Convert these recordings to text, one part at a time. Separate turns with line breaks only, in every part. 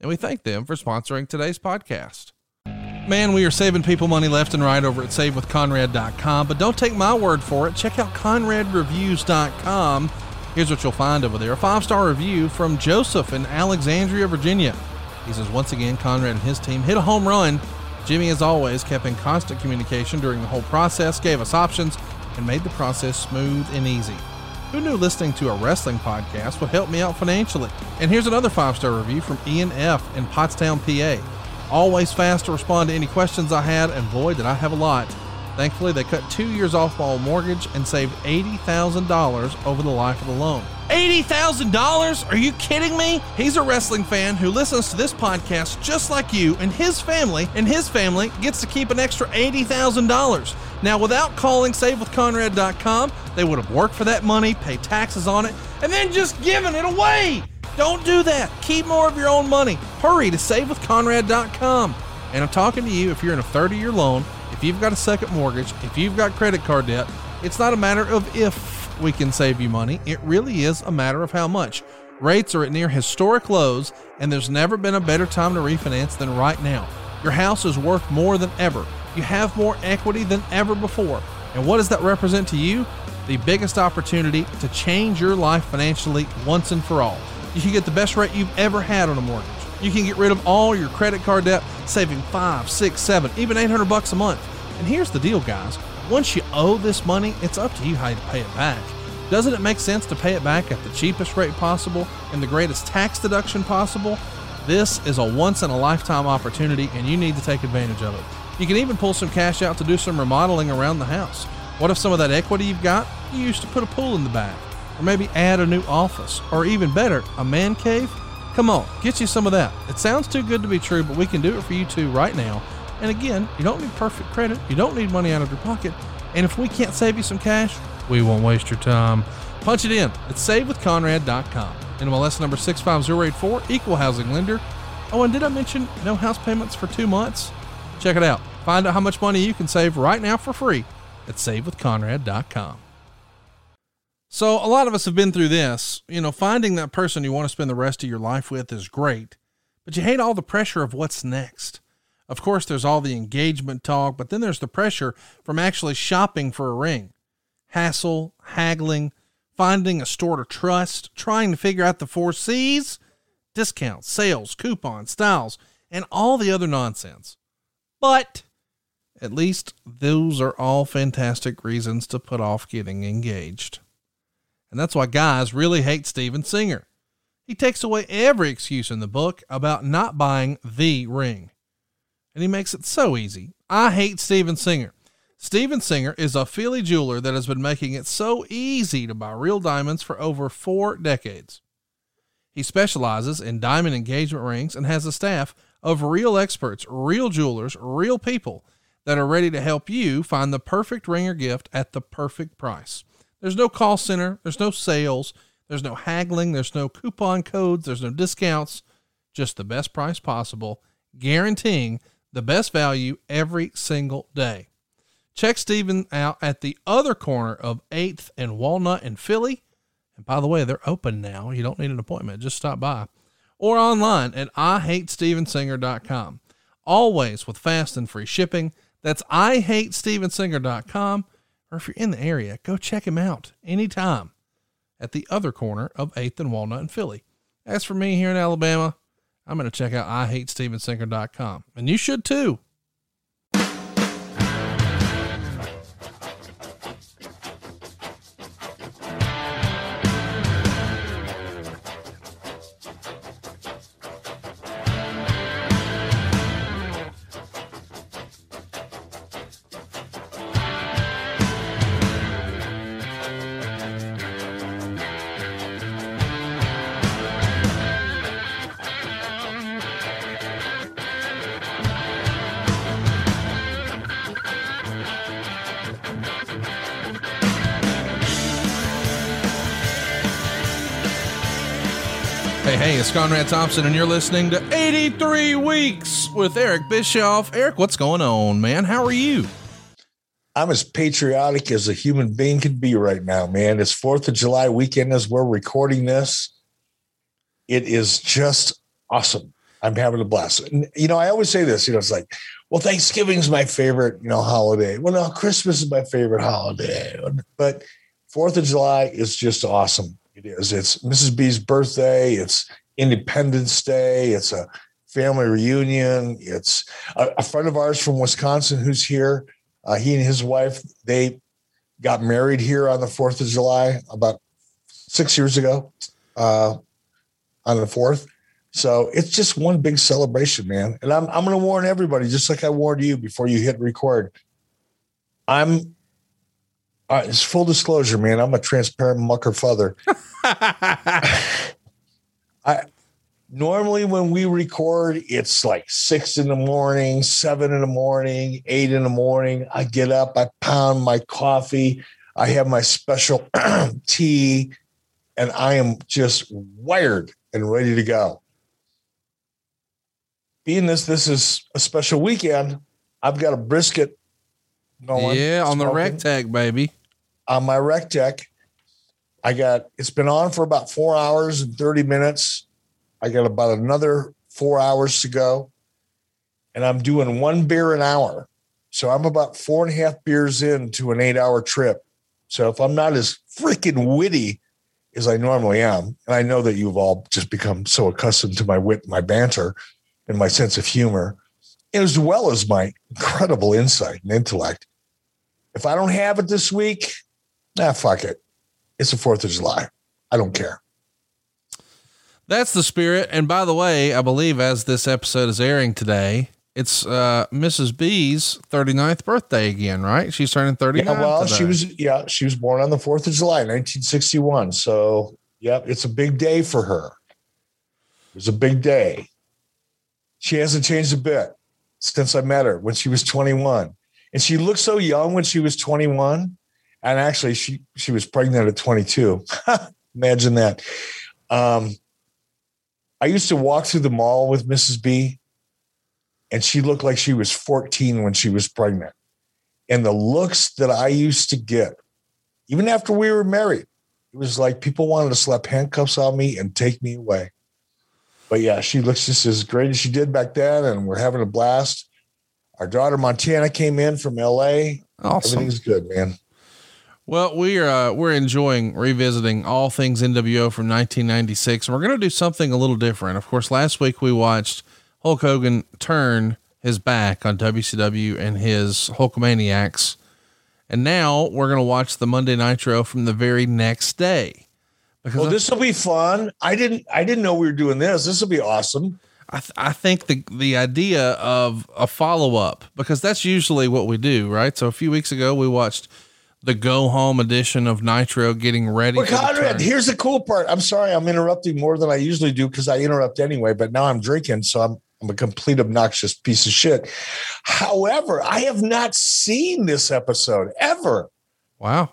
and we thank them for sponsoring today's podcast. Man, we are saving people money left and right over at savewithconrad.com, but don't take my word for it. Check out conradreviews.com. Here's what you'll find over there a five star review from Joseph in Alexandria, Virginia. He says, Once again, Conrad and his team hit a home run. Jimmy, as always, kept in constant communication during the whole process, gave us options, and made the process smooth and easy. Who knew listening to a wrestling podcast would help me out financially? And here's another five star review from Ian F. in Pottstown, PA. Always fast to respond to any questions I had, and boy, did I have a lot. Thankfully, they cut two years off my mortgage and saved $80,000 over the life of the loan. $80,000? Are you kidding me? He's a wrestling fan who listens to this podcast just like you, and his family, and his family gets to keep an extra $80,000. Now, without calling SaveWithConrad.com, they would have worked for that money, paid taxes on it, and then just given it away. Don't do that. Keep more of your own money. Hurry to SaveWithConrad.com. And I'm talking to you if you're in a 30 year loan, if you've got a second mortgage, if you've got credit card debt, it's not a matter of if we can save you money. It really is a matter of how much. Rates are at near historic lows, and there's never been a better time to refinance than right now. Your house is worth more than ever. You have more equity than ever before. And what does that represent to you? The biggest opportunity to change your life financially once and for all. You can get the best rate you've ever had on a mortgage. You can get rid of all your credit card debt, saving five, six, seven, even 800 bucks a month. And here's the deal, guys. Once you owe this money, it's up to you how to pay it back. Doesn't it make sense to pay it back at the cheapest rate possible and the greatest tax deduction possible? This is a once in a lifetime opportunity and you need to take advantage of it. You can even pull some cash out to do some remodeling around the house. What if some of that equity you've got, you used to put a pool in the back? Or maybe add a new office? Or even better, a man cave? Come on, get you some of that. It sounds too good to be true, but we can do it for you too right now. And again, you don't need perfect credit, you don't need money out of your pocket. And if we can't save you some cash, we won't waste your time. Punch it in at savewithconrad.com. NMLS number 65084, equal housing lender. Oh, and did I mention no house payments for two months? Check it out. Find out how much money you can save right now for free at savewithconrad.com. So, a lot of us have been through this. You know, finding that person you want to spend the rest of your life with is great, but you hate all the pressure of what's next. Of course, there's all the engagement talk, but then there's the pressure from actually shopping for a ring. Hassle, haggling, finding a store to trust, trying to figure out the four C's discounts, sales, coupons, styles, and all the other nonsense. But at least those are all fantastic reasons to put off getting engaged. And that's why guys really hate Steven Singer. He takes away every excuse in the book about not buying the ring. And he makes it so easy. I hate Steven Singer. Steven Singer is a Philly jeweler that has been making it so easy to buy real diamonds for over four decades. He specializes in diamond engagement rings and has a staff of real experts, real jewelers, real people that are ready to help you find the perfect ring or gift at the perfect price. There's no call center, there's no sales, there's no haggling, there's no coupon codes, there's no discounts, just the best price possible, guaranteeing the best value every single day. Check Steven out at the other corner of 8th and Walnut in Philly. And by the way, they're open now. You don't need an appointment, just stop by or online at IHateStevenSinger.com. Always with fast and free shipping. That's IHateStevenSinger.com. Or if you're in the area, go check him out anytime at the other corner of 8th and Walnut in Philly. As for me here in Alabama, I'm going to check out IHateStevenSinger.com. And you should too. Conrad Thompson, and you're listening to 83 Weeks with Eric Bischoff. Eric, what's going on, man? How are you?
I'm as patriotic as a human being can be right now, man. It's 4th of July weekend as we're recording this. It is just awesome. I'm having a blast. And, you know, I always say this, you know, it's like, well, Thanksgiving's my favorite, you know, holiday. Well, no, Christmas is my favorite holiday. But 4th of July is just awesome. It is. It's Mrs. B's birthday. It's Independence Day. It's a family reunion. It's a, a friend of ours from Wisconsin who's here. Uh, he and his wife, they got married here on the 4th of July about six years ago uh, on the 4th. So it's just one big celebration, man. And I'm, I'm going to warn everybody, just like I warned you before you hit record. I'm uh, it's full disclosure, man. I'm a transparent mucker father. Normally when we record, it's like six in the morning, seven in the morning, eight in the morning. I get up, I pound my coffee, I have my special tea, and I am just wired and ready to go. Being this, this is a special weekend. I've got a brisket
going. Yeah, on the rec tag, baby
on my rec deck. I got it's been on for about four hours and 30 minutes. I got about another four hours to go. And I'm doing one beer an hour. So I'm about four and a half beers into an eight hour trip. So if I'm not as freaking witty as I normally am, and I know that you've all just become so accustomed to my wit, my banter, and my sense of humor, as well as my incredible insight and intellect. If I don't have it this week, nah, fuck it. It's the 4th of July. I don't care.
That's the spirit. And by the way, I believe as this episode is airing today, it's uh, Mrs. B's 39th birthday again, right? She's turning 39.
Yeah, well, today. she was, yeah, she was born on the 4th of July, 1961. So, yep, it's a big day for her. It's a big day. She hasn't changed a bit since I met her when she was 21. And she looked so young when she was 21 and actually she she was pregnant at 22 imagine that um, i used to walk through the mall with mrs b and she looked like she was 14 when she was pregnant. And the looks that i used to get even after we were married it was like people wanted to slap handcuffs on me and take me away. But yeah she looks just as great as she did back then and we're having a blast. Our daughter montana came in from la awesome. everything's good man
well, we're uh, we're enjoying revisiting all things NWO from 1996, and we're going to do something a little different. Of course, last week we watched Hulk Hogan turn his back on WCW and his Hulkamaniacs, and now we're going to watch the Monday Nitro from the very next day.
Because well, this will be fun. I didn't I didn't know we were doing this. This will be awesome.
I, th- I think the the idea of a follow up because that's usually what we do, right? So a few weeks ago we watched the go home edition of Nitro getting ready.
Well, Conrad, here's the cool part. I'm sorry, I'm interrupting more than I usually do because I interrupt anyway, but now I'm drinking, so I'm I'm a complete obnoxious piece of shit. However, I have not seen this episode ever.
Wow.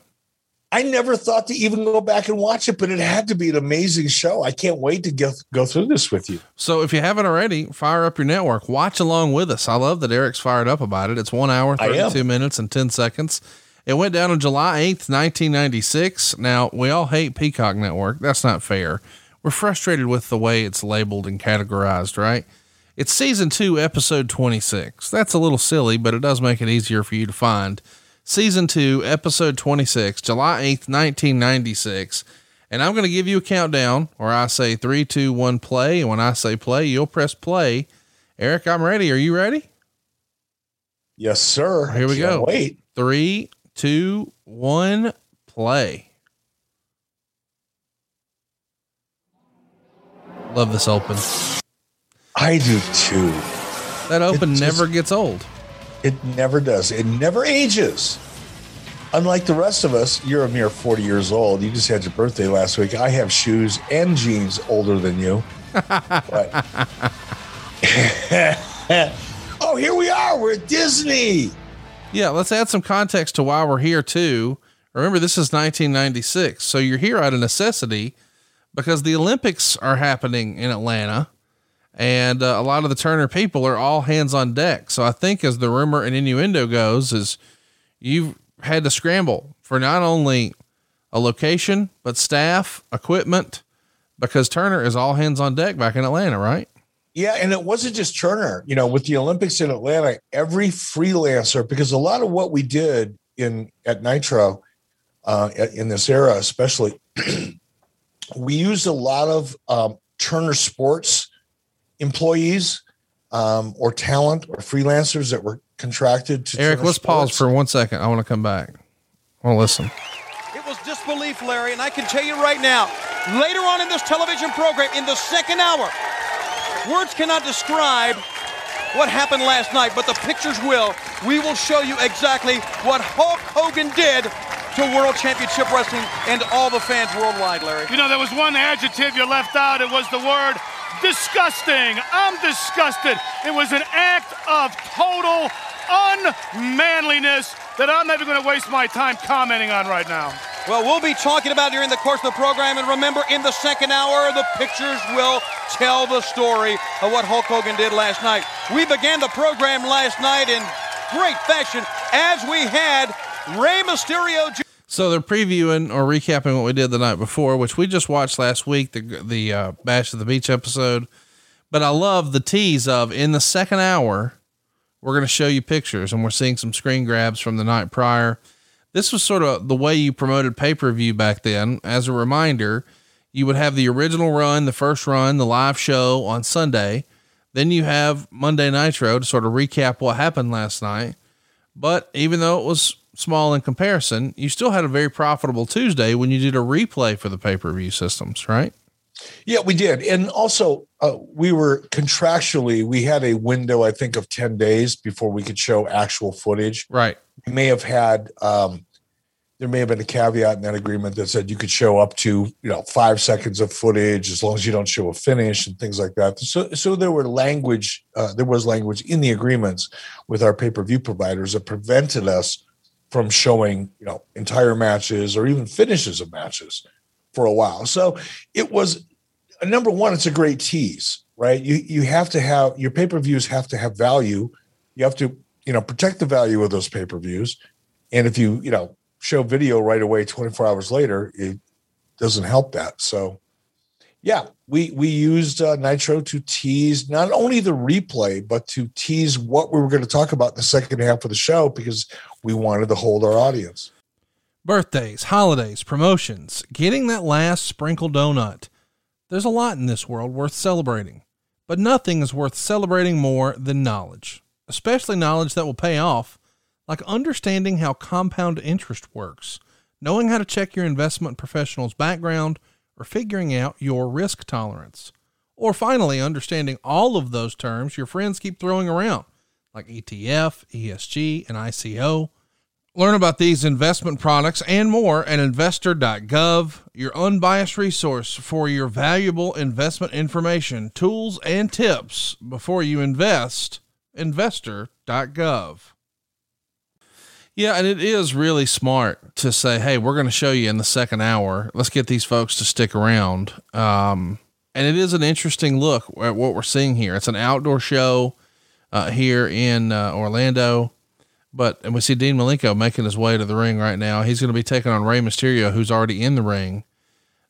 I never thought to even go back and watch it, but it had to be an amazing show. I can't wait to get, go through this with you.
So if you haven't already, fire up your network, watch along with us. I love that Eric's fired up about it. It's one hour, 32 minutes and 10 seconds. It went down on July 8th, 1996. Now, we all hate Peacock Network. That's not fair. We're frustrated with the way it's labeled and categorized, right? It's season two, episode 26. That's a little silly, but it does make it easier for you to find. Season two, episode 26, July 8th, 1996. And I'm going to give you a countdown where I say three, two, one, play. And when I say play, you'll press play. Eric, I'm ready. Are you ready?
Yes, sir.
Here we go.
Wait.
Three, two, one, play. Love this open.
I do too.
That open just, never gets old.
It never does. It never ages. Unlike the rest of us, you're a mere 40 years old. You just had your birthday last week. I have shoes and jeans older than you. oh, here we are. We're at Disney.
Yeah, let's add some context to why we're here too. Remember, this is 1996, so you're here out of necessity because the Olympics are happening in Atlanta and uh, a lot of the Turner people are all hands on deck. So I think as the rumor and innuendo goes is you've had to scramble for not only a location, but staff, equipment, because Turner is all hands on deck back in Atlanta, right?
Yeah, and it wasn't just Turner. You know, with the Olympics in Atlanta, every freelancer, because a lot of what we did in at Nitro uh, in this era, especially, we used a lot of um, Turner Sports employees um, or talent or freelancers that were contracted to.
Eric, Turner let's Sports. pause for one second. I want to come back. I want to listen.
It was disbelief, Larry, and I can tell you right now, later on in this television program, in the second hour, words cannot describe what happened last night, but the pictures will. We will show you exactly what Hulk Hogan did to World Championship Wrestling and all the fans worldwide, Larry.
You know, there was one adjective you left out. It was the word disgusting. I'm disgusted. It was an act of total unmanliness that I'm never going to waste my time commenting on right now.
Well, we'll be talking about during the course of the program. And remember, in the second hour, the pictures will tell the story of what Hulk Hogan did last night. We began the program last night in great fashion as we had Rey Mysterio.
So they're previewing or recapping what we did the night before, which we just watched last week, the the uh, Bash of the Beach episode. But I love the tease of in the second hour, we're going to show you pictures, and we're seeing some screen grabs from the night prior. This was sort of the way you promoted pay per view back then. As a reminder, you would have the original run, the first run, the live show on Sunday. Then you have Monday Nitro to sort of recap what happened last night. But even though it was small in comparison, you still had a very profitable Tuesday when you did a replay for the pay per view systems, right?
Yeah, we did. And also, uh, we were contractually, we had a window, I think, of 10 days before we could show actual footage.
Right.
We may have had, um, there may have been a caveat in that agreement that said you could show up to, you know, five seconds of footage as long as you don't show a finish and things like that. So, so there were language, uh, there was language in the agreements with our pay per view providers that prevented us from showing you know entire matches or even finishes of matches for a while. So it was number one. It's a great tease, right? You you have to have your pay per views have to have value. You have to you know protect the value of those pay per views, and if you you know show video right away 24 hours later, it doesn't help that. So yeah, we we used uh, Nitro to tease not only the replay, but to tease what we were going to talk about in the second half of the show because we wanted to hold our audience.
Birthdays, holidays, promotions, getting that last sprinkle donut. There's a lot in this world worth celebrating, but nothing is worth celebrating more than knowledge, especially knowledge that will pay off, like understanding how compound interest works, knowing how to check your investment professional's background or figuring out your risk tolerance. Or finally, understanding all of those terms your friends keep throwing around, like ETF, ESG, and ICO. Learn about these investment products and more at investor.gov, your unbiased resource for your valuable investment information, tools, and tips before you invest. Investor.gov. Yeah, and it is really smart to say, "Hey, we're going to show you in the second hour. Let's get these folks to stick around." Um, and it is an interesting look at what we're seeing here. It's an outdoor show uh, here in uh, Orlando, but and we see Dean Malenko making his way to the ring right now. He's going to be taking on Rey Mysterio, who's already in the ring.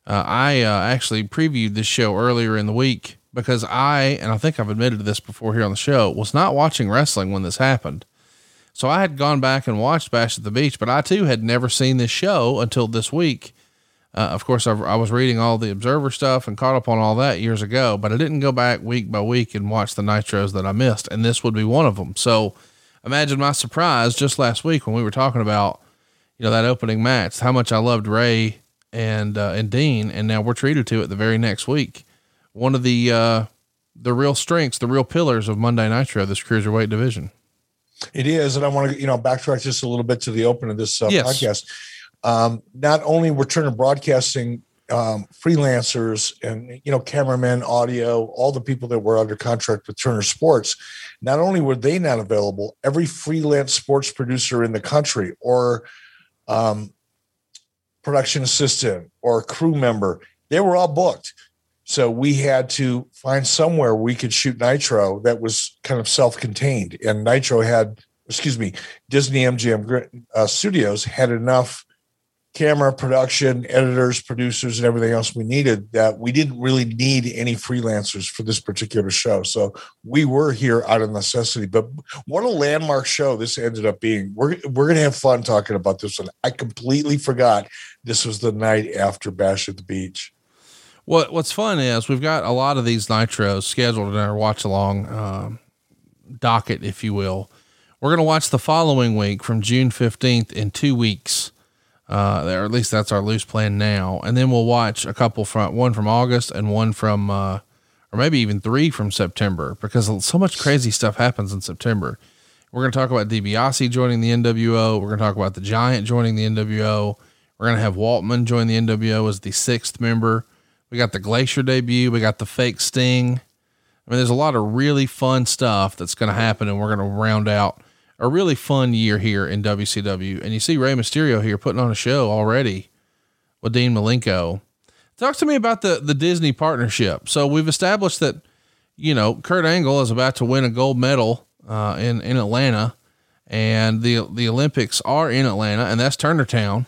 Uh, I uh, actually previewed this show earlier in the week because I, and I think I've admitted this before here on the show, was not watching wrestling when this happened. So I had gone back and watched Bash at the Beach, but I too had never seen this show until this week. Uh, of course, I, I, was reading all the Observer stuff and caught up on all that years ago, but I didn't go back week by week and watch the Nitros that I missed, and this would be one of them. So imagine my surprise just last week when we were talking about, you know, that opening match, how much I loved Rey and uh, and Dean, and now we're treated to it the very next week. One of the uh, the real strengths, the real pillars of Monday Nitro, this cruiserweight division.
It is, and I want to you know backtrack just a little bit to the open of this uh, yes. podcast. Um, not only were Turner Broadcasting um, freelancers and you know cameramen, audio, all the people that were under contract with Turner Sports, not only were they not available, every freelance sports producer in the country or um, production assistant or crew member they were all booked. So we had to find somewhere we could shoot Nitro that was kind of self-contained. And Nitro had, excuse me, Disney MGM uh, Studios had enough camera production, editors, producers, and everything else we needed that we didn't really need any freelancers for this particular show. So we were here out of necessity. But what a landmark show this ended up being. We're we're gonna have fun talking about this one. I completely forgot this was the night after Bash at the Beach.
What What's fun is we've got a lot of these nitros scheduled in our watch along um, docket, if you will. We're going to watch the following week from June 15th in two weeks uh, or at least that's our loose plan now. And then we'll watch a couple from one from August and one from, uh, or maybe even three from September because so much crazy stuff happens in September. We're going to talk about DiBiase joining the NWO. We're going to talk about the Giant joining the NWO. We're going to have Waltman join the NWO as the sixth member. We got the Glacier debut. We got the fake Sting. I mean, there's a lot of really fun stuff that's going to happen, and we're going to round out a really fun year here in WCW. And you see Rey Mysterio here putting on a show already with Dean Malenko. Talk to me about the, the Disney partnership. So we've established that, you know, Kurt Angle is about to win a gold medal uh, in, in Atlanta and the, the Olympics are in Atlanta and that's Turner Town.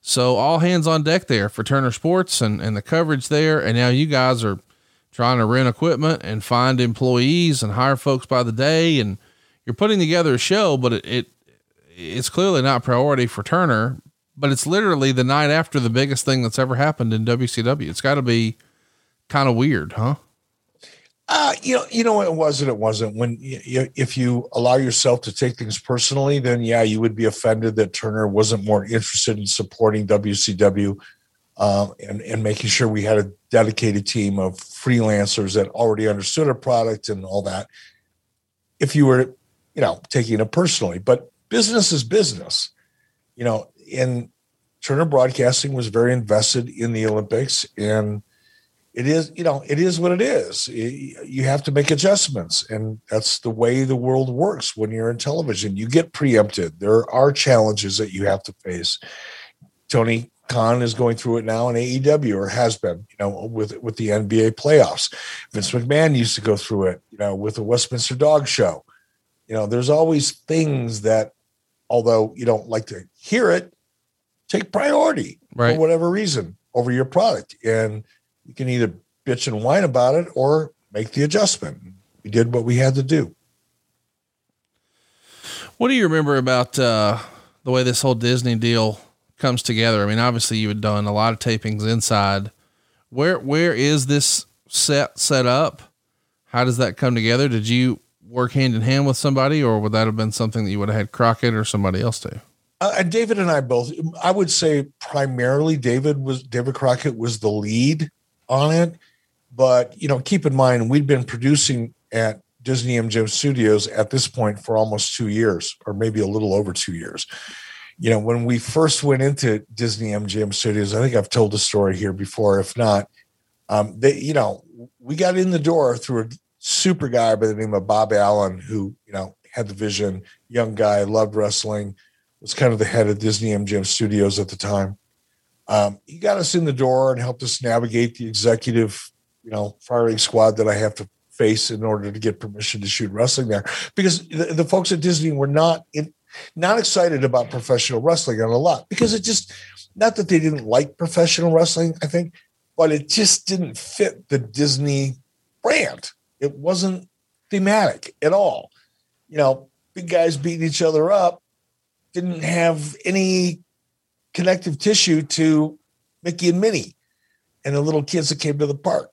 So all hands on deck there for Turner Sports and, and the coverage there. And now you guys are trying to rent equipment and find employees and hire folks by the day and you're putting together a show, but it, it it's clearly not priority for Turner. But it's literally the night after the biggest thing that's ever happened in WCW. It's got to be kind of weird, huh?
Uh, you know, you know, it wasn't. It wasn't. When you, if you allow yourself to take things personally, then yeah, you would be offended that Turner wasn't more interested in supporting WCW uh, and and making sure we had a dedicated team of freelancers that already understood our product and all that. If you were you know, taking it personally, but business is business. You know, and Turner Broadcasting was very invested in the Olympics and it is, you know, it is what it is. You have to make adjustments and that's the way the world works when you're in television. You get preempted. There are challenges that you have to face. Tony Khan is going through it now in AEW or has been, you know, with with the NBA playoffs. Vince McMahon used to go through it, you know, with the Westminster Dog Show you know, there's always things that, although you don't like to hear it, take priority right. for whatever reason over your product. And you can either bitch and whine about it or make the adjustment. We did what we had to do.
What do you remember about uh, the way this whole Disney deal comes together? I mean, obviously you had done a lot of tapings inside. Where where is this set set up? How does that come together? Did you work hand in hand with somebody, or would that have been something that you would have had Crockett or somebody else do?
Uh, David and I both. I would say primarily David was David Crockett was the lead on it, but you know, keep in mind we'd been producing at Disney MGM Studios at this point for almost two years, or maybe a little over two years. You know, when we first went into Disney MGM Studios, I think I've told the story here before. If not, um, they, you know, we got in the door through a super guy by the name of Bob Allen, who, you know, had the vision, young guy, loved wrestling, was kind of the head of Disney MGM Studios at the time. Um, he got us in the door and helped us navigate the executive, you know, firing squad that I have to face in order to get permission to shoot wrestling there. Because the, the folks at Disney were not in, not excited about professional wrestling on a lot because it just not that they didn't like professional wrestling, I think, but it just didn't fit the Disney brand. It wasn't thematic at all. You know, big guys beating each other up didn't have any connective tissue to Mickey and Minnie and the little kids that came to the park.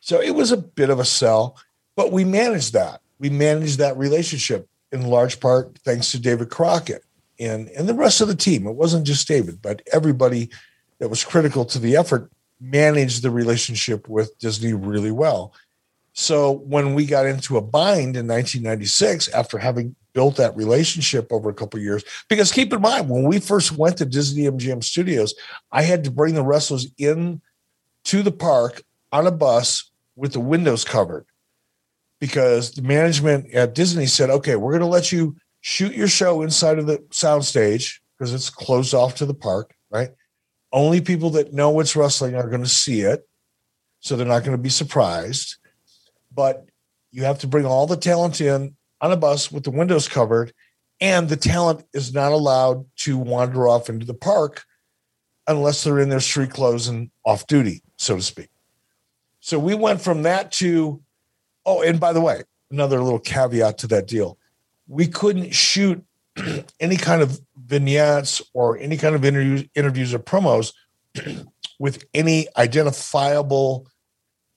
So it was a bit of a sell, but we managed that. We managed that relationship in large part thanks to David Crockett and, and the rest of the team. It wasn't just David, but everybody that was critical to the effort managed the relationship with Disney really well. So when we got into a bind in 1996, after having built that relationship over a couple years, because keep in mind, when we first went to Disney MGM Studios, I had to bring the wrestlers in to the park on a bus with the windows covered because the management at Disney said, okay, we're going to let you shoot your show inside of the soundstage because it's closed off to the park, right? only people that know it's wrestling are going to see it. So they're not going to be surprised. But you have to bring all the talent in on a bus with the windows covered, and the talent is not allowed to wander off into the park unless they're in their street clothes and off duty, so to speak. So we went from that to, oh, and by the way, another little caveat to that deal. We couldn't shoot any kind of vignettes or any kind of interviews, interviews or promos with any identifiable,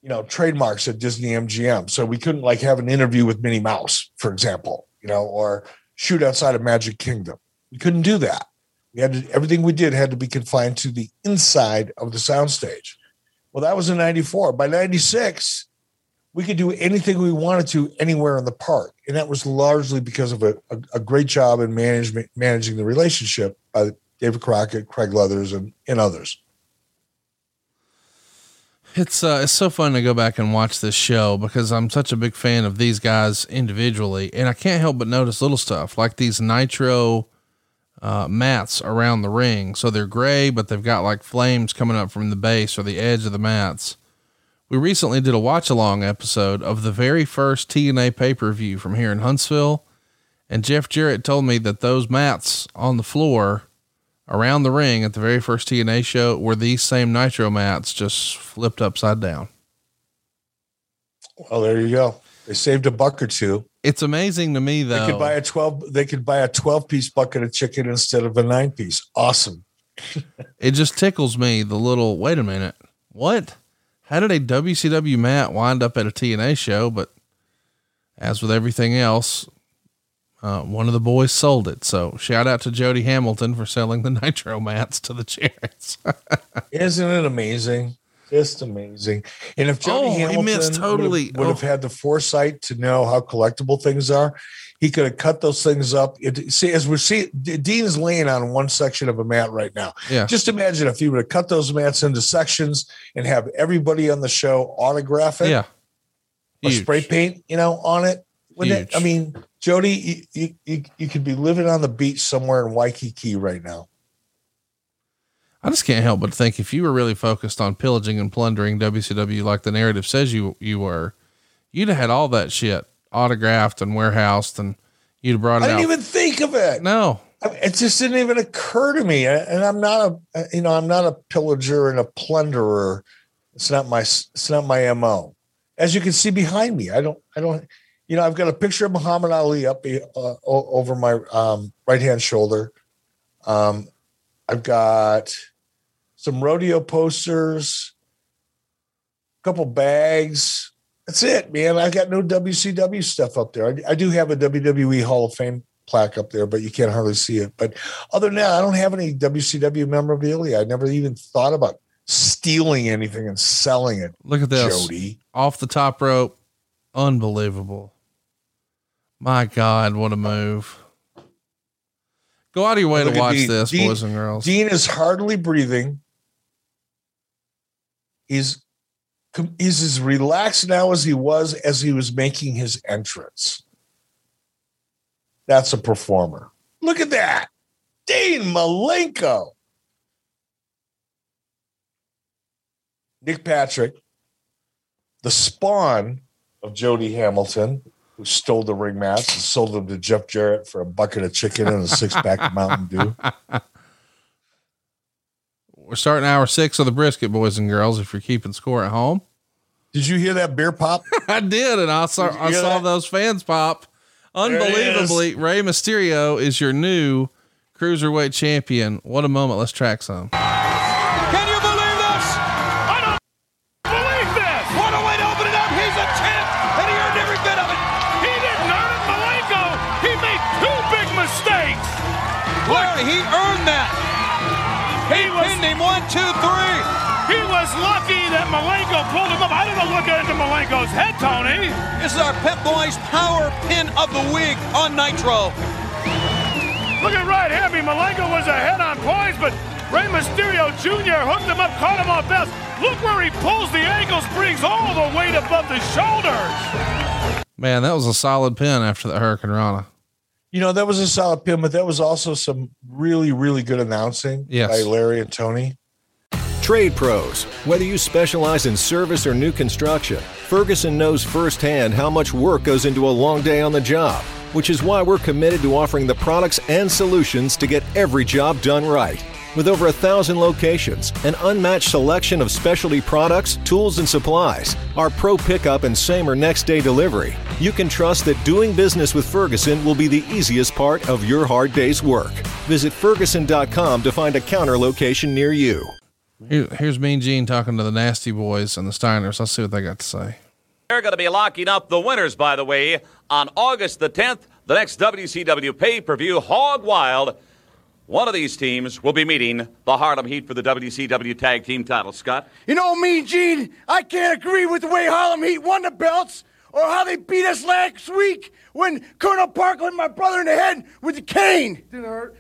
you know, trademarks at Disney MGM. So we couldn't like have an interview with Minnie Mouse, for example, you know, or shoot outside of Magic Kingdom. We couldn't do that. We had to, everything we did had to be confined to the inside of the soundstage. Well, that was in 94. By 96, we could do anything we wanted to anywhere in the park. And that was largely because of a, a, a great job in management, managing the relationship by David Crockett, Craig Leathers, and, and others.
It's uh, it's so fun to go back and watch this show because I'm such a big fan of these guys individually, and I can't help but notice little stuff like these nitro uh, mats around the ring. So they're gray, but they've got like flames coming up from the base or the edge of the mats. We recently did a watch along episode of the very first TNA pay per view from here in Huntsville. And Jeff Jarrett told me that those mats on the floor around the ring at the very first TNA show were these same nitro mats just flipped upside down.
Well, there you go. They saved a buck or two.
It's amazing to me though.
They could buy a 12 they could buy a 12 piece bucket of chicken instead of a 9 piece. Awesome.
it just tickles me the little wait a minute. What? How did a WCW mat wind up at a TNA show? But as with everything else, uh, one of the boys sold it. So shout out to Jody Hamilton for selling the nitro mats to the Jarretts.
Isn't it amazing? Just amazing. And if Jody
Oh,
Hamilton
totally-
would, have, would have
oh.
had the foresight to know how collectible things are, he could have cut those things up. It, see, as we see, D- Dean is laying on one section of a mat right now.
yeah.
Just imagine if he would have cut those mats into sections and have everybody on the show autograph it
Yeah.
or
Huge.
spray paint, you know, on it. Wouldn't it? I mean, Jody, you, you, you, you could be living on the beach somewhere in Waikiki right now.
I just can't help but think if you were really focused on pillaging and plundering WCW like the narrative says you you were, you'd have had all that shit autographed and warehoused, and you'd have brought it.
I didn't
out.
even think of it.
no,
it just didn't even occur to me. And I'm not a, uh, you know, I'm not a pillager and a plunderer. It's not my, it's not my mo. As you can see behind me, I don't, I don't, you know, I've got a picture of Muhammad Ali up uh, over my um, right hand shoulder. Um, I've got some rodeo posters, a couple bags. That's it, man. I got no WCW stuff up there. I, I do have a WWE Hall of Fame plaque up there, but you can't hardly see it. But other than that, I don't have any WCW memorabilia. I never even thought about stealing anything and selling it.
look at this
Jody.
off the top rope, unbelievable. My God, what a move! Go out of your way
Look
to watch
Dean.
this,
Dean-
boys and girls.
Dean is hardly breathing. He's he's as relaxed now as he was as he was making his entrance. That's a performer. Look at that. Dean Malenko. Nick Patrick, the spawn of Jody Hamilton, who stole the ring mats and sold them to Jeff Jarrett for a bucket of chicken and a six pack of Mountain Dew.
We're starting hour six of the brisket, boys and girls. If you're keeping score at home,
Did you hear that beer pop?
I did, and I saw I saw
that?
those fans pop. Unbelievably, Rey Mysterio is your new cruiserweight champion. What a moment! Let's track some.
Malenko pulled him up. I don't know what got into Malenko's head, Tony.
This is our Pep Boys power pin of the week on Nitro.
Look at right here. I mean, Malenko was ahead on points, but Rey Mysterio Jr. hooked him up, caught him off balance. Look where he pulls the ankles, brings all the weight above the shoulders.
Man, that was a solid pin after the hurricanrana.
You know, that was a solid pin, but that was also some really, really good announcing
Yes.
by Larry and Tony.
Trade pros. Whether you specialize in service or new construction, Ferguson knows firsthand how much work goes into a long day on the job, which is why we're committed to offering the products and solutions to get every job done right. With over a thousand locations, an unmatched selection of specialty products, tools, and supplies, our pro pickup and same or next day delivery, you can trust that doing business with Ferguson will be the easiest part of your hard day's work. Visit Ferguson.com to find a counter location near you.
Here, here's Mean Gene talking to the Nasty Boys and the Steiners. Let's see what they got to say.
They're going to be locking up the winners, by the way, on August the 10th, the next WCW pay per view, Hog Wild. One of these teams will be meeting the Harlem Heat for the WCW Tag Team title. Scott?
You know, Mean Gene, I can't agree with the way Harlem Heat won the belts or how they beat us last week when Colonel Parker hit my brother in the head with the cane. Didn't hurt.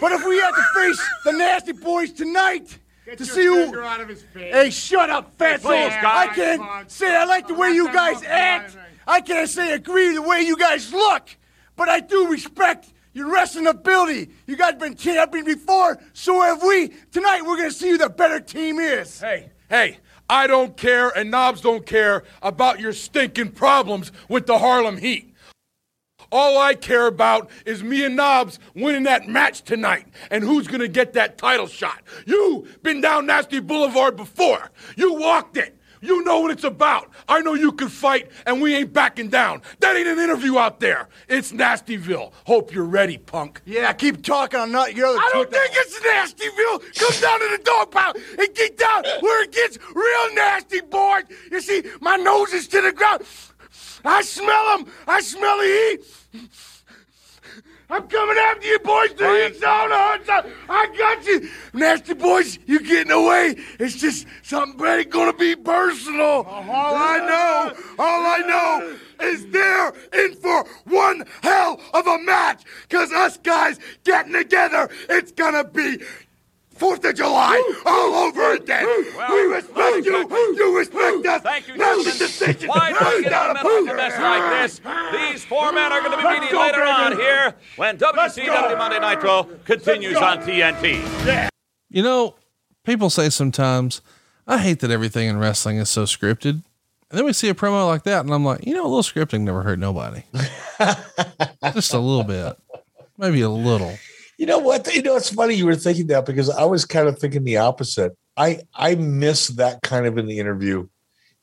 But if we had to face the Nasty Boys tonight,
Get
to
your
see who.
out of his face.
Hey, shut up, fatso! I can't say I like the way you guys act. I can't say agree the way you guys look, but I do respect your wrestling ability. You guys been champion before, so have we. Tonight we're gonna see who the better team is.
Hey, hey, I don't care and Knobbs don't care about your stinking problems with the Harlem Heat. All I care about is me and Knobbs winning that match tonight and who's gonna get that title shot. You been down Nasty Boulevard before. You walked it. You know what it's about. I know you can fight and we ain't backing down. That ain't an interview out there. It's Nastyville. Hope you're ready, punk.
Yeah, keep talking. I'm not your other.
I don't think it's Nastyville. Come down to the dog pound and get down where it gets real nasty, boy. You see, my nose is to the ground. I smell them. I smell the heat. I'm coming after you, boys. The heat's on the hot side. I got you. Nasty boys, you're getting away. It's just something ain't gonna be personal. Uh-huh, all I know, all I know is they're in for one hell of a match. Cause us guys getting together, it's gonna be Fourth of July all over again. we respect you. You respect us.
Thank you,
Now
gentlemen.
the decision.
Why do
Who's
we get
got
in
a
middle of a mess like this? These four men are going to be
Let's
meeting
go,
later
baby.
on here when WCW
go.
Monday Nitro continues on TNT.
You know, people say sometimes, I hate that everything in wrestling is so scripted. And then we see a promo like that, and I'm like, you know, a little scripting never hurt nobody. Just a little bit, maybe a little.
You know what? You know, it's funny you were thinking that because I was kind of thinking the opposite. I I miss that kind of in the interview,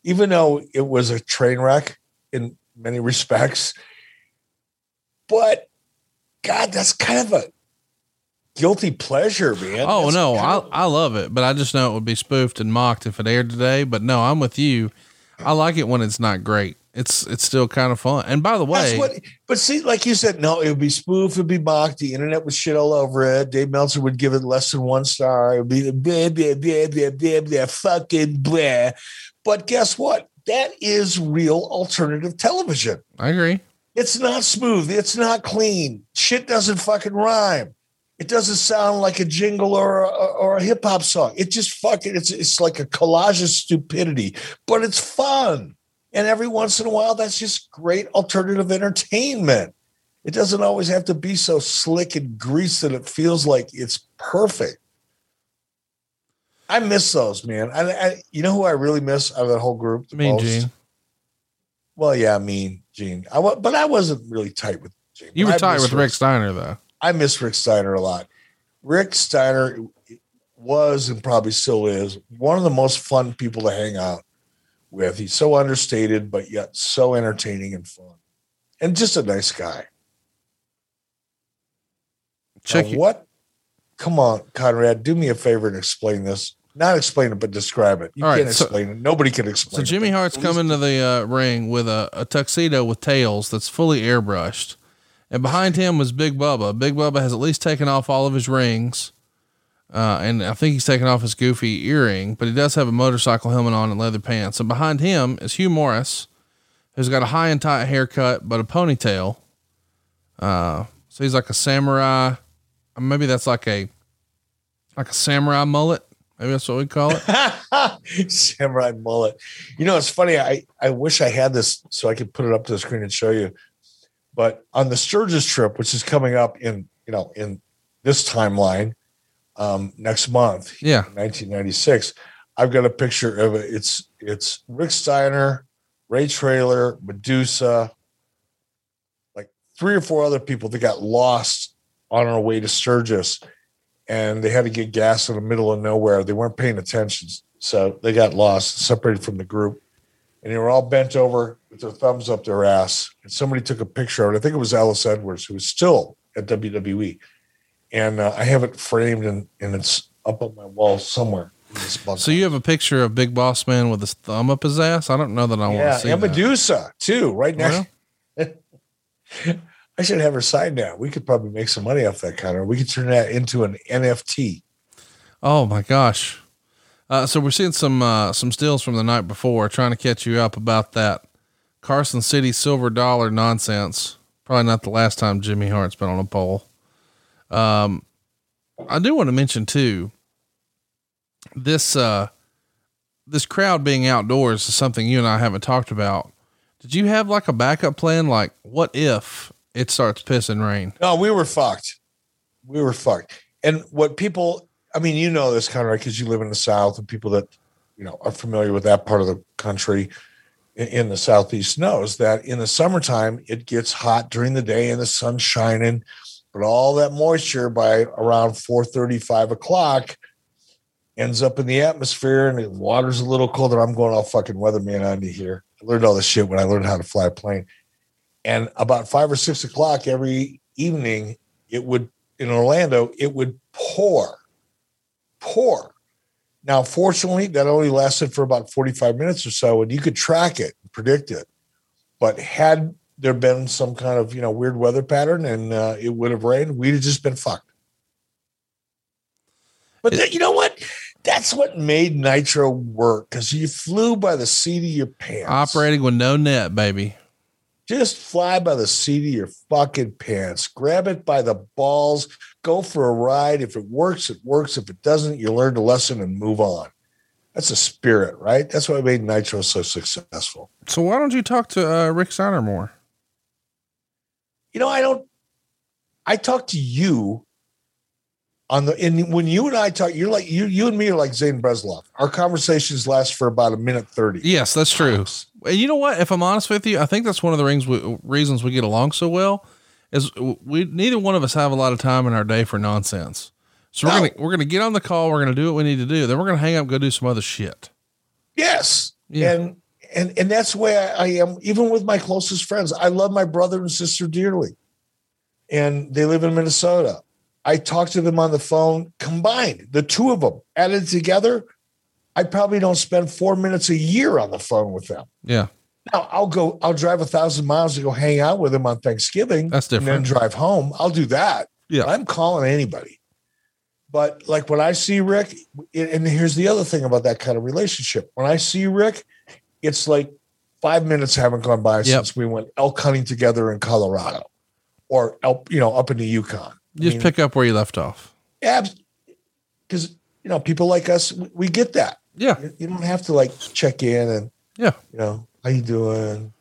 even though it was a train wreck in many respects. But God, that's kind of a guilty pleasure, man.
Oh
That's
no, I
of-
I love it, but I just know it would be spoofed and mocked if it aired today. But no, I'm with you. I like it when it's not great. It's it's still kind of fun. And by the way,
That's what, but see, like you said, no, it would be spoof, it would be mocked. The internet would shit all over it. Dave Meltzer would give it less than one star. It would be the blah, blah, blah, blah, blah, blah, fucking blah. But guess what? That is real alternative television.
I agree.
It's not smooth. It's not clean. Shit doesn't fucking rhyme. It doesn't sound like a jingle or a, or a hip hop song. It just fucking it's it's like a collage of stupidity, but it's fun. And every once in a while, that's just great alternative entertainment. It doesn't always have to be so slick and greased that it feels like it's perfect. I miss those, man. I, I you know who I really miss out of that whole group?
Mean
most?
Gene.
Well, yeah, mean Gene. I but I wasn't really tight with Gene.
You were
I
tight with Rick Steiner though.
I miss Rick Steiner a lot. Rick Steiner was and probably still is one of the most fun people to hang out with. He's so understated, but yet so entertaining and fun, and just a nice guy.
Check
Now, what? Come on, Conrad, do me a favor and explain this. Not explain it, but describe it. You
All right,
can't
so-
explain it. Nobody can explain it.
So
Jimmy
Hart's coming to the uh, ring with a, a tuxedo with tails that's fully airbrushed, and behind him was Big Bubba. Big Bubba has at least taken off all of his rings, uh, and I think he's taken off his goofy earring, but he does have a motorcycle helmet on and leather pants. And behind him is Hugh Morris, who's got a high and tight haircut but a ponytail. Uh, so he's like a samurai. uh, Maybe that's like a like a samurai mullet. Maybe that's what we call it.
samurai mullet. You know, it's funny. I I wish I had this so I could put it up to the screen and show you. But on the Sturgis trip, which is coming up in you know in this timeline, um, next month.
Yeah.
1996. I've got a picture of it. It's it's Rick Steiner, Ray Traylor, Medusa, like three or four other people that got lost on our way to Sturgis, and they had to get gas in the middle of nowhere. They weren't paying attention, so they got lost, separated from the group, and they were all bent over with their thumbs up their ass. And somebody took a picture of it. I think it was Alice Edwards, who was still at WWE, and uh, I have it framed and and it's up on my wall somewhere. in this bunk
So you have a picture of Big Boss Man with his thumb up his ass? I don't know that I want to see
and
that.
Medusa too, right
Well.
next. I should have her sign now. We could probably make some money off that counter. We could turn that into an NFT.
Oh my gosh. Uh, so we're seeing some uh, some stills from the night before, trying to catch you up about that Carson City silver dollar nonsense. Probably not the last time Jimmy Hart's been on a pole. Um, I do want to mention too. This uh, this crowd being outdoors is something you and I haven't talked about. Did you have like a backup plan? Like, what if it starts pissing rain?
No, we were fucked. We were fucked. And what people, I mean, you know this kind of right, because you live in the South, and people that you know are familiar with that part of the country in, in the Southeast knows that in the summertime it gets hot during the day and the sun's shining, but all that moisture by around four thirty, five o'clock ends up in the atmosphere and the water's a little colder. I'm going all fucking weatherman on you here. I learned all this shit when I learned how to fly a plane. And about five or six o'clock every evening, it would in Orlando, it would pour, pour. Now, fortunately, that only lasted for about 45 minutes or so, and you could track it, predict it. But had there been some kind of you know weird weather pattern and uh, it would have rained, we'd have just been fucked. But th- you know what? That's what made Nitro work because you flew by the seat of your pants.
Operating with no net, baby.
Just fly by the seat of your fucking pants. Grab it by the balls. Go for a ride. If it works, it works. If it doesn't, you learn the lesson and move on. That's a spirit, right? That's what made Nitro so successful.
So why don't you talk to uh, Rick Steiner more?
You know, I don't. I talk to you on the and when you and I talk, you're like you. You and me are like Zane Bresloff. Our conversations last for about a minute thirty.
Yes, that's true. And you know what? If I'm honest with you, I think that's one of the rings we, reasons we get along so well. Is we neither one of us have a lot of time in our day for nonsense. So we're gonna we're gonna get on the call. We're gonna do what we need to do. Then we're gonna hang up, and go do some other shit.
Yes.
Yeah.
And and and that's the way I, I am, even with my closest friends. I love my brother and sister dearly. And they live in Minnesota. I talk to them on the phone combined, the two of them added together. I probably don't spend four minutes a year on the phone with them.
Yeah,
Now I'll go, I'll drive a thousand miles to go hang out with them on Thanksgiving.
That's different.
And then drive home. I'll do that.
Yeah.
I'm calling anybody. But like when I see Rick, and here's the other thing about that kind of relationship. When I see Rick, it's like five minutes haven't gone by since we went elk hunting together in Colorado or elk, you know, up in the Yukon.
you just pick up where you left off.
Abs, because you know, people like us, we, we get that.
Yeah,
You- You don't have to like check in and
yeah.
you know, how you doing?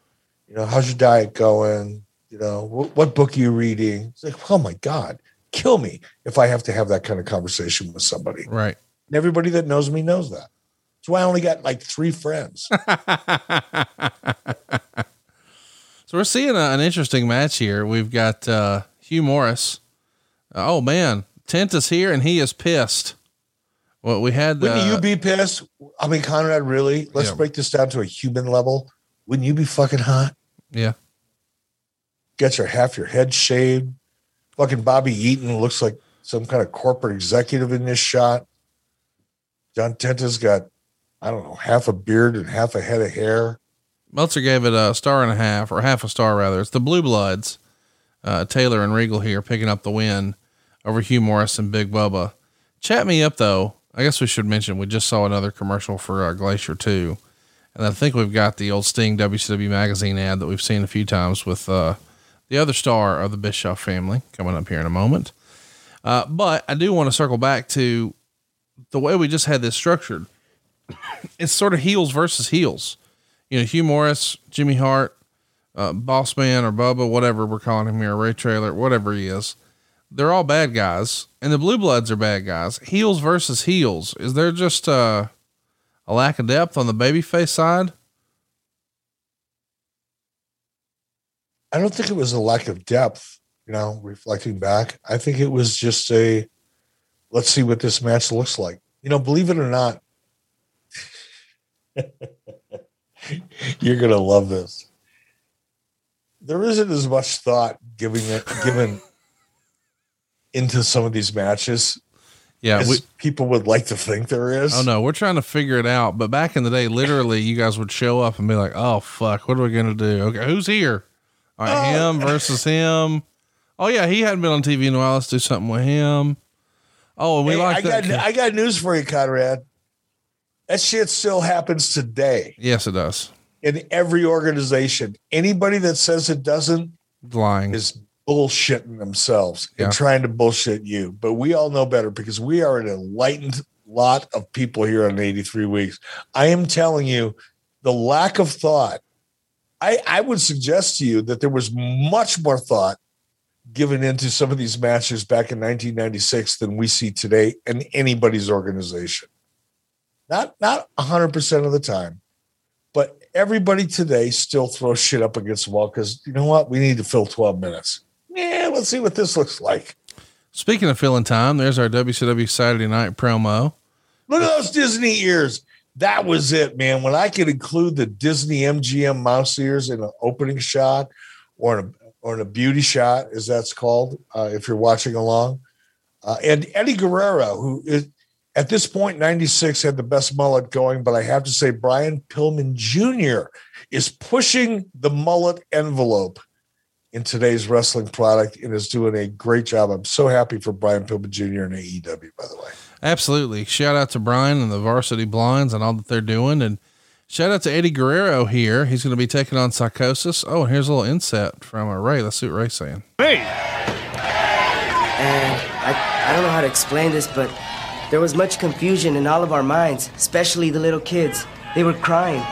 You know, how's your diet going? You know, what, what book are you reading? It's like, oh my God, kill me if I have to have that kind of conversation with somebody.
Right.
And everybody that knows me knows that. Why I only got like three friends.
So we're seeing a, an interesting match here. We've got uh, Hugh Morris. oh man, Tenta is here and he is pissed. Well, we had
Wouldn't
uh,
you be pissed? I mean, Conrad, really? Let's
Yeah.
break this down to a human level. Wouldn't you be fucking hot?
yeah.
Get your half your head shaved. Fucking Bobby Eaton looks like some kind of corporate executive in this shot. John Tenta's got, I don't know, half a beard and half a head of hair.
Meltzer gave it a star and a half, or half a star rather. It's the Blue Bloods, uh, Taylor and Regal here picking up the win over Hugh Morris and Big Bubba. Chat me up though. I guess we should mention we just saw another commercial for uh, Glacier 2. And I think we've got the old Sting WCW magazine ad that we've seen a few times with uh, the other star of the Bischoff family coming up here in a moment. Uh, but I do want to circle back to the way we just had this structured. It's sort of heels versus heels you know, Hugh Morris, Jimmy Hart, uh, Boss Man or Bubba, whatever we're calling him here, Ray Traylor, whatever he is, they're all bad guys, and the Blue Bloods are bad guys. Heels versus heels. Is there just uh, a lack of depth on the babyface side?
I don't think it was a lack of depth, you know, reflecting back. I think it was just a let's see what this match looks like. You know, believe it or not, you're going to love this. There isn't as much thought giving it given into some of these matches
Yeah, we,
people would like to think there is.
Oh no, we're trying to figure it out. But back in the day, literally, you guys would show up and be like, "Oh fuck, what are we gonna do? Okay, who's here? All right,
Oh.
him versus him. Oh yeah, he hadn't been on TV in a while. Let's do something with him. Oh, and we
Hey,
like
I got I got news for you, Conrad. That shit still happens today
yes, it does.
in every organization. Anybody that says it doesn't
Lying.
is bullshitting themselves
Yeah.
and trying to bullshit you. But we all know better because we are an enlightened lot of people here on 83 weeks. I am telling you, the lack of thought. I, I would suggest to you that there was much more thought given into some of these matches back in 1996 than we see today in anybody's organization. Not not 100% of the time, but everybody today still throws shit up against the wall because you know what? We need to fill 12 minutes. Yeah, let's see what this looks like.
Speaking of filling time, there's our WCW Saturday Night promo.
Look at those Disney ears. That was it, man. When I could include the Disney MGM mouse ears in an opening shot or in a, or in a beauty shot, as that's called, uh, if you're watching along. Uh, and Eddie Guerrero, who is at this point, 96 had the best mullet going, but I have to say, Brian Pillman Jr. is pushing the mullet envelope in today's wrestling product and is doing a great job. I'm so happy for Brian Pillman Jr. and AEW, by the way.
Absolutely. Shout out to Brian and the Varsity Blonds and all that they're doing. And shout out to Eddie Guerrero here. He's going to be taking on Psychosis. Oh, and here's a little inset from uh, Ray. Let's see what Ray's saying.
Hey!
And I, I don't know how to explain this, but there was much confusion in all of our minds, especially the little kids. They were crying.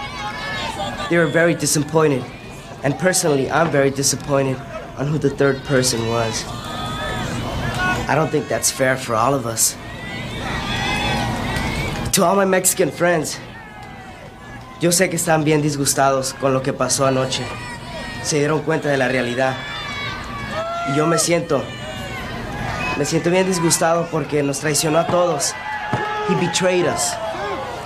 They were very disappointed. And personally, I'm very disappointed on who the third person was. I don't think that's fair for all of us. To all my Mexican friends, yo sé que están bien disgustados con lo que pasó anoche. Se dieron cuenta de la realidad. Y yo me siento Me siento bien disgustado porque nos traicionó a todos. He betrayed us.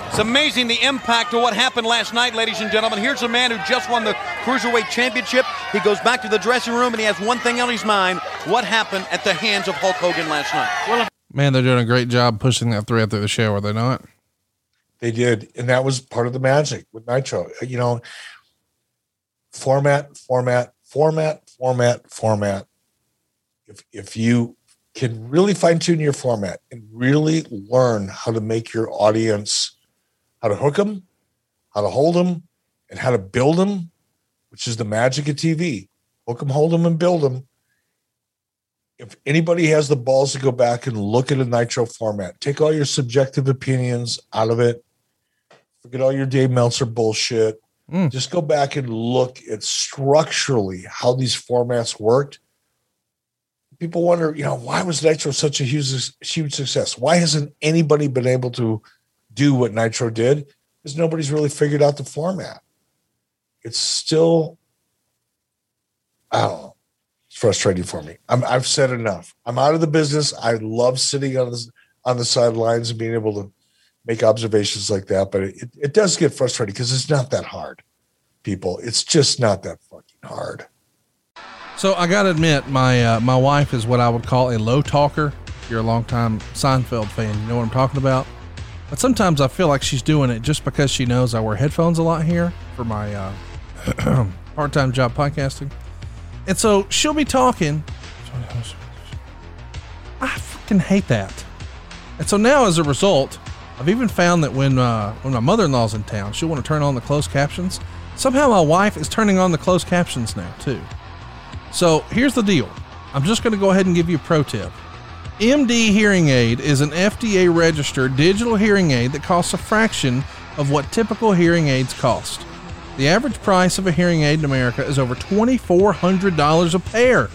It's amazing the impact of what happened last night, ladies and gentlemen. Here's a man who just won the Cruiserweight Championship. He goes back to the dressing room and he has one thing on his mind what happened at the hands of Hulk Hogan last night.
Man, they're doing a great job pushing that thread through the show, are they not?
They did, and that was part of the magic with Nitro. You know, format, format, format, format, format. If if you can really fine tune your format and really learn how to make your audience, how to hook them, how to hold them, and how to build them, which is the magic of TV. Hook them, hold them, and build them. If anybody has the balls to go back and look at a Nitro format, take all your subjective opinions out of it. Forget all your Dave Meltzer bullshit.
Mm.
Just go back and look at structurally how these formats worked. People wonder, you know, why was Nitro such a huge, huge success? Why hasn't anybody been able to do what Nitro did? Because nobody's really figured out the format. It's still, I don't know. It's frustrating for me. I'm, I've said enough. I'm out of the business. I love sitting on the on the sidelines and being able to make observations like that, but it, it does get frustrating because it's not that hard, people. It's just not that fucking hard.
So I got to admit, my uh, my wife is what I would call a low talker. You're a longtime Seinfeld fan, you know what I'm talking about. But sometimes I feel like she's doing it just because she knows I wear headphones a lot here for my uh, part-time job podcasting, and so she'll be talking. I fucking hate that. And so now, as a result, I've even found that when uh, when my mother-in-law's in town, she'll want to turn on the closed captions. Somehow, my wife is turning on the closed captions now too. So here's the deal. I'm just going to go ahead and give you a pro tip. MD Hearing Aid is an FDA registered digital hearing aid that costs a fraction of what typical hearing aids cost. The average price of a hearing aid in America is over $2,400 a pair.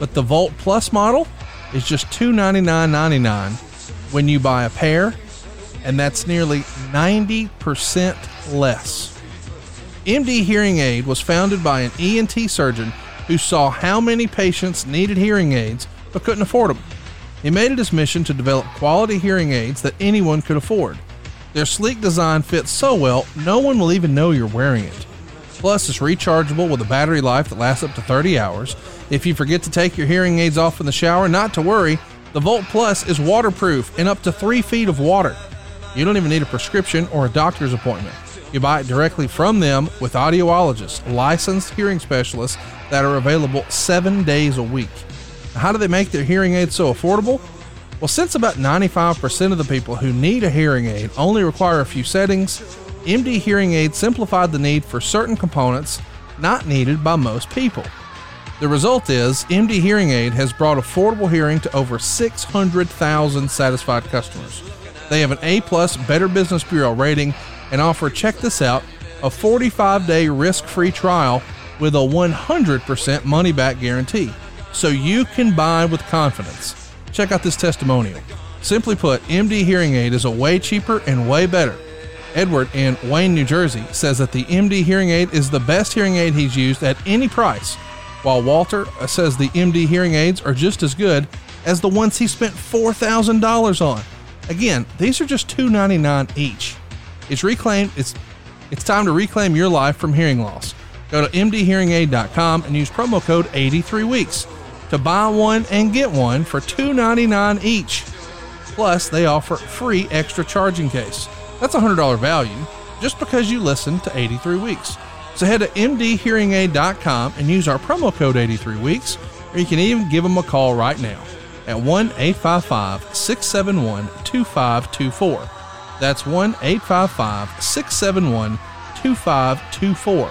But the Volt Plus model is just $299.99 when you buy a pair, and that's nearly 90% less. MD Hearing Aid was founded by an ENT surgeon who saw how many patients needed hearing aids but couldn't afford them. He made it his mission to develop quality hearing aids that anyone could afford. Their sleek design fits so well, no one will even know you're wearing it. Plus, it's rechargeable with a battery life that lasts up to 30 hours. If you forget to take your hearing aids off in the shower, not to worry, the Volt Plus is waterproof in up to three feet of water. You don't even need a prescription or a doctor's appointment. You buy it directly from them with audiologists, licensed hearing specialists that are available seven days a week. How do they make their hearing aids so affordable? Well, since about 95% of the people who need a hearing aid only require a few settings, MD Hearing Aid simplified the need for certain components not needed by most people. The result is MD Hearing Aid has brought affordable hearing to over 600,000 satisfied customers. They have an A plus Better Business Bureau rating and offer check this out a 45 day risk free trial with a 100% money back guarantee so you can buy with confidence. Check out this testimonial. Simply put, MD Hearing Aid is a way cheaper and way better. Edward in Wayne, New Jersey says that the MD Hearing Aid is the best hearing aid he's used at any price, while Walter uh, says the MD hearing aids are just as good as the ones he spent $4,000 on. Again, these are just $2.99 each. It's it's it's time to reclaim your life from hearing loss. Go to mdhearingaid.com and use promo code 83 weeks to buy one and get one for $2.99 each. Plus, they offer free extra charging case. That's a $100 value just because you listen to 83 weeks. So head to mdhearingaid.com and use our promo code 83 weeks, or you can even give them a call right now at 1 855 671 2524. That's 1 855 671 2524.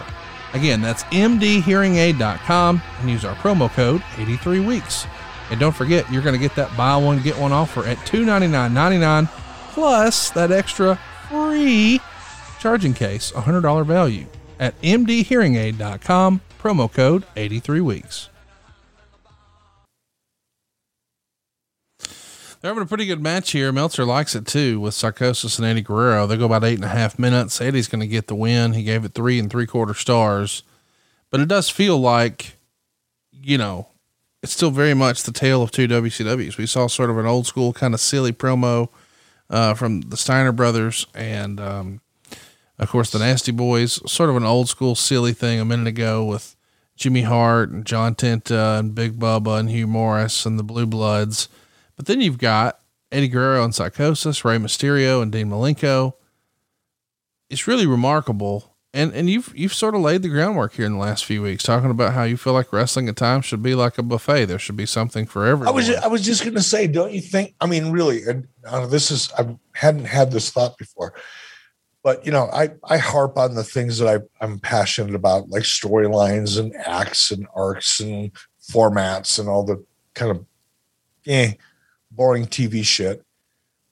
Again, that's mdhearingaid.com and use our promo code 83 weeks. And don't forget, you're going to get that buy one, get one offer at $299.99 plus that extra free charging case, $100 value at mdhearingaid.com, promo code 83 They're having a pretty good match here. Meltzer likes it too with Psychosis and Eddie Guerrero. They go about eight and a half minutes. Eddie's going to get the win. He gave it three and three quarter stars, but it does feel like, you know, it's still very much the tale of two WCWs. We saw sort of an old school kind of silly promo uh, from the Steiner brothers and, um, of course, the Nasty Boys. Sort of an old school silly thing a minute ago with Jimmy Hart and John Tenta and Big Bubba and Hugh Morris and the Blue Bloods. But then you've got Eddie Guerrero and Psychosis, Rey Mysterio and Dean Malenko. It's really remarkable. And and you've you've sort of laid the groundwork here in the last few weeks, talking about how you feel like wrestling at times should be like a buffet. There should be something for everyone.
I was I was just going to say, don't you think? I mean, really, and uh, this is I hadn't had this thought before, but you know, I I harp on the things that I I'm passionate about, like storylines and acts and arcs and formats and all the kind of eh, boring TV shit.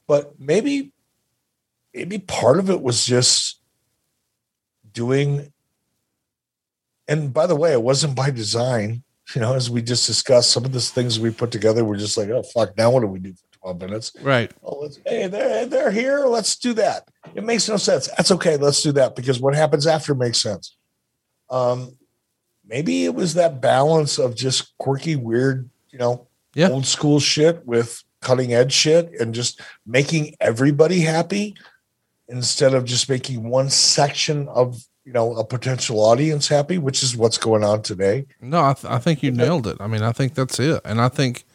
But maybe maybe part of it was just doing and by the way, it wasn't by design. You know, as we just discussed, some of the things we put together were just like, oh fuck, now what do we do for 12 minutes?
Right.
Oh, let's hey, they're they're here. Let's do that. It makes no sense. That's okay. Let's do that because what happens after makes sense. Um, maybe it was that balance of just quirky, weird, you know,
Yeah.
old school shit with cutting edge shit and just making everybody happy instead of just making one section of you know a potential audience happy, which is what's going on today.
No, I, th- I think you nailed it. I mean, I think that's it. And I think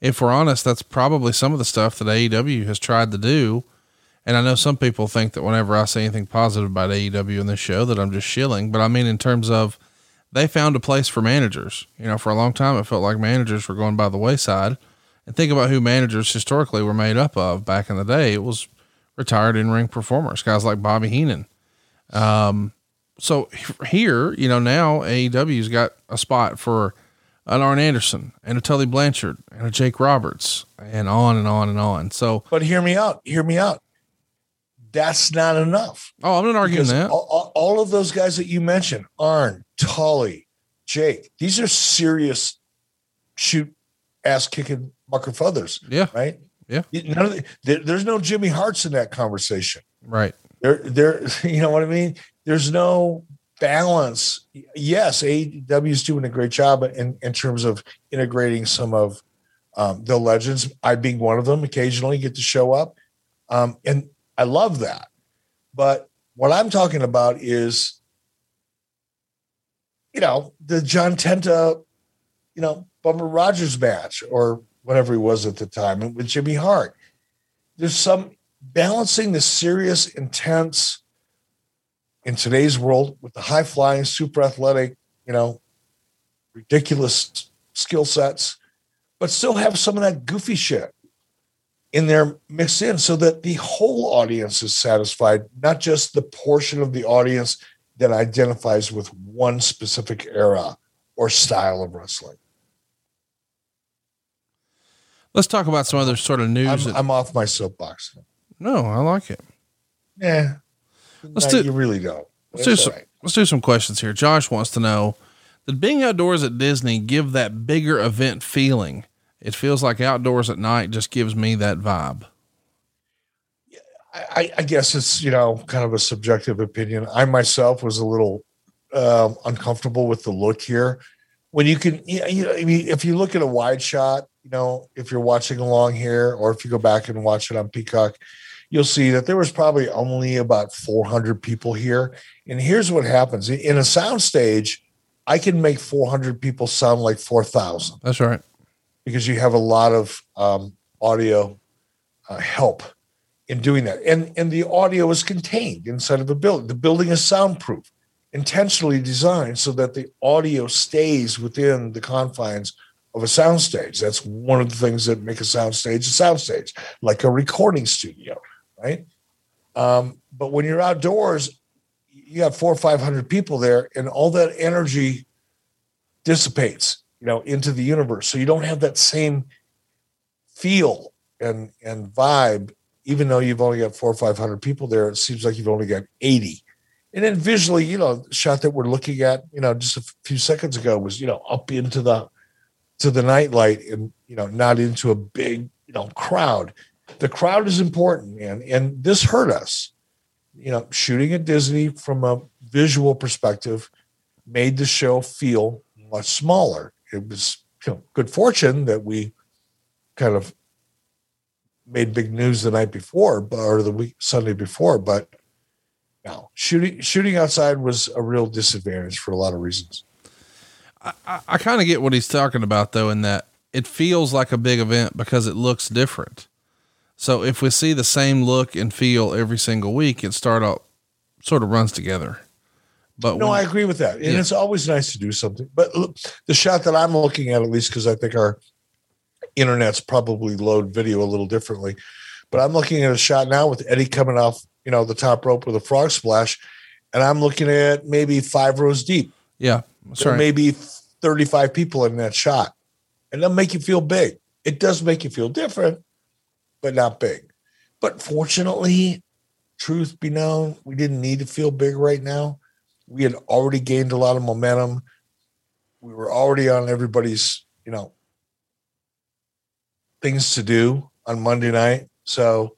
if we're honest, that's probably some of the stuff that AEW has tried to do. And I know some people think that whenever I say anything positive about AEW in this show, that I'm just shilling. But I mean, in terms of they found a place for managers. You know, for a long time, it felt like managers were going by the wayside. And think about who managers historically were made up of back in the day. It was retired in ring performers, guys like Bobby Heenan. Um, so here, you know, now AEW's got a spot for an Arn Anderson and a Tully Blanchard and a Jake Roberts and on and on and on. So,
But hear me out. Hear me out. That's not enough.
oh, I'm not arguing that.
all, all- all of those guys that you mentioned, Arn, Tully, Jake, these are serious shoot ass kicking Mark Feathers.
Yeah.
Right.
Yeah.
None of the, there, there's no Jimmy Harts in that conversation.
Right.
There, there, you know what I mean? There's no balance. Yes, AEW is doing a great job in, in terms of integrating some of um, the legends. I being one of them, occasionally get to show up. Um, and I love that. But what I'm talking about is, you know, the John Tenta, you know, Bubba Rogers match or whatever he was at the time and with Jimmy Hart. There's some balancing the serious, intense in today's world with the high flying, super athletic, you know, ridiculous skill sets, but still have some of that goofy shit in there mixed in so that the whole audience is satisfied, not just the portion of the audience that identifies with one specific era or style of wrestling.
Let's talk about some other sort of news.
I'm,
that-
I'm off my soapbox.
no, I like it.
Yeah.
Let's
No,
do-
you really don't.
Let's do some,
right.
let's do some questions here. Josh wants to know, did being outdoors at Disney give that bigger event feeling? It feels like outdoors at night just gives me that vibe.
I, I guess it's you know kind of a subjective opinion. I myself was a little um, uncomfortable with the look here. When you can, you know, I mean, if you look at a wide shot, you know, if you're watching along here, or if you go back and watch it on Peacock, you'll see that there was probably only about 400 people here. And here's what happens in a sound stage, I can make 400 people sound like 4,000
That's right.
because you have a lot of um, audio uh, help in doing that. And and the audio is contained inside of a building. The building is soundproof, intentionally designed so that the audio stays within the confines of a soundstage. That's one of the things that make a soundstage a soundstage, like a recording studio, right? Um, but when you're outdoors, you have four or five hundred people there, and all that energy dissipates, you know, into the universe. So you don't have that same feel and and vibe, even though you've only got four or five hundred people there. It seems like you've only got eighty. And then visually, you know, the shot that we're looking at, you know, just a few seconds ago was, you know, up into the to the nightlight and you know, not into a big, you know, crowd. The crowd is important, man. And this hurt us. You know, shooting at Disney from a visual perspective made the show feel much smaller. It was you know, good fortune that we kind of made big news the night before, or the week Sunday before. But no, shooting shooting outside was a real disadvantage for a lot of reasons.
I, I kind of get what he's talking about though, in that it feels like a big event because it looks different. So if we see the same look and feel every single week, it start out sort of runs together. But
No,
when-
I agree with that, and
Yeah.
it's always nice to do something. But look, the shot that I'm looking at, at least because I think our internet's probably load video a little differently, but I'm looking at a shot now with Eddie coming off, you know, the top rope with a frog splash, and I'm looking at maybe five rows deep.
yeah, that's
There may be 35 people in that shot, and that'll make you feel big. It does make you feel different, but not big. But fortunately, truth be known, we didn't need to feel big right now. We had already gained a lot of momentum. We were already on everybody's, you know, things to do on Monday night. So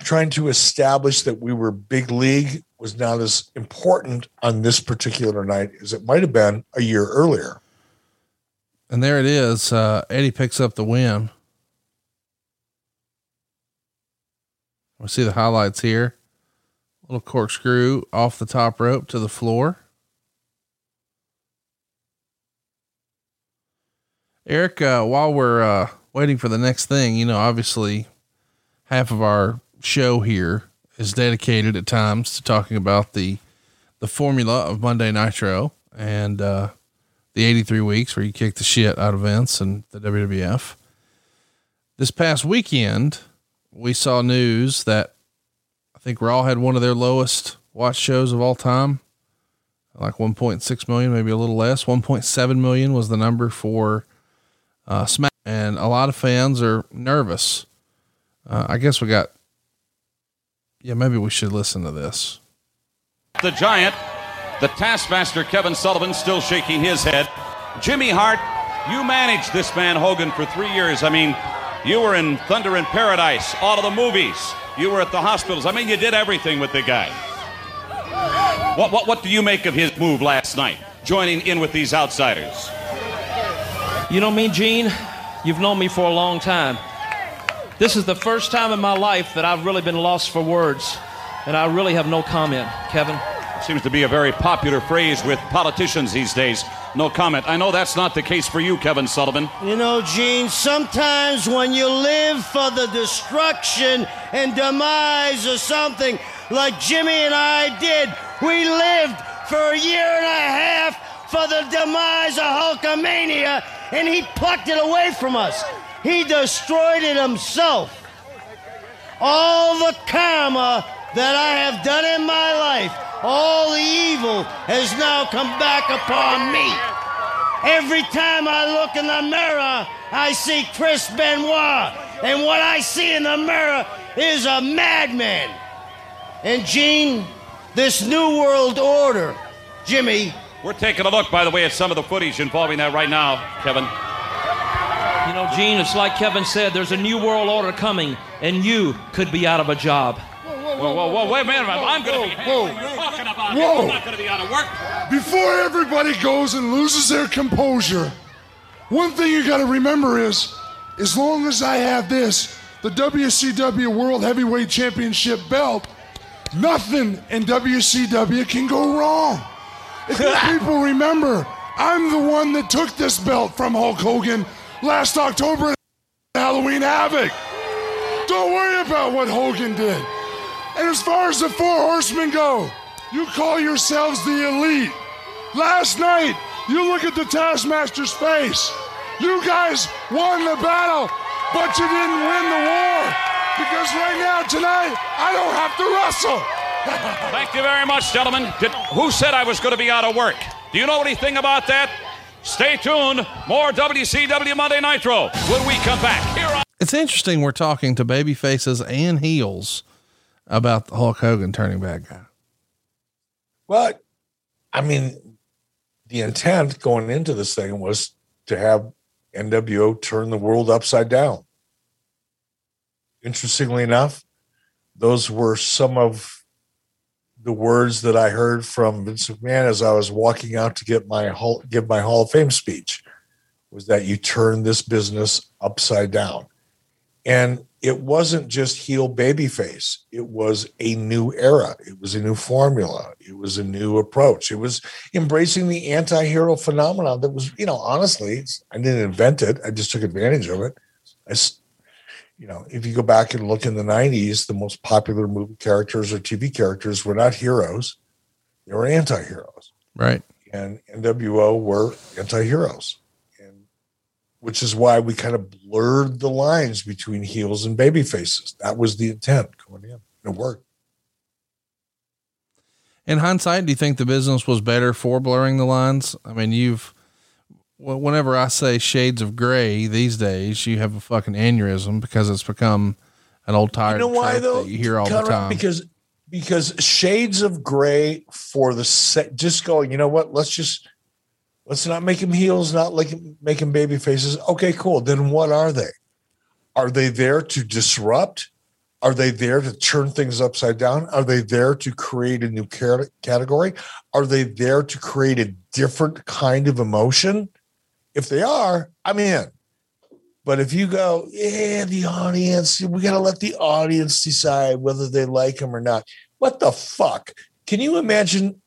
trying to establish that we were big league was not as important on this particular night as it might have been a year earlier.
And there it is. Uh, Eddie picks up the win. We see the highlights here. Little corkscrew off the top rope to the floor. Eric, uh, while we're uh, waiting for the next thing, you know, obviously half of our show here is dedicated at times to talking about the the formula of Monday Nitro and uh, the 83 weeks where you kick the shit out of Vince and the WWF. This past weekend, we saw news that I think Raw had one of their lowest watch shows of all time, like 1.6 million, maybe a little less. 1.7 million was the number for uh, Smack, and a lot of fans are nervous. Uh, I guess we got. Yeah, maybe we should listen to this.
The Giant, the Taskmaster Kevin Sullivan still shaking his head. Jimmy Hart, You managed this man, Hogan, for three years. I mean, you were in Thunder in Paradise, all of the movies. You were at the hospitals. I mean, you did everything with the guy. What, what, what do you make of his move last night, joining in with these outsiders?
You know me, Gene? You've known me for a long time. This is the first time in my life that I've really been lost for words, and I really have no comment, Kevin.
Seems to be a very popular phrase with politicians these days. No comment. I know that's not the case for you, Kevin Sullivan.
You know, Gene, sometimes when you live for the destruction and demise of something like Jimmy and I did, we lived for a year and a half for the demise of Hulkamania, and he plucked it away from us. He destroyed it himself. All the karma that I have done in my life, all the evil has now come back upon me. Every time I look in the mirror, I see Chris Benoit. And what I see in the mirror is a madman. And Gene, this New World Order, Jimmy.
We're taking a look, by the way, at some of the footage involving that right now, Kevin.
You know, Gene, it's like Kevin said, there's a new world order coming, and you could be out of a job.
Whoa, whoa, whoa, wait a minute. I'm going to be.
whoa.
What talking about?
Whoa.
I'm not going to be out of work.
Before everybody goes and loses their composure, one thing you got to remember is as long as I have this, the WCW World Heavyweight Championship belt, nothing in WCW can go wrong. If people remember, I'm the one that took this belt from Hulk Hogan last October at Halloween Havoc. Don't worry about what Hogan did. And as far as the four horsemen go, you call yourselves the elite. Last night, you look at the Taskmaster's face. You guys won the battle, but you didn't win the war. Because right now, tonight, I don't have to wrestle.
Thank you very much, gentlemen. Did, who said I was going to be out of work? Do you know anything about that? Stay tuned. More WCW Monday Nitro when we come back. Here on.
It's interesting we're talking to baby faces and heels about the Hulk Hogan turning bad guy.
Well, I mean, the intent going into this thing was to have NWO turn the world upside down. Interestingly enough, those were some of the words that I heard from Vince McMahon as I was walking out to get my hall, give my Hall of Fame speech, was that you turn this business upside down. And it wasn't just heel babyface. It was a new era. It was a new formula. It was a new approach. It was embracing the anti-hero phenomenon that was, you know, honestly, I didn't invent it. I just took advantage of it. I, you know, if you go back and look in the 90s, the most popular movie characters or TV characters were not heroes. They were anti-heroes.
Right.
And NWO were anti-heroes and which is why we kind of blurred the lines between heels and baby faces. That was the intent going in. It worked.
In hindsight, do you think the business was better for blurring the lines? I mean, you've, whenever I say shades of gray these days, you have a fucking aneurysm because it's become an old tired
You know why though?
that you hear all the time.
Because because shades of gray for the set just going, you know what? Let's just let's not make them heels, not like make them baby faces. Okay, cool. Then what are they? Are they there to disrupt? Are they there to turn things upside down? Are they there to create a new category? Are they there to create a different kind of emotion? If they are, I'm in. But if you go, yeah, the audience, we got to let the audience decide whether they like them or not. What the fuck? Can you imagine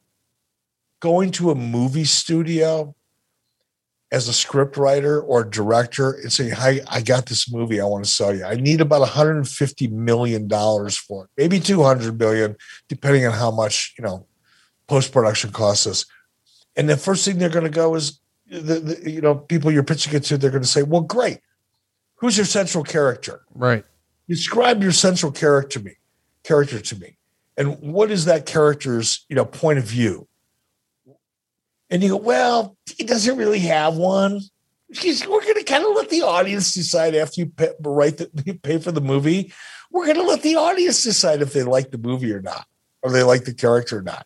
going to a movie studio as a script writer or director and saying, Hi, I got this movie I want to sell you. I need about 150 million dollars for it, maybe 200 million, depending on how much, you know, post-production costs us. And the first thing they're going to go is the, the you know, people you're pitching it to, they're going to say, Well, great. Who's your central character?
right.
describe your central character to me character to me and what is that character's you know point of view and you go well he doesn't really have one He's- we're going to kind of let the audience decide after you pay, write the, you pay for the movie we're going to let the audience decide if they like the movie or not or they like the character or not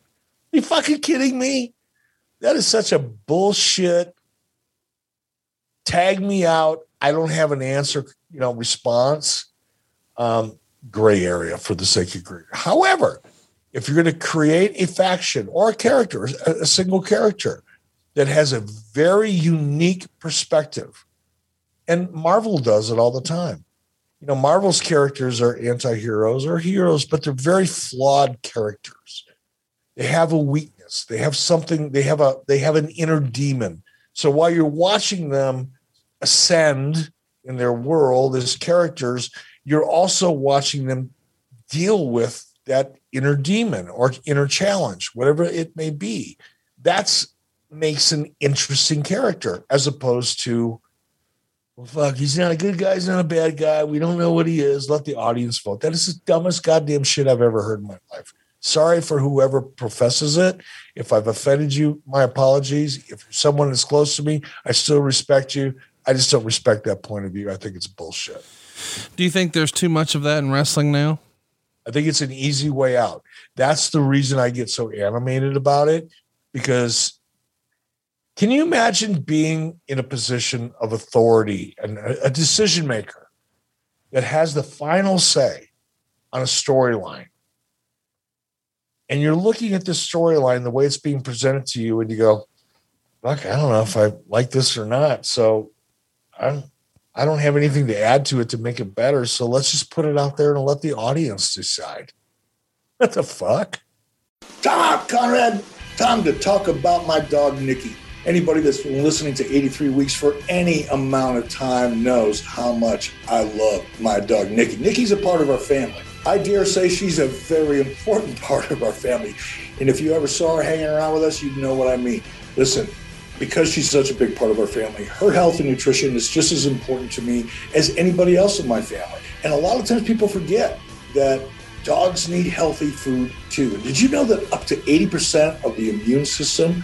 you fucking kidding me that is such a bullshit tag me out. I don't have an answer, you know, response. Um, gray area for the sake of gray. However, if you're going to create a faction or a character, a, a single character that has a very unique perspective, and Marvel does it all the time. You know, Marvel's characters are anti-heroes or heroes, but they're very flawed characters. They have a weakness. They have something. They have a. They have an inner demon. So while you're watching them ascend in their world as characters, you're also watching them deal with that inner demon or inner challenge, whatever it may be. That's makes an interesting character as opposed to, well, fuck, he's not a good guy, he's not a bad guy. We don't know what he is. Let the audience vote. That is the dumbest goddamn shit I've ever heard in my life. Sorry for whoever professes it. If I've offended you, my apologies. If someone is close to me, I still respect you. I just don't respect that point of view. I think it's bullshit.
Do you think there's too much of that in wrestling now?
I think it's an easy way out. That's the reason I get so animated about it because can you imagine being in a position of authority and a decision maker that has the final say on a storyline? And you're looking at this storyline, the way it's being presented to you, and you go, Fuck, I don't know if I like this or not. So I'm I don't have anything to add to it to make it better. So let's just put it out there and let the audience decide. What the fuck? Tom, Conrad, time to talk about my dog, Nikki. Anybody that's been listening to 83 Weeks for any amount of time knows how much I love my dog, Nikki. Nikki's a part of our family. I dare say she's a very important part of our family. And if you ever saw her hanging around with us, you'd know what I mean. Listen, because she's such a big part of our family, her health and nutrition is just as important to me as anybody else in my family. And a lot of times people forget that dogs need healthy food too. And did you know that up to 80% of the immune system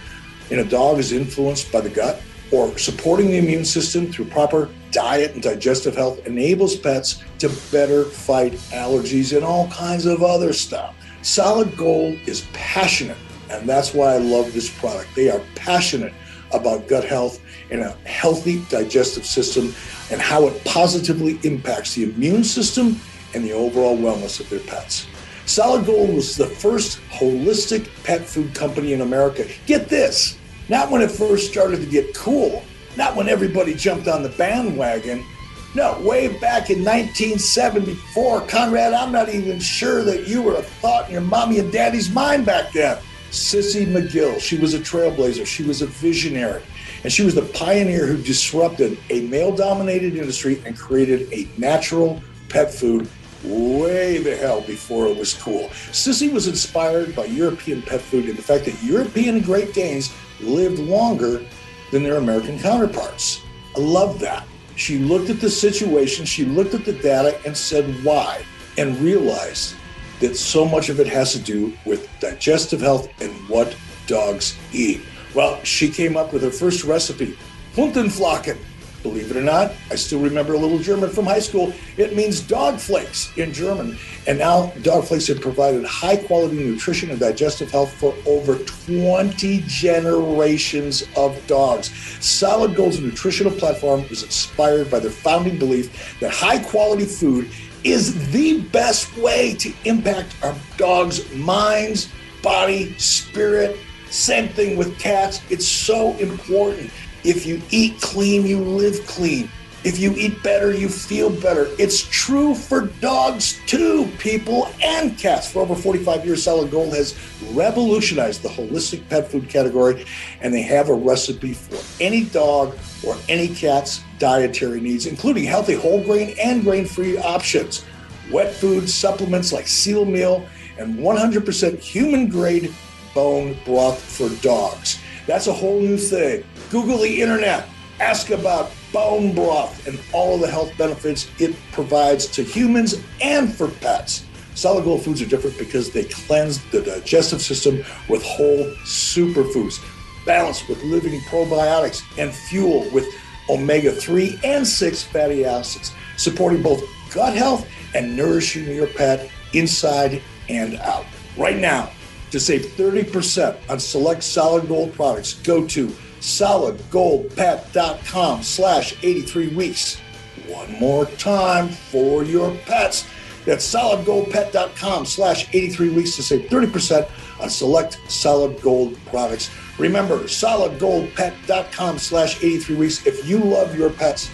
in a dog is influenced by the gut? Or supporting the immune system through proper diet and digestive health enables pets to better fight allergies and all kinds of other stuff. Solid Gold is passionate, and that's why I love this product. They are passionate about gut health and a healthy digestive system and how it positively impacts the immune system and the overall wellness of their pets. Solid Gold was the first holistic pet food company in America. Get this, not when it first started to get cool, not when everybody jumped on the bandwagon. No, way back in 1974, Conrad, I'm not even sure that you were a thought in your mommy and daddy's mind back then. Sissy McGill. She was a trailblazer. She was a visionary. And she was the pioneer who disrupted a male dominated industry and created a natural pet food way the hell before it was cool. Sissy was inspired by European pet food and the fact that European Great Danes lived longer than their American counterparts. I love that. She looked at the situation, she looked at the data and said why, and realized that so much of it has to do with digestive health and what dogs eat. Well, she came up with her first recipe, Hundenflocken. Believe it or not, I still remember a little German from high school. It means dog flakes in German. And now dog flakes have provided high quality nutrition and digestive health for over 20 generations of dogs. Solid Gold's nutritional platform was inspired by their founding belief that high quality food is the best way to impact our dogs' minds, body, spirit. Same thing with cats. It's so important. If you eat clean, you live clean. If you eat better, you feel better. It's true for dogs too, people and cats. For over 45 years, Solid Gold has revolutionized the holistic pet food category, and they have a recipe for any dog or any cat's dietary needs, including healthy whole grain and grain free options, wet food supplements like seal meal, and 100% human grade bone broth for dogs. That's a whole new thing. Google the internet, ask about bone broth and all of the health benefits it provides to humans and for pets. Solid Gold foods are different because they cleanse the digestive system with whole superfoods, balanced with living probiotics, and fuel with omega 3 and 6 fatty acids, supporting both gut health and nourishing your pet inside and out. Right now, to save 30% on select solid gold products, go to solidgoldpet.com slash 83 weeks. One more time for your pets. That's solidgoldpet.com slash 83 weeks to save 30% on select solid gold products. Remember, solidgoldpet.com slash 83 weeks. If you love your pets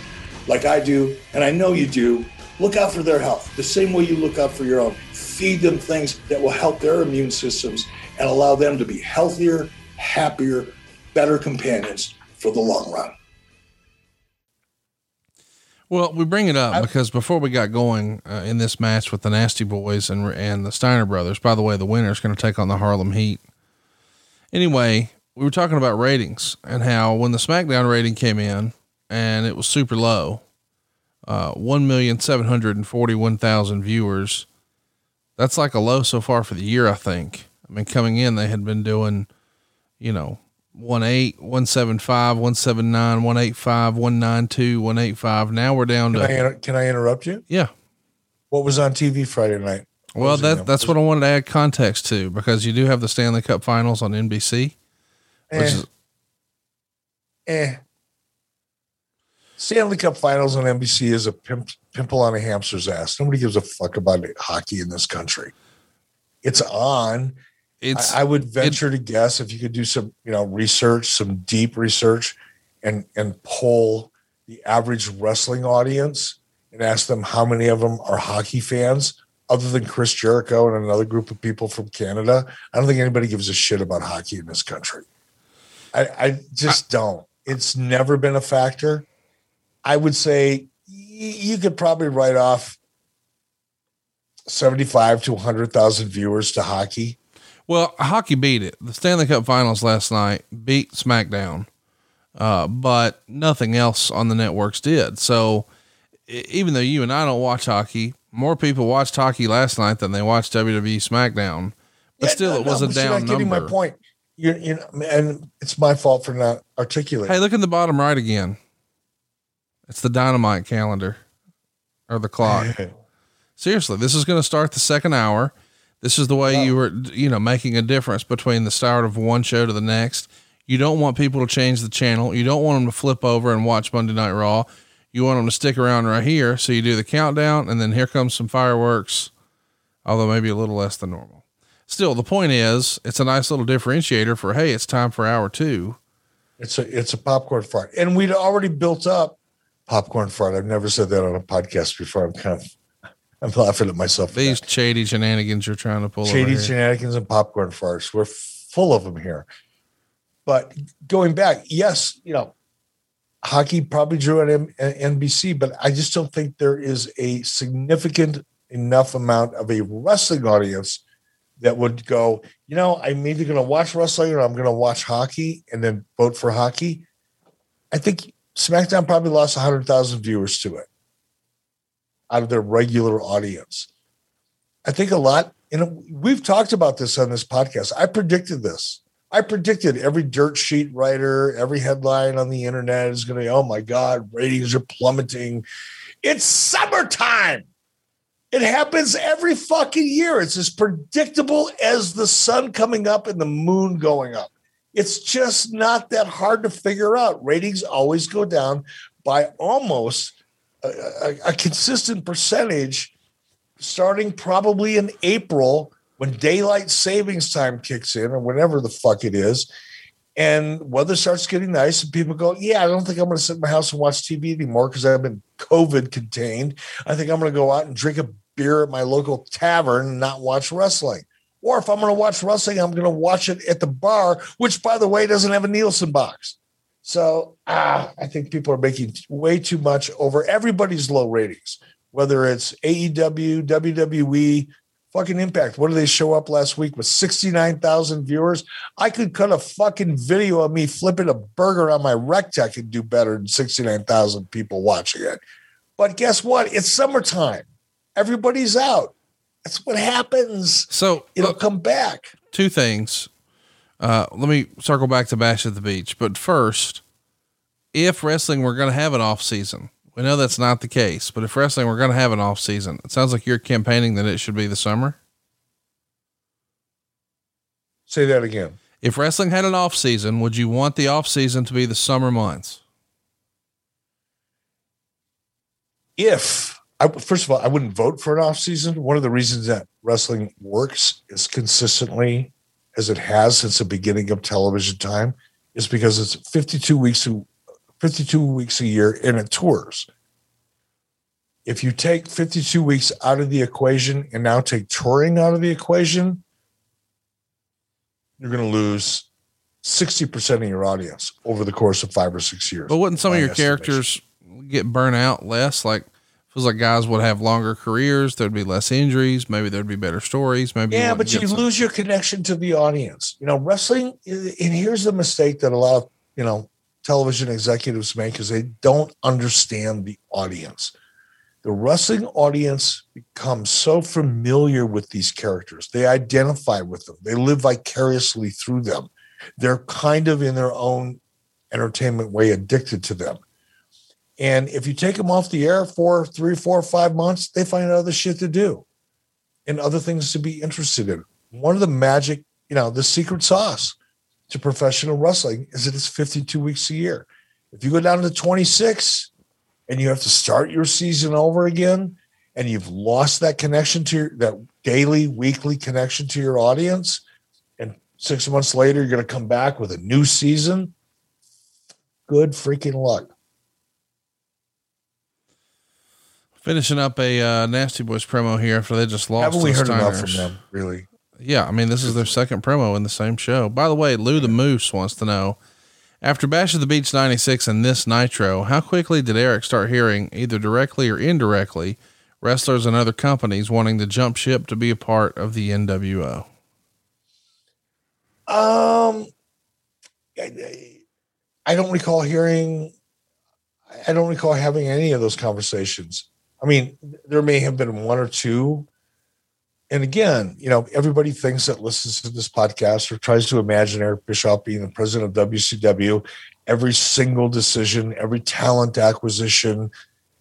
like I do, and I know you do, look out for their health the same way you look out for your own. Feed them things that will help their immune systems and allow them to be healthier, happier, better companions for the long run.
Well, we bring it up because before we got going uh, in this match with the Nasty Boys and and the Steiner brothers, by the way, the winner is going to take on the Harlem Heat. Anyway, we were talking about ratings and how when the SmackDown rating came in and it was super low, uh, one million seven hundred and forty-one thousand viewers. That's like a low so far for the year, I think. I mean, coming in, they had been doing, you know, one eight, one seven five, one seven nine, one eight five, one nine two, one eight five. Now we're down
Can
to
I, inter- can I interrupt you?
yeah.
What was on TV Friday night? What
Well, that that's what I wanted to add context to because you do have the Stanley Cup Finals on NBC, which
Eh.
is
eh. Stanley Cup Finals on NBC is a pimp, pimple on a hamster's ass. Nobody gives a fuck about hockey in this country. It's on.
It's
I, I would venture to guess if you could do some, you know, research, some deep research, and and poll the average wrestling audience and ask them how many of them are hockey fans, other than Chris Jericho and another group of people from Canada. I don't think anybody gives a shit about hockey in this country. I, I just don't. It's never been a factor. I would say you could probably write off 75 to 100,000 viewers to hockey.
Well, hockey beat it. The Stanley Cup Finals last night beat SmackDown, uh, but nothing else on the networks did. So even though you and I don't watch hockey, more people watched hockey last night than they watched WWE SmackDown. But
Yeah,
still,
no,
it was
no,
a down
not getting my point. You're, you know, and it's my fault for not articulating.
Hey, look in the bottom right again. It's the dynamite calendar or the clock. Seriously, this is going to start the second hour. This is the way you were, you know, making a difference between the start of one show to the next. You don't want people to change the channel. You don't want them to flip over and watch Monday Night Raw. You want them to stick around right here. So you do the countdown and then here comes some fireworks, although maybe a little less than normal. Still, the point is, it's a nice little differentiator for, hey, it's time for hour two.
It's a it's a popcorn fart, and we'd already built up popcorn fart. I've never said that on a podcast before. I'm kind of I'm laughing at myself.
These shady shenanigans you're trying to pull
shady shenanigans and popcorn farts. We're full of them here. But going back, yes, you know, hockey probably drew at M- uh, NBC, but I just don't think there is a significant enough amount of a wrestling audience that would go, you know, I'm either going to watch wrestling or I'm going to watch hockey and then vote for hockey. I think SmackDown probably lost 100,000 viewers to it out of their regular audience. I think a lot, and we've talked about this on this podcast. I predicted this. I predicted every dirt sheet writer, every headline on the internet is going to be, oh my God, ratings are plummeting. It's summertime. It happens every fucking year. It's as predictable as the sun coming up and the moon going up. It's just not that hard to figure out. Ratings always go down by almost a, a- consistent percentage starting probably in April when daylight savings time kicks in or whenever the fuck it is. And weather starts getting nice, and people go, Yeah, I don't think I'm going to sit in my house and watch TV anymore because I've been COVID contained. I think I'm going to go out and drink a beer at my local tavern and not watch wrestling. Or if I'm going to watch wrestling, I'm going to watch it at the bar, which, by the way, doesn't have a Nielsen box. So ah, I think people are making way too much over everybody's low ratings, whether it's AEW, WWE, fucking Impact. What did they show up last week with 69,000 viewers? I could cut a fucking video of me flipping a burger on my Rectech and do better than 69,000 people watching it. But guess what? It's summertime. Everybody's out. That's what happens.
So
It'll come back.
two things. Uh, let me circle back to Bash at the Beach. But first, if wrestling were going to have an off season, we know that's not the case, but if wrestling were going to have an off season, it sounds like you're campaigning that it should be the summer.
Say that again.
If wrestling had an off season, would you want the off season to be the summer months?
If I, first of all, I wouldn't vote for an off season. One of the reasons that wrestling works is consistently as it has since the beginning of television time is because it's 52 weeks, 52 weeks a year and it tours. If you take 52 weeks out of the equation and now take touring out of the equation, you're going to lose 60% of your audience over the course of five or six years.
But wouldn't some of your characters get burnt out less? Like feels like guys would have longer careers. There'd be less injuries. Maybe there'd be better stories. Maybe
Yeah,
wouldn't
but you
some-
lose your connection to the audience. You know, wrestling, and here's the mistake that a lot of, you know, television executives make is they don't understand the audience. The wrestling audience becomes so familiar with these characters. They identify with them. They live vicariously through them. They're kind of in their own entertainment way addicted to them. And if you take them off the air for three, four, five months, they find other shit to do and other things to be interested in. One of the magic, you know, the secret sauce to professional wrestling is that it's 52 weeks a year. If you go down to 26 and you have to start your season over again and you've lost that connection to your, that daily, weekly connection to your audience, and six months later you're going to come back with a new season, good freaking luck.
Finishing up a uh, Nasty Boys promo here after they just lost.
Haven't we heard enough from them, really?
Yeah, I mean, this is their second promo in the same show. By the way, Lou the Moose wants to know after Bash of the Beach 96 and this Nitro, how quickly did Eric start hearing, either directly or indirectly, wrestlers and other companies wanting to jump ship to be a part of the NWO?
Um, I, I don't recall hearing. I don't recall having any of those conversations. I mean, there may have been one or two. And again, you know, everybody thinks that listens to this podcast or tries to imagine Eric Bischoff being the president of WCW. Every single decision, every talent acquisition,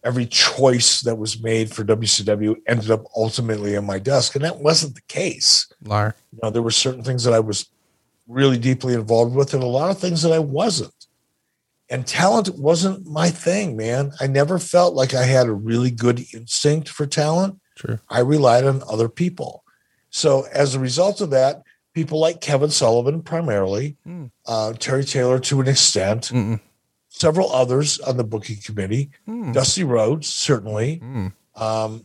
every choice that was made for WCW ended up ultimately on my desk. And that wasn't the case
Liar.
you know, there were certain things that I was really deeply involved with, and a lot of things that I wasn't. And talent wasn't my thing, man. I never felt like I had a really good instinct for talent.
True.
I relied on other people. So as a result of that, people like Kevin Sullivan, primarily,
Mm.
uh, Terry Taylor to an extent,
Mm-mm.
several others on the booking committee,
Mm.
Dusty Rhodes, certainly,
Mm.
um,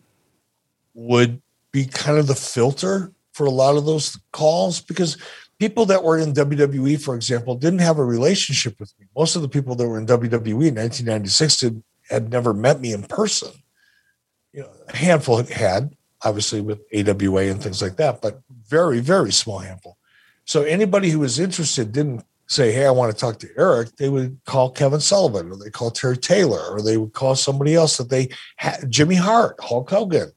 would be kind of the filter for a lot of those calls because people that were in WWE, for example, didn't have a relationship with me. Most of the people that were in WWE in 1996 did, had never met me in person. You know, a handful had, obviously, with AWA and things like that, but very, very small handful. So anybody who was interested didn't say, "Hey, I want to talk to Eric." They would call Kevin Sullivan, or they call Terry Taylor, or they would call somebody else that they had, Jimmy Hart, Hulk Hogan,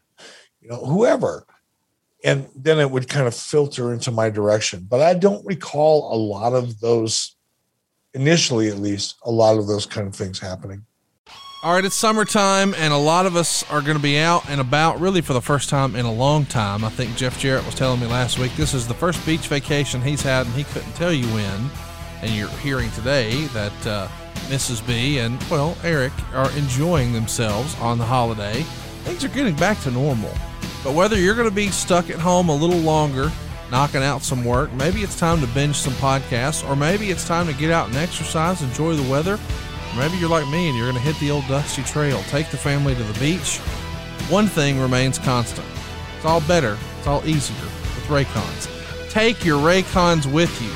you know, whoever. And then it would kind of filter into my direction. But I don't recall a lot of those, initially at least, a lot of those kind of things happening.
All right, it's summertime, and a lot of us are going to be out and about really for the first time in a long time. I think Jeff Jarrett was telling me last week this is the first beach vacation he's had, and he couldn't tell you when. And you're hearing today that uh, Mrs. B and, well, Eric are enjoying themselves on the holiday. Things are getting back to normal. But whether you're going to be stuck at home a little longer, knocking out some work, maybe it's time to binge some podcasts, or maybe it's time to get out and exercise, enjoy the weather. Maybe you're like me and you're going to hit the old dusty trail, take the family to the beach. One thing remains constant. It's all better, it's all easier with Raycons. Take your Raycons with you.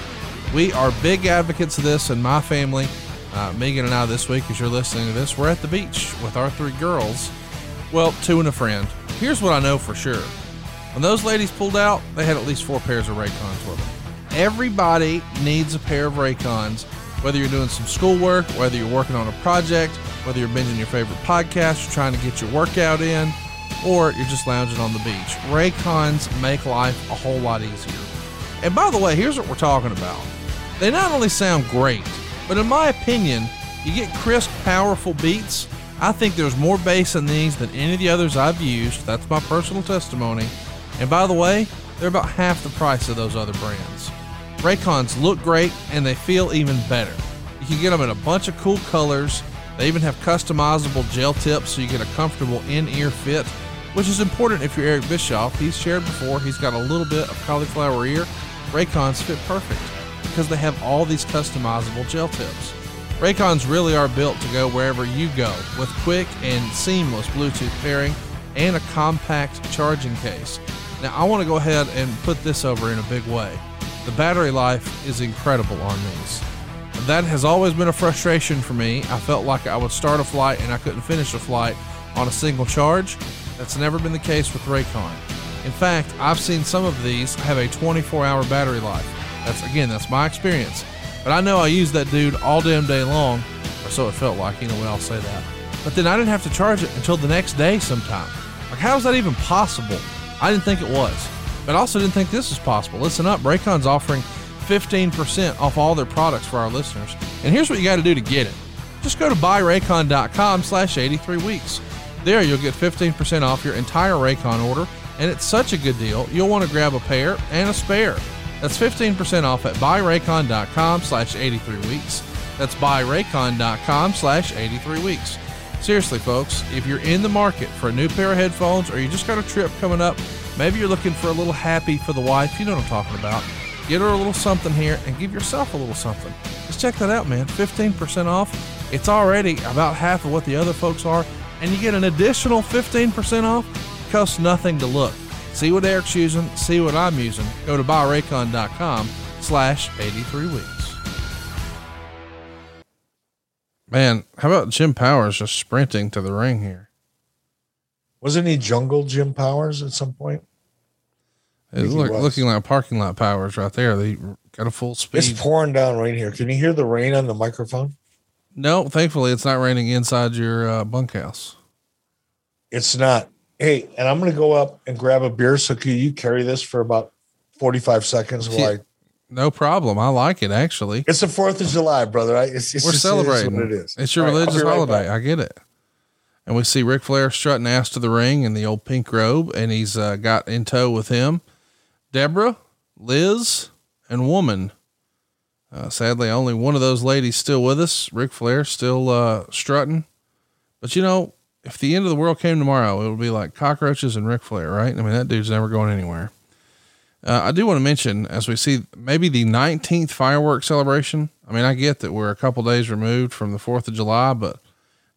We are big advocates of this in my family. Uh, Megan and I this week, as you're listening to this, we're at the beach with our three girls. Well, two and a friend. Here's what I know for sure. When those ladies pulled out, they had at least four pairs of Raycons with them. Everybody needs a pair of Raycons, whether you're doing some schoolwork, whether you're working on a project, whether you're binging your favorite podcast, you're trying to get your workout in, or you're just lounging on the beach. Raycons make life a whole lot easier. And by the way, here's what we're talking about. They not only sound great, but in my opinion, you get crisp, powerful beats. I think there's more bass in these than any of the others I've used. That's my personal testimony. And by the way, they're about half the price of those other brands. Raycons look great and they feel even better. You can get them in a bunch of cool colors. They even have customizable gel tips so you get a comfortable in ear fit, which is important if you're Eric Bischoff. He's shared before, he's got a little bit of cauliflower ear. Raycons fit perfect because they have all these customizable gel tips. Raycons really are built to go wherever you go with quick and seamless Bluetooth pairing and a compact charging case. Now, I want to go ahead and put this over in a big way. The battery life is incredible on these. That has always been a frustration for me. I felt like I would start a flight and I couldn't finish a flight on a single charge. That's never been the case with Raycon. In fact, I've seen some of these have a 24 hour battery life. That's again, that's my experience. But I know I used that dude all damn day long, or so it felt like, you know, I'll say that. But then I didn't have to charge it until the next day sometime. Like, how is that even possible? I didn't think it was. But I also didn't think this was possible. Listen up, Raycon's offering 15% off all their products for our listeners. And here's what you got to do to get it. Just go to buyraycon.com slash 83 weeks. There you'll get 15% off your entire Raycon order, and it's such a good deal, you'll want to grab a pair and a spare. That's 15% off at buyraycon.com slash 83 weeks. That's buyraycon.com slash 83 weeks. Seriously, folks, if you're in the market for a new pair of headphones or you just got a trip coming up, maybe you're looking for a little happy for the wife, you know what I'm talking about. Get her a little something here and give yourself a little something. Just check that out, man. 15% off. It's already about half of what the other folks are, and you get an additional 15% off. It costs nothing to look. See what Eric's using, see what I'm using. Go to buyraycon.com slash 83 weeks. Man, how about Jim Powers just sprinting to the ring here?
Wasn't he Jungle Jim Powers at some point?
It's look, looking like parking lot powers right there. They got a full speed.
It's pouring down rain here. Can you hear the rain on the microphone?
No, thankfully it's not raining inside your uh, bunkhouse.
It's not. Hey, and I'm going to go up and grab a beer. So can you carry this for about 45 seconds while I
No problem. I like it actually.
It's the Fourth of July, brother. I, it's, it's
We're
just,
celebrating.
It is what it is.
It's your
All right,
religious
right
holiday.
back.
I get it. And we see Ric Flair strutting ass to the ring in the old pink robe, and he's uh, got in tow with him Debra, Liz, and Woman. Uh, sadly, only one of those ladies still with us. Ric Flair still uh, strutting. But you know, if the end of the world came tomorrow, it would be like cockroaches and Ric Flair, right? I mean, that dude's never going anywhere. Uh, I do want to mention as we see maybe the 19th fireworks celebration. I mean, I get that we're a couple days removed from the 4th of July, but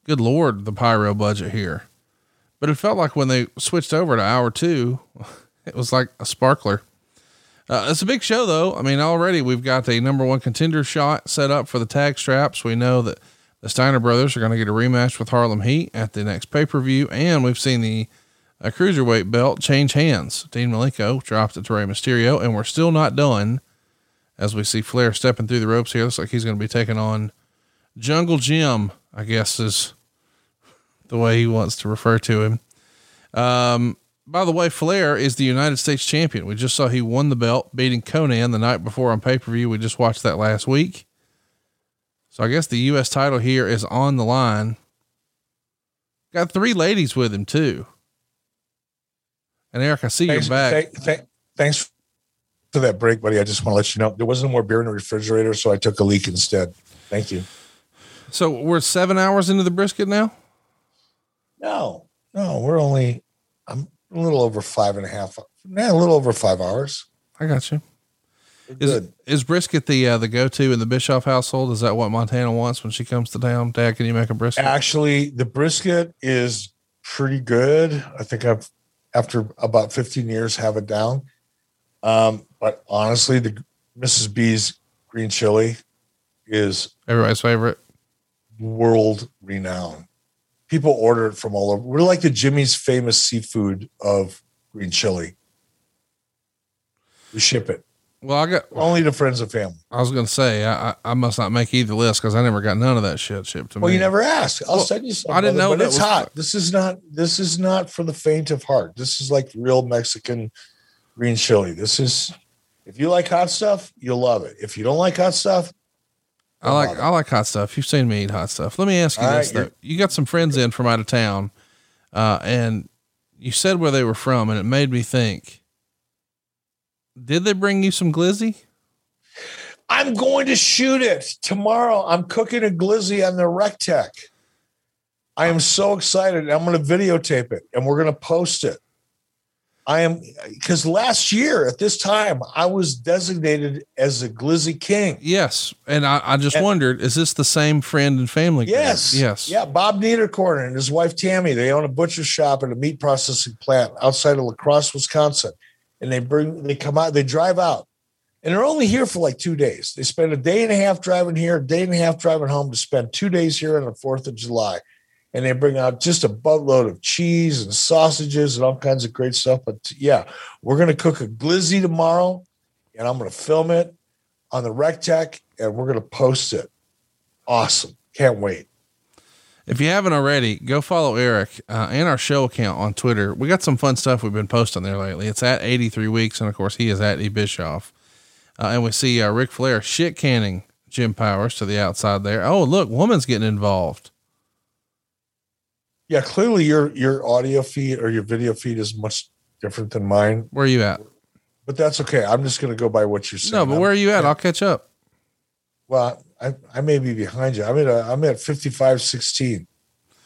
good Lord, the pyro budget here. But it felt like when they switched over to hour two, it was like a sparkler. Uh, it's a big show though. I mean, already we've got the number one contender shot set up for the tag straps. We know that the Steiner brothers are going to get a rematch with Harlem Heat at the next pay per view, and we've seen the uh, cruiserweight belt change hands. Dean Malenko dropped it to Rey Mysterio, and we're still not done. As we see Flair stepping through the ropes here, looks like he's going to be taking on Jungle Jim. I guess is the way he wants to refer to him. Um, by the way, Flair is the United States champion. We just saw he won the belt, beating Konnan the night before on pay per view. We just watched that last week. So I guess the U.S. title here is on the line. Got three ladies with him too. And Eric, I see
Thanks,
you're back.
thank- thank- thanks for that break, buddy. I just want to let you know there wasn't more beer in the refrigerator, so I took a leak instead. Thank you.
So we're seven hours into the brisket now.
No, no, we're only I'm a little over five and a half. Yeah, a little over five hours.
I got you. Is is brisket the uh, the go to in the Bischoff household? Is that what Montana wants when she comes to town? Dad, can you make a brisket?
Actually, the brisket is pretty good. I think I've after about 15 years have it down. Um, but honestly, the Mrs. B's green chili is
Everybody's favorite.
world renowned. People order it from all over. We're like the Jimmy's famous seafood of green chili. We ship it
Well, I got
only to friends and family.
I was gonna say I I, I must not make either list because I never got none of that shit shipped to
Well,
me.
Well, you never asked. I'll
Well,
send you some.
I didn't know
but
that
it's
was-
hot. This is not. This is not for the faint of heart. This is like real Mexican green chili. This is. If you like hot stuff, you'll love it. If you don't like hot stuff,
I like I like hot stuff. You've seen me eat hot stuff. Let me ask you
All
this
right,
you got some friends in from out of town, uh, and you said where they were from, and it made me think. Did they bring you some glizzy?
I'm going to shoot it tomorrow. I'm cooking a glizzy on the Rectech. I am so excited. I'm going to videotape it and we're going to post it. I am because last year at this time I was designated as a glizzy king.
Yes, and I, I just
And-
wondered, is this the same friend and family? group?
Yes.
yes,
Yeah. Bob Niederkorn and his wife Tammy, they own a butcher shop and a meat processing plant outside of La Crosse, Wisconsin. And they bring, they come out, they drive out and they're only here for like two days. They spend a day and a half driving here, a day and a half driving home to spend two days here on the 4th of July. And they bring out just a buttload of cheese and sausages and all kinds of great stuff. But yeah, we're going to cook a glizzy tomorrow and I'm going to film it on the rec tech and we're going to post it. Awesome. Can't wait.
If you haven't already, go follow Eric uh, and our show account on Twitter. We got some fun stuff we've been posting there lately. It's at 83 weeks, and of course, he is at E Bischoff. Uh, and we see uh, Ric Flair shit canning Jim Powers to the outside there. Oh, look, woman's getting involved.
Yeah, clearly your your audio feed or your video feed is much different than mine,
Where are you at?
but that's okay. I'm just going to go by what you're saying.
No, but where are you at? I'll catch up.
Well, I, I may be behind you. I'm at a, I'm at 55, 16,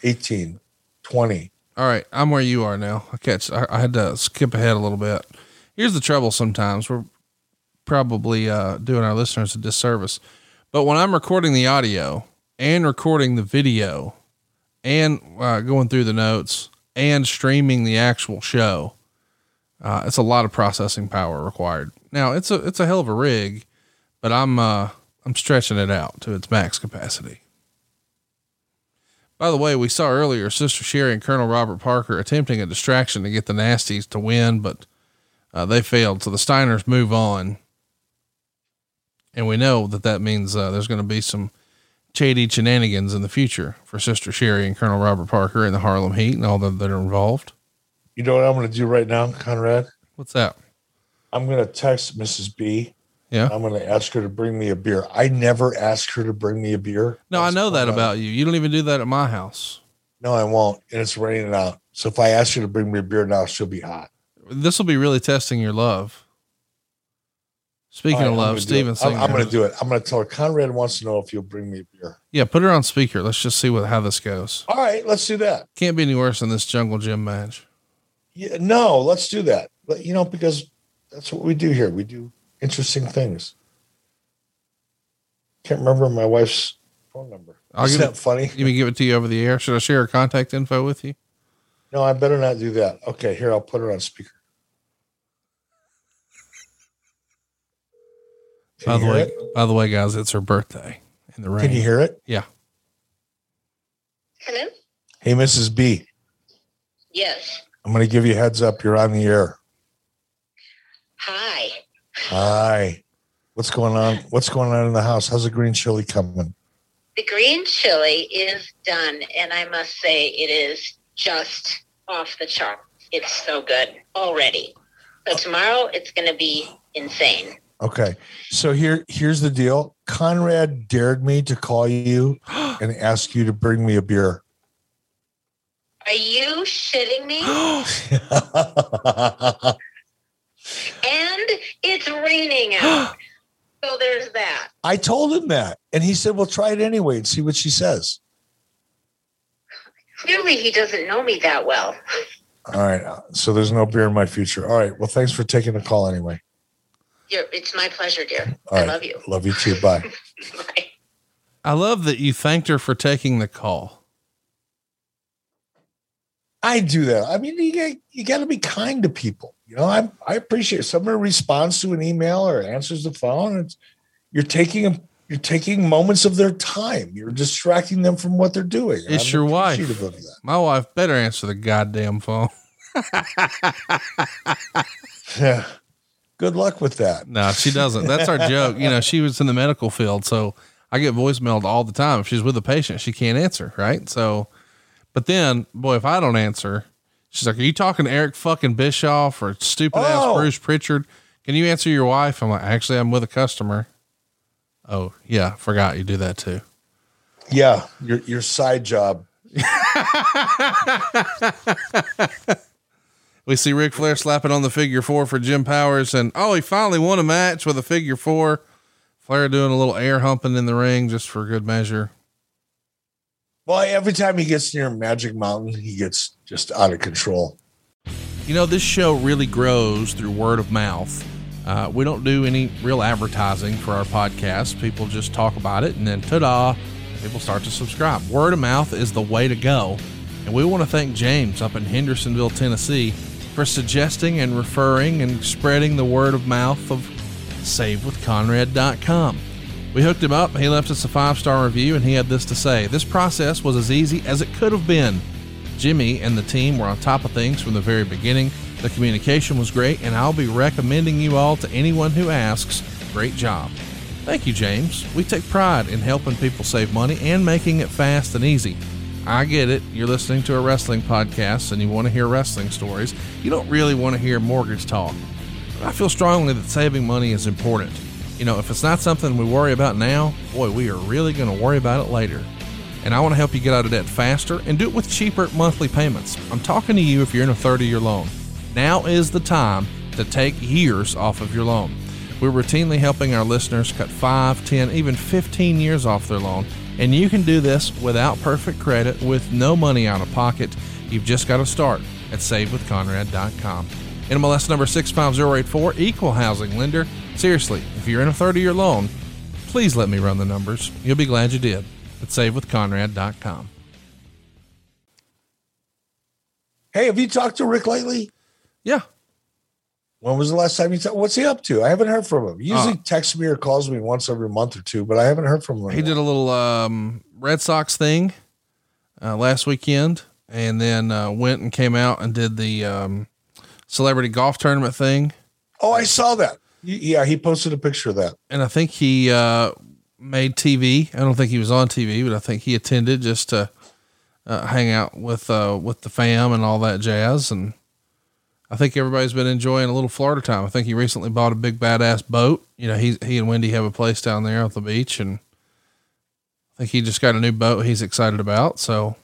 18, 20.
All right, I'm where you are now. I catch. I, I had to skip ahead a little bit. Here's the trouble. Sometimes we're probably uh, doing our listeners a disservice, but when I'm recording the audio and recording the video, and uh, going through the notes and streaming the actual show, uh, it's a lot of processing power required. Now it's a it's a hell of a rig, but I'm uh, I'm stretching it out to its max capacity. By the way, we saw earlier Sister Sherri and Colonel Robert Parker attempting a distraction to get the Nasties to win, but uh, they failed. So the Steiners move on. And we know that that means uh, there's going to be some shady shenanigans in the future for Sister Sherri and Colonel Robert Parker and the Harlem Heat and all that, that are involved.
You know what I'm going to do right now, Conrad?
What's that?
I'm going to text Mrs. B.
Yeah.
I'm going to ask her to bring me a beer. I never ask her to bring me a beer.
No, I know that about you. You don't even do that at my house.
No, I won't. And it's raining out. So if I ask her to bring me a beer now, she'll be hot.
This will be really testing your love. Speaking
right,
of love, Steven.
I'm, I'm going to do it. I'm going to tell her Conrad wants to know if you'll bring me a beer.
Yeah, put her on speaker. Let's just see what how this goes.
All right, let's do that.
Can't be any worse than this jungle gym match.
Yeah, no, let's do that. But, you know, because that's what we do here. We do interesting things. Can't remember my wife's phone number.
I'll
Isn't
give
that
it,
funny?
You can give it to you over the air. Should I share her contact info with you?
No, I better not do that. Okay, here I'll put her on speaker. Can
by the way,
it?
by the way, guys, it's her birthday in the rain.
Can you hear it?
Yeah.
Hello?
Hey, Mrs. B,
Yes.
I'm going to give you a heads up. You're on the air.
Hi.
Hi. What's going on? What's going on in the house? How's the green chili coming?
The green chili is done, and I must say it is just off the chart. It's so good already. So oh. tomorrow it's going to be insane.
Okay. So here here's the deal. Conrad dared me to call you and ask you to bring me a beer.
Are you shitting me? and it's raining out. So there's that.
I told him that. And he said, Well, try it anyway and see what she says.
Clearly, he doesn't know me that well.
All right. Uh, so there's no beer in my future. All right. Well, thanks for taking the call anyway.
You're, it's my pleasure, dear.
All
I
right.
love you.
Love you too. Bye.
I love that you thanked her for taking the call.
I do that. I mean, you you got to be kind to people. You know, I I appreciate if somebody responds to an email or answers the phone. It's you're taking you're taking moments of their time. You're distracting them from what they're doing.
It's
I'm
your wife.
of that.
My wife better answer the goddamn phone.
Yeah. Good luck with that.
No, she doesn't. That's our joke. You know, she was in the medical field, so I get voicemailed all the time. If she's with a patient, she can't answer, right? So, but then, boy, if I don't answer, she's like, "Are you talking to Eric fucking Bischoff or stupid ass
Oh.
Bruce Pritchard? Can you answer your wife?" I'm like, "Actually, I'm with a customer." Oh yeah, forgot you do that too.
Yeah, your your side job.
We see Ric Flair slapping on the figure four for Jim Powers, and oh, he finally won a match with a figure four. Flair doing a little air humping in the ring just for good measure.
Well, every time he gets near Magic Mountain, he gets just out of control.
You know, this show really grows through word of mouth. Uh, we don't do any real advertising for our podcast. People just talk about it, and then ta-da, people start to subscribe. Word of mouth is the way to go. And we want to thank James up in Hendersonville, Tennessee, for suggesting and referring and spreading the word of mouth of SaveWithConrad.com. We hooked him up. He left us a five star review, and he had this to say This process was as easy as it could have been. Jimmy and the team were on top of things from the very beginning. The communication was great, and I'll be recommending you all to anyone who asks. Great job. Thank you, James. We take pride in helping people save money and making it fast and easy. I get it. You're listening to a wrestling podcast and you want to hear wrestling stories. You don't really want to hear mortgage talk. I feel strongly that saving money is important. You know, if it's not something we worry about now, boy, we are really going to worry about it later. And I want to help you get out of debt faster and do it with cheaper monthly payments. I'm talking to you if you're in a 30 year loan. Now is the time to take years off of your loan. We're routinely helping our listeners cut 5, 10, even 15 years off their loan. And you can do this without perfect credit with no money out of pocket. You've just got to start at savewithconrad.com. NMLS number 65084, equal housing lender. Seriously, if you're in a 30 year loan, please let me run the numbers. You'll be glad you did at savewithconrad.com.
Hey, have you talked to Rick lately?
Yeah.
When was the last time you talked? What's he up to? I haven't heard from him. He usually
Uh,
texts me or calls me once every month or two, but I haven't heard from him.
He did a little um, Red Sox thing uh, last weekend and then uh, went and came out and did the um, celebrity golf tournament thing.
Oh, I saw that. Yeah, he posted a picture of that.
And I think he uh, made TV. I don't think he was on TV, but I think he attended just to uh, hang out with uh, with the fam and all that jazz. And I think everybody's been enjoying a little Florida time. I think he recently bought a big badass boat. You know, he he and Wendy have a place down there at the beach, and I think he just got a new boat he's excited about. So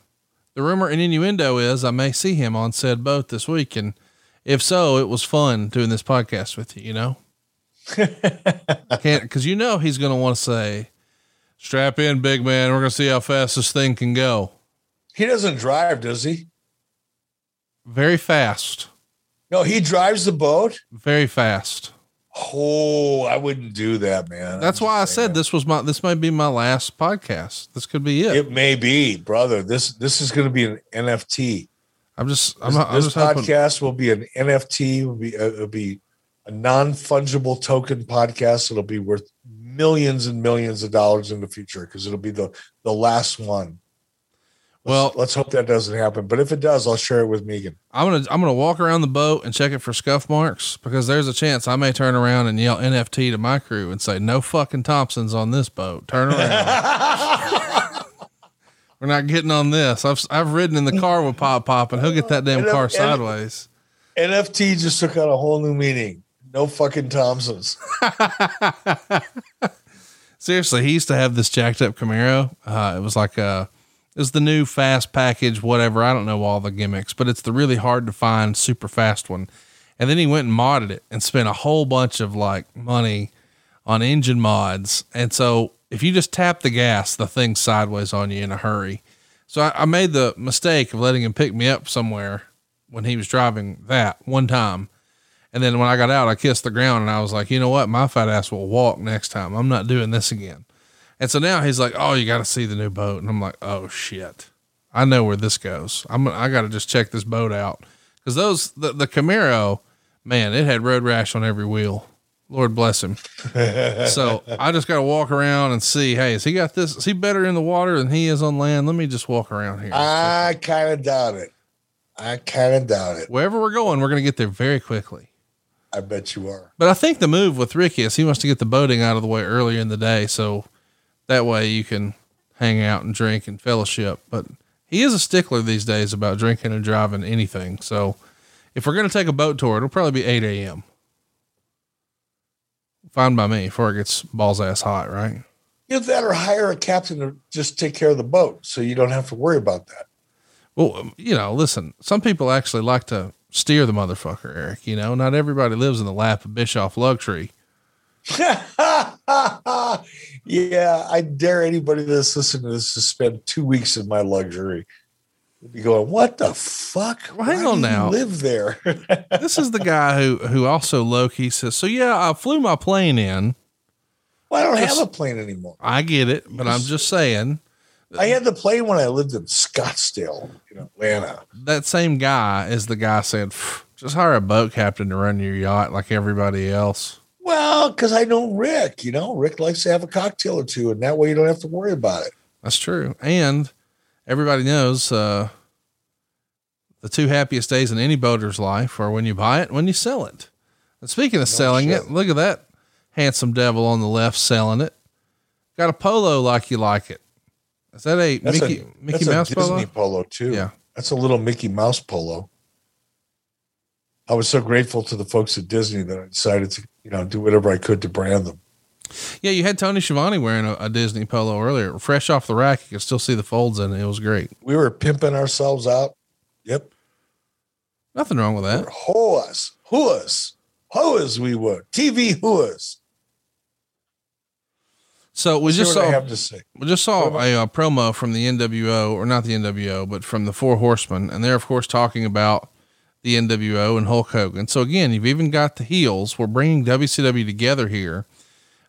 the rumor and innuendo is I may see him on said boat this week, and if so, it was fun doing this podcast with you. You know, I can't because you know he's going to want to say, "Strap in, big man. We're going to see how fast this thing can go."
He doesn't drive, does he?
Very fast,
No, he drives the boat.
very fast.
Oh, I wouldn't do that, man.
That's why I said this was my this might be my last podcast. This could be it.
It may be, brother. This this is going to be an NFT.
I'm just I'm,
This,
not, I'm
this
just hoping.
podcast will be an NFT. Will be uh, it'll be a non fungible token podcast. It'll be worth millions and millions of dollars in the future because it'll be the the last one.
Well,
let's hope that doesn't happen. But if it does, I'll share it with Megan.
I'm gonna I'm gonna walk around the boat and check it for scuff marks because there's a chance I may turn around and yell NFT to my crew and say no fucking Thompsons on this boat. Turn around. We're not getting on this. I've I've ridden in the car with Pop Pop and he'll get that damn car sideways.
NFT just took on a whole new meaning. No fucking Thompsons.
Seriously, he used to have this jacked up Camaro. Uh, it was like a, it was the new fast package, whatever. I don't know all the gimmicks, but it's the really hard to find super fast one. And then he went and modded it and spent a whole bunch of like money on engine mods. And so if you just tap the gas, the thing's sideways on you in a hurry. So I, I made the mistake of letting him pick me up somewhere when he was driving that one time. And then when I got out, I kissed the ground and I was like, you know what? My fat ass will walk next time. I'm not doing this again. And so now he's like, oh, you got to see the new boat. And I'm like, oh shit. I know where this goes. I'm, I got to just check this boat out. Cause those, the, the Camaro, man, it had road rash on every wheel. Lord bless him. so I just got to walk around and see, hey, is he got this? Is he better in the water than he is on land? Let me just walk around here.
I kind of doubt it. I kind of doubt it.
Wherever we're going, we're going to get there very quickly.
I bet you are.
But I think the move with Ricky is he wants to get the boating out of the way earlier in the day, so that way you can hang out and drink and fellowship. But he is a stickler these days about drinking and driving anything. So if we're going to take a boat tour, it'll probably be 8 a.m. Fine by me before it gets balls ass hot, right?
Either that or hire a captain to just take care of the boat so you don't have to worry about that.
Well, you know, listen, some people actually like to steer the motherfucker, Eric. You know, not everybody lives in the lap of Bischoff luxury.
yeah, I dare anybody that's listening to this to spend two weeks in my luxury. You'd be going, what the fuck?
Well, hang
Why
on
do you
now.
Live there.
this is the guy who who also low key says, "So yeah, I flew my plane in.
well, I don't
Just-
have a plane anymore.
I get it, but I'm just saying
I had the plane when I lived in Scottsdale, in Atlanta.
that same guy is the guy said, just hire a boat captain to run your yacht like everybody else."
Well, because I know Rick, you know, Rick likes to have a cocktail or two, and that way you don't have to worry about it.
That's true, and everybody knows uh, the two happiest days in any boater's life are when you buy it, and when you sell it. And speaking of selling
shit.
it, look at that handsome devil on the left selling it. Got a polo like you like it. Is that a
That's
Mickey
a,
Mickey Mouse
Disney
polo?
polo too.
Yeah.
That's a little Mickey Mouse polo. I was so grateful to the folks at Disney that I decided to, you know, do whatever I could to brand them.
Yeah, you had Tony Schiavone wearing a, a Disney polo earlier, fresh off the rack. You could still see the folds in it. It was great.
We were pimping ourselves out. Yep.
Nothing wrong with that.
Hoas, hoas, hoas we were. TV hoas.
So we just
see what I
saw
have to say.
we just saw a, uh promo from the NWO, or not the NWO, but from the Four Horsemen, and they're of course talking about the NWO and Hulk Hogan. So again, you've even got the heels. We're bringing WCW together here.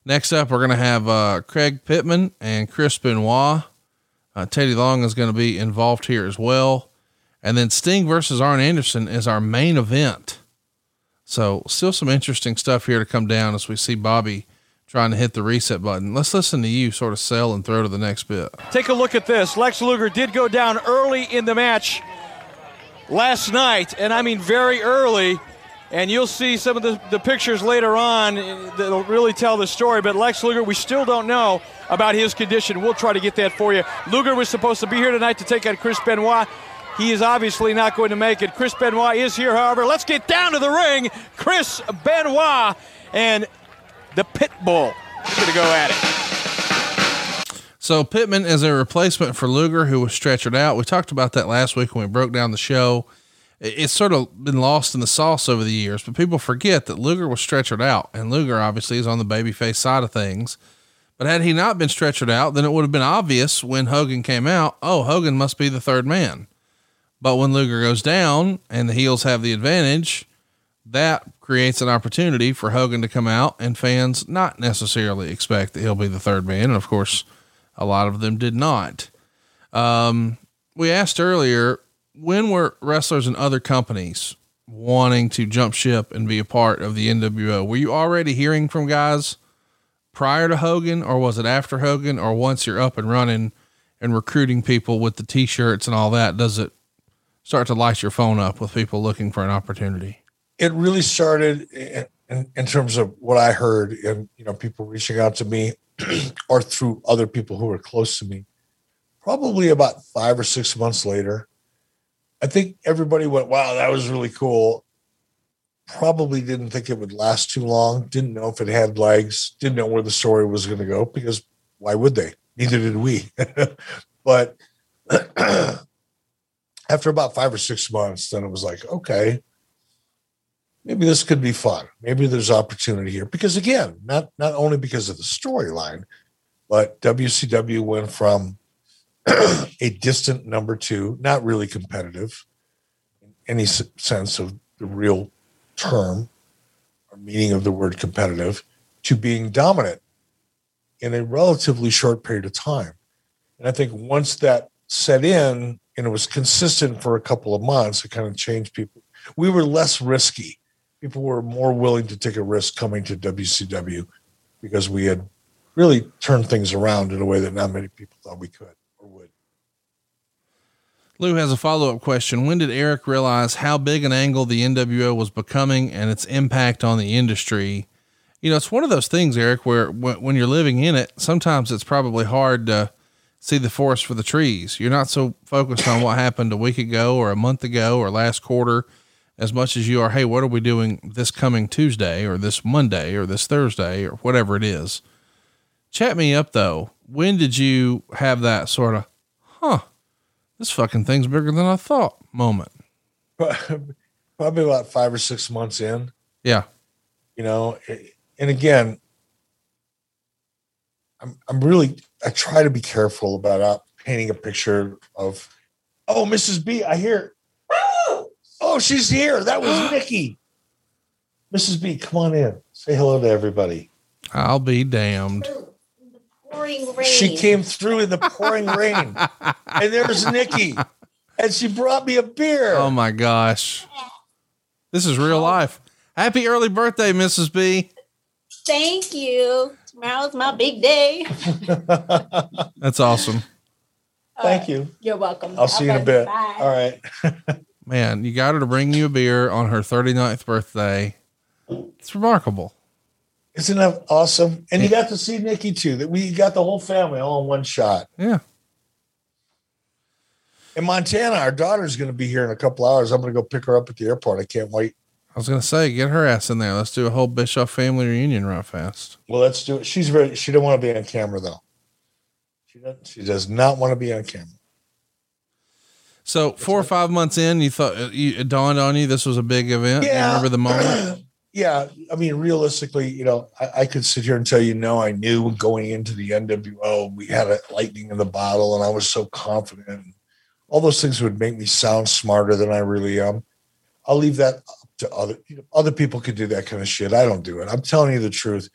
Next up, we're going to have uh, Craig Pittman and Chris Benoit. Uh, Teddy Long is going to be involved here as well. And then Sting versus Arn Anderson is our main event. So still some interesting stuff here to come down as we see Bobby trying to hit the reset button. Let's listen to you sort of sell and throw to the next bit.
Take a look at this. Lex Luger did go down early in the match last night, and I mean very early. And you'll see some of the, the pictures later on that'll really tell the story. But Lex Luger, we still don't know about his condition. We'll try to get that for you. Luger was supposed to be here tonight to take on Chris Benoit. He is obviously not going to make it. Chris Benoit is here, however. Let's get down to the ring. Chris Benoit and the Pit Bull. Going to go at it.
So Pittman is a replacement for Luger, who was stretchered out. We talked about that last week when we broke down the show. It's sort of been lost in the sauce over the years, but people forget that Luger was stretchered out, and Luger obviously is on the babyface side of things. But had he not been stretchered out, then it would have been obvious when Hogan came out. Oh, Hogan must be the third man. But when Luger goes down and the heels have the advantage, that creates an opportunity for Hogan to come out and fans not necessarily expect that he'll be the third man. And of course, a lot of them did not. Um, we asked earlier when were wrestlers in other companies wanting to jump ship and be a part of the NWO? Were you already hearing from guys prior to Hogan, or was it after Hogan, or once you're up and running and recruiting people with the t shirts and all that? Does it start to light your phone up with people looking for an opportunity?
It really started in, in, in terms of what I heard and you know people reaching out to me or through other people who were close to me. Probably about five or six months later, I think everybody went, "Wow, that was really cool." Probably didn't think it would last too long. Didn't know if it had legs. Didn't know where the story was going to go because why would they? Neither did we. but after about five or six months, then it was like, okay, maybe this could be fun. Maybe there's opportunity here because again, not not only because of the storyline, but WCW went from a distant number two, not really competitive in any sense of the real term or meaning of the word competitive, to being dominant in a relatively short period of time. And I think once that set in and it was consistent for a couple of months, it kind of changed people. We were less risky people were more willing to take a risk coming to WCW because we had really turned things around in a way that not many people thought we could or would.
Lou has a follow up question. When did Eric realize how big an angle the NWO was becoming and its impact on the industry? You know, it's one of those things, Eric, where when, when you're living in it, sometimes it's probably hard to see the forest for the trees. You're not so focused on what happened a week ago or a month ago or last quarter as much as you are, hey, what are we doing this coming Tuesday or this Monday or this Thursday or whatever it is. Chat me up though. When did you have that sort of, huh, this fucking thing's bigger than I thought moment?
Probably about five or six months in,
Yeah.
you know. And again, I'm I'm really I try to be careful about uh, painting a picture of oh Mrs. B. I hear oh she's here. That was Nikki. Mrs. B, come on in. Say hello to everybody.
I'll be damned.
Pouring rain.
She came through in the pouring rain, and there's Nikki, and she brought me a beer.
Oh my gosh. This is real life. Happy early birthday, Mrs. B.
Thank you. Tomorrow's my big day.
That's awesome.
Thank you.
You're welcome.
I'll see you in a bit.
bye.
All right.
Man, you got her to bring you a beer on her 39th birthday. It's remarkable.
Isn't that awesome? And you got to see Nikki too. That we got the whole family all in one shot.
Yeah.
In Montana, our daughter's going to be here in a couple hours. I'm going to go pick her up at the airport. I can't wait.
I was gonna say, get her ass in there. Let's do a whole Bischoff family reunion real fast.
Well, let's do it. She's very. She don't want to be on camera though. She doesn't. She does not want to be on camera.
So four or five months in, you thought uh, it dawned on you this was a big event. You
Yeah.
remember the moment?
yeah, I mean, realistically, you know, I, I could sit here and tell you, no, I knew going into the NWO, we had a lightning in the bottle, and I was so confident. All those things would make me sound smarter than I really am. I'll leave that up to other you know, other people could do that kind of shit. I don't do it. I'm telling you the truth.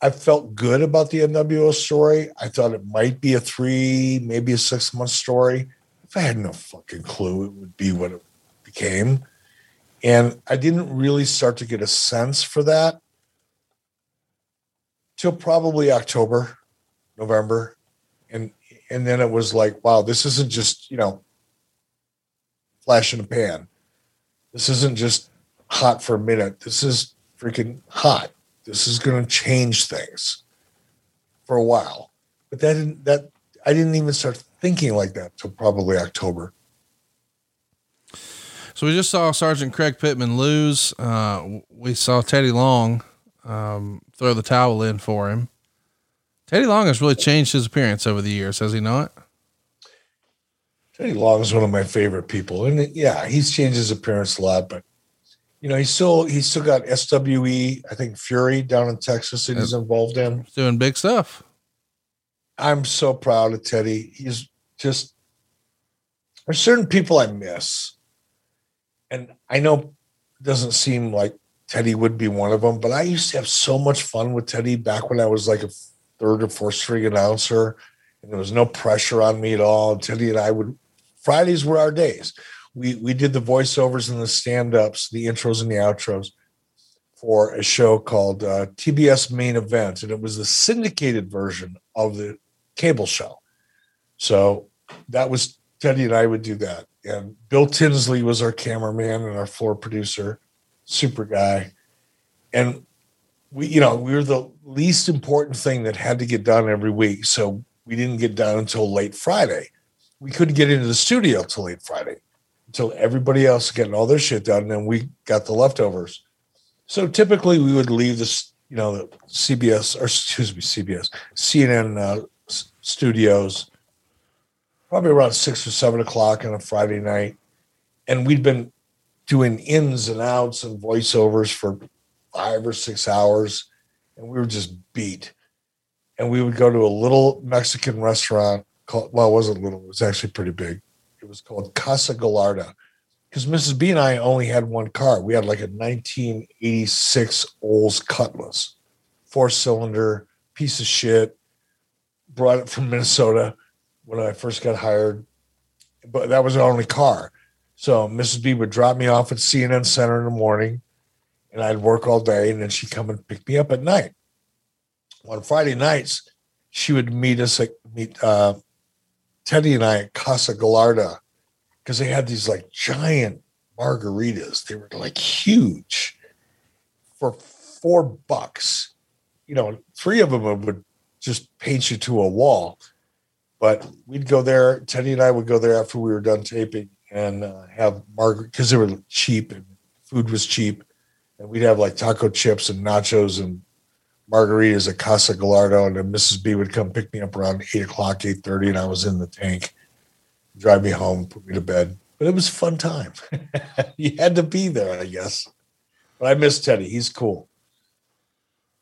I felt good about the NWO story. I thought it might be a three, maybe a six month story. I had no fucking clue, it would be what it became. And I didn't really start to get a sense for that till probably October, November. And and then it was like, wow, this isn't just, you know, flash in the pan. This isn't just hot for a minute. This is freaking hot. This is to change things for a while. But that didn't that I didn't even start thinking like that till probably October.
So we just saw Sergeant Craig Pittman lose. Uh, we saw Teddy Long um, throw the towel in for him. Teddy Long has really changed his appearance over the years, has he not?
Teddy Long is one of my favorite people, and yeah, he's changed his appearance a lot. But you know, he's still he's still got SWE, I think Fury down in Texas that he's involved in.
He's doing big stuff.
I'm so proud of Teddy. He's just there's certain people I miss, and I know it doesn't seem like Teddy would be one of them, but I used to have so much fun with Teddy back when I was like a third or fourth string announcer, and there was no pressure on me at all. Teddy and I would Fridays were our days. We we did the voiceovers and the stand-ups, the intros and the outros for a show called uh, TBS Main Event, and it was the syndicated version of the cable show. So that was Teddy and I would do that. And Bill Tinsley was our cameraman and our floor producer, super guy. And we, you know, we were the least important thing that had to get done every week. So we didn't get done until late Friday. We couldn't get into the studio till late Friday until everybody else getting all their shit done. And then we got the leftovers. So typically we would leave this, you know, the CBS or excuse me, CBS, CNN uh, studios probably around six or seven o'clock on a Friday night. And we'd been doing ins and outs and voiceovers for five or six hours. And we were just beat. And we would go to a little Mexican restaurant called, well, it wasn't little, it was actually pretty big. It was called Casa Gallardo because Mrs. B and I only had one car. We had like a 1986 Olds Cutlass, four cylinder piece of shit. Brought it from Minnesota when I first got hired, but that was our only car. So Mrs. B would drop me off at CNN Center in the morning, and I'd work all day, and then she'd come and pick me up at night. On Friday nights, she would meet us at meet uh, Teddy and I at Casa Gallardo because they had these like giant margaritas. They were like huge for four bucks. You know, three of them would just paint you to a wall. But we'd go there. Teddy and I would go there after we were done taping and uh, have margar because they were cheap and food was cheap, and we'd have like taco chips and nachos and margaritas at Casa Gallardo, and then Mrs. B would come pick me up around eight o'clock, eight thirty, and I was in the tank, drive me home, put me to bed. But it was a fun time. you had to be there, I guess. But I miss Teddy. He's cool.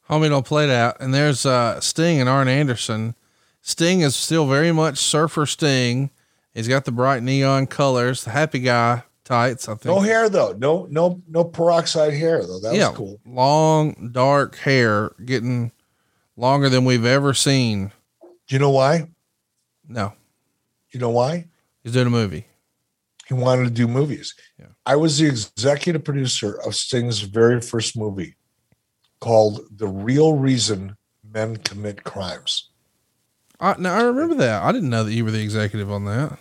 Homie, don't play that. And there's uh, Sting and Arn Anderson. Sting is still very much surfer Sting. He's got the bright neon colors, the happy guy tights. I think
No hair though. No, no, no peroxide hair though. That
yeah,
was cool.
long dark hair, getting longer than we've ever seen.
Do you know why?
No, Do
You know why?
he's doing a movie.
He wanted to do movies. Yeah. I was the executive producer of Sting's very first movie called The Real Reason Men Commit Crimes.
I, now I remember that. I didn't know that you were the executive on that.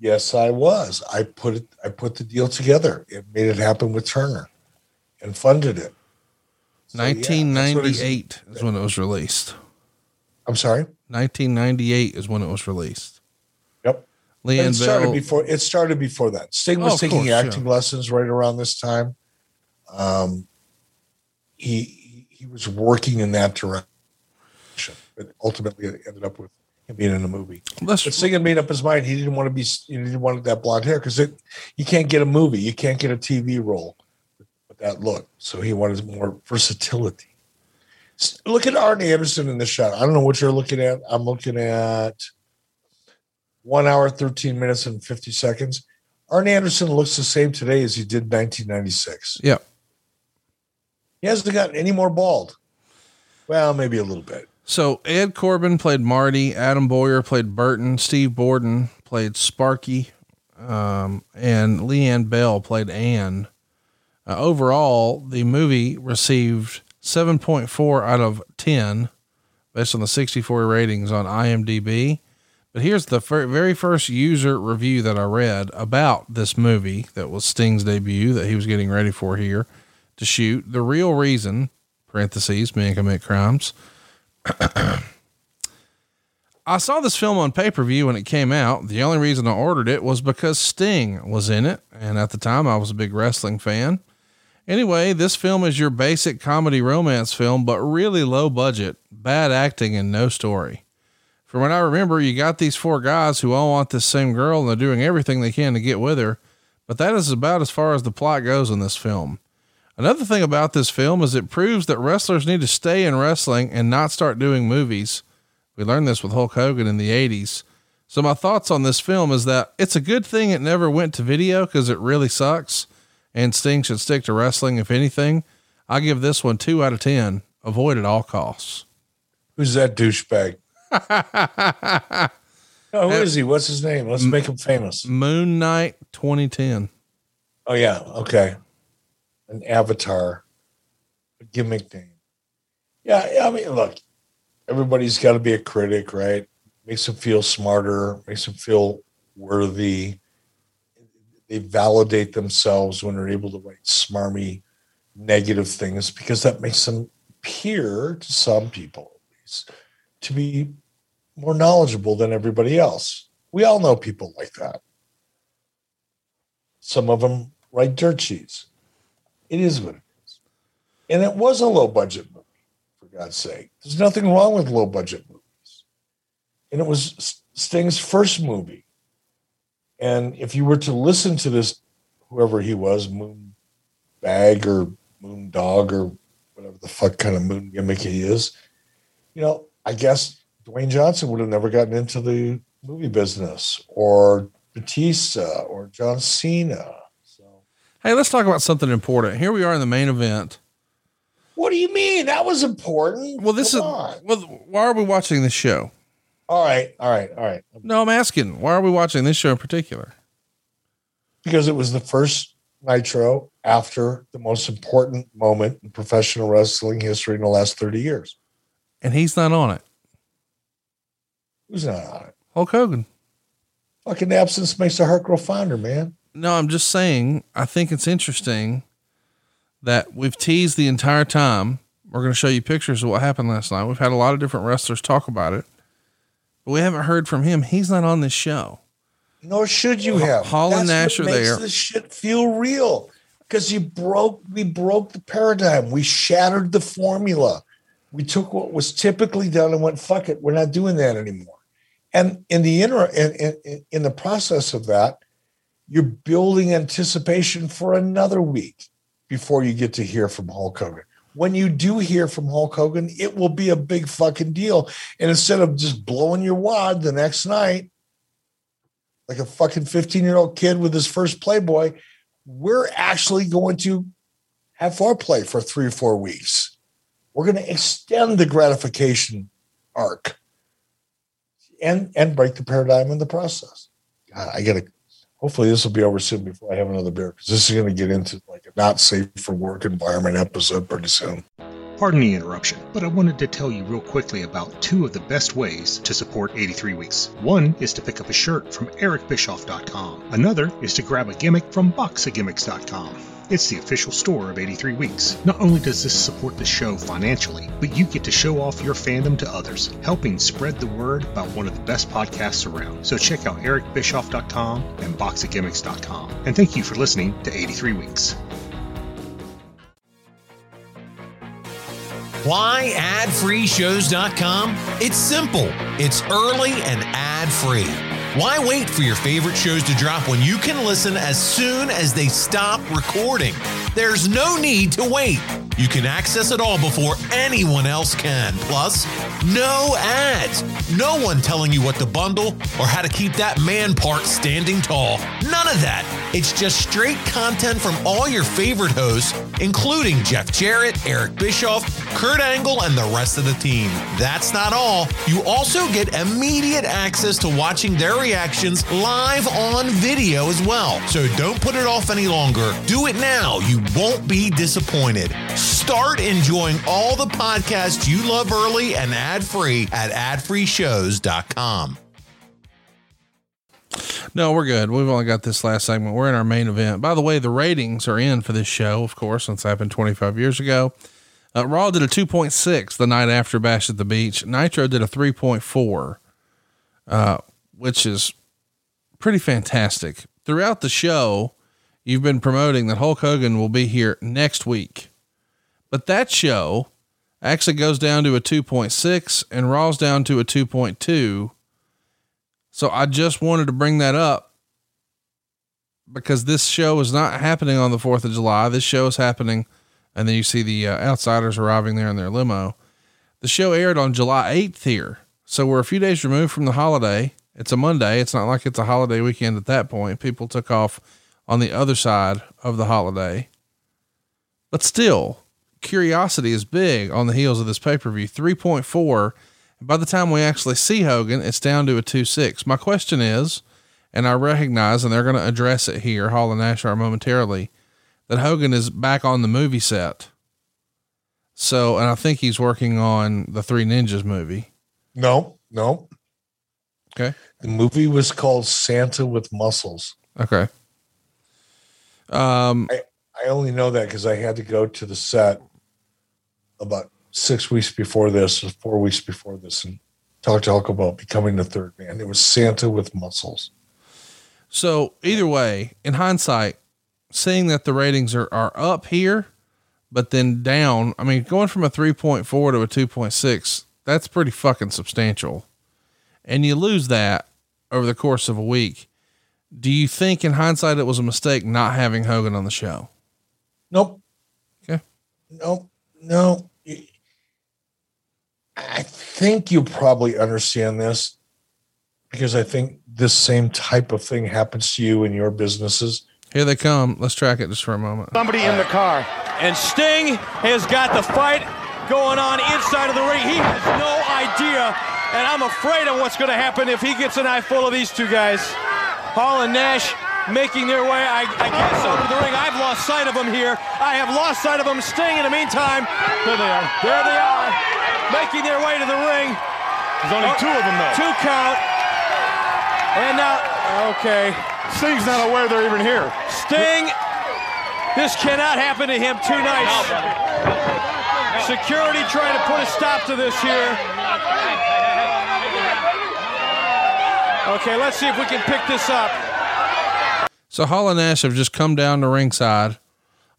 Yes, I was. I put it I put the deal together. It made it happen with Turner and funded it. So, yeah, that's what he's-
1998 is when it was released.
I'm sorry?
1998 is when it was released.
Yep.
Leanne
it started
Bell.
before it started before that. Sting
Oh,
was
of
taking
course, yeah.
acting lessons right around this time. Um, he he- he was working in that direction, but ultimately it ended up with him being in a movie.
Let's-
but Sting had made up his mind. He didn't want to be. He didn't want that blonde hair because it. You can't get a movie. You can't get a TV role with that look. So he wanted more versatility. Look at Arn Anderson in this shot. I don't know what you're looking at. I'm looking at one hour, 13 minutes, and 50 seconds. Arn Anderson looks the same today as he did in 1996.
Yep.
He hasn't gotten any more bald. Well, maybe a little bit.
So Ed Corbin played Marty, Adam Boyer played Burton, Steve Borden played Sparky, um, and Leanne Bell played Anne. Uh, overall, the movie received 7.4 out of 10 based on the 64 ratings on IMDb. But here's the fir- very first user review that I read about this movie that was Sting's debut that he was getting ready for here to shoot. The real reason, parentheses, men commit crimes. I saw this film on pay per view when it came out. The only reason I ordered it was because Sting was in it. And at the time, I was a big wrestling fan. Anyway, this film is your basic comedy romance film, but really low budget, bad acting, and no story. From what I remember, you got these four guys who all want this same girl and they're doing everything they can to get with her. But that is about as far as the plot goes in this film. Another thing about this film is it proves that wrestlers need to stay in wrestling and not start doing movies. We learned this with Hulk Hogan in the 80s. So my thoughts on this film is that it's a good thing it never went to video because it really sucks. And Sting should stick to wrestling if anything. I give this one two out of ten. Avoid at all costs.
Who's that douchebag? Oh, who is he? What's his name? Let's make him famous.
Moon Knight 2010.
Oh yeah, okay. An avatar, a gimmick name. Yeah, I mean, look, everybody's got to be a critic, right? Makes them feel smarter, makes them feel worthy. They validate themselves when they're able to write smarmy, negative things because that makes them appear to some people, at least, to be more knowledgeable than everybody else. We all know people like that. Some of them write dirt sheets. It is what it is. And it was a low budget movie, for God's sake. There's nothing wrong with low budget movies. And it was Sting's first movie. And if you were to listen to this, whoever he was, Moon Bag or Moon Dog or whatever the fuck kind of moon gimmick he is, you know, I guess Dwayne Johnson would have never gotten into the movie business or Batista or John Cena.
Hey, let's talk about something important. Here we are in the main event.
What do you mean? That was important.
Well, this
Come
is
on.
well. Why are we watching this show?
All right, all right, all right.
No, I'm asking. Why are we watching this show in particular?
Because it was the first Nitro after the most important moment in professional wrestling history in the last 30 years.
And he's not on it.
Who's not on it?
Hulk Hogan.
Fucking absence makes the heart grow fonder, man.
No, I'm just saying. I think it's interesting that we've teased the entire time. We're going to show you pictures of what happened last night. We've had a lot of different wrestlers talk about it, but we haven't heard from him. He's not on this show.
Nor should you have.
Hall and Nash
what
are
makes
there.
This shit feel real because you broke. We broke the paradigm. We shattered the formula. We took what was typically done and went, "Fuck it, we're not doing that anymore." And in the inter, in, in, in the process of that, you're building anticipation for another week before you get to hear from Hulk Hogan. when you do hear from Hulk Hogan, it will be a big fucking deal. And instead of just blowing your wad the next night, like a fucking 15 year old kid with his first Playboy, we're actually going to have foreplay for three or four weeks. We're going to extend the gratification arc and and break the paradigm in the process. God, I gotta hopefully this will be over soon before I have another beer because this is going to get into like a not safe for work environment episode pretty soon.
Pardon the interruption, but I wanted to tell you real quickly about two of the best ways to support 83 Weeks. One is to pick up a shirt from ericbischoff.com. Another is to grab a gimmick from boxofgimmicks.com. It's the official store of 83 Weeks. Not only does this support the show financially, but you get to show off your fandom to others, helping spread the word about one of the best podcasts around. So check out ericbischoff.com and boxofgimmicks.com. And thank you for listening to 83 Weeks.
Why adfreeshows.com? It's simple. It's early and ad-free. Why wait for your favorite shows to drop when you can listen as soon as they stop recording? There's no need to wait. You can access it all before anyone else can. Plus, no ads. No one telling you what to bundle or how to keep that man part standing tall. None of that. It's just straight content from all your favorite hosts, including Jeff Jarrett, Eric Bischoff, Kurt Angle, and the rest of the team. That's not all. You also get immediate access to watching their reactions live on video as well. So don't put it off any longer. Do it now. You won't be disappointed. Start enjoying all the podcasts you love early and ad free at adfreeshows.com.
No, we're good. We've only got this last segment. We're in our main event. By the way, the ratings are in for this show, of course, since happened 25 years ago. Uh, Raw did a 2.6 the night after Bash at the Beach. Nitro did a 3.4, uh, which is pretty fantastic. Throughout the show, you've been promoting that Hulk Hogan will be here next week. But that show actually goes down to a 2.6 and Raw's down to a 2.2. So I just wanted to bring that up because this show is not happening on the 4th of July. This show is happening. And then you see the uh, outsiders arriving there in their limo. The show aired on July 8th here. So we're a few days removed from the holiday. It's a Monday. It's not like it's a holiday weekend at that point. People took off on the other side of the holiday. But still, curiosity is big on the heels of this pay per view. 3.4. By the time we actually see Hogan, it's down to a 2.6. My question is, and I recognize, and they're going to address it here, Hall and Nash are momentarily, that Hogan is back on the movie set. So, and I think he's working on the Three Ninjas movie.
No, no.
Okay.
The movie was called Santa with Muscles.
Okay. Um,
I, I only know that because I had to go to the set about six weeks before this, or four weeks before this, and talk to Hulk about becoming the third man. It was Santa with muscles.
So either way, in hindsight, seeing that the ratings are, are up here, but then down, I mean, going from a 3.4 to a 2.6, that's pretty fucking substantial. And you lose that over the course of a week. Do you think in hindsight it was a mistake not having Hogan on the show?
Nope.
Okay.
Nope. No. I think you probably understand this because I think this same type of thing happens to you in your businesses.
Here they come. Let's track it just for a moment.
Somebody in the car. And Sting has got the fight going on inside of the ring. He has no idea, and I'm afraid of what's going to happen if he gets an eye full of these two guys. Hall and Nash making their way, I, I guess, over the ring. I've lost sight of them here. I have lost sight of them. Sting, in the meantime, there they are. There they are, making their way to the ring.
There's only two of them, though.
Two count. And now, okay.
Sting's not aware they're even here.
Sting, this cannot happen to him two nights. Security trying to put a stop to this here. Okay, let's see if we can pick this up.
So Hall and Nash have just come down to ringside.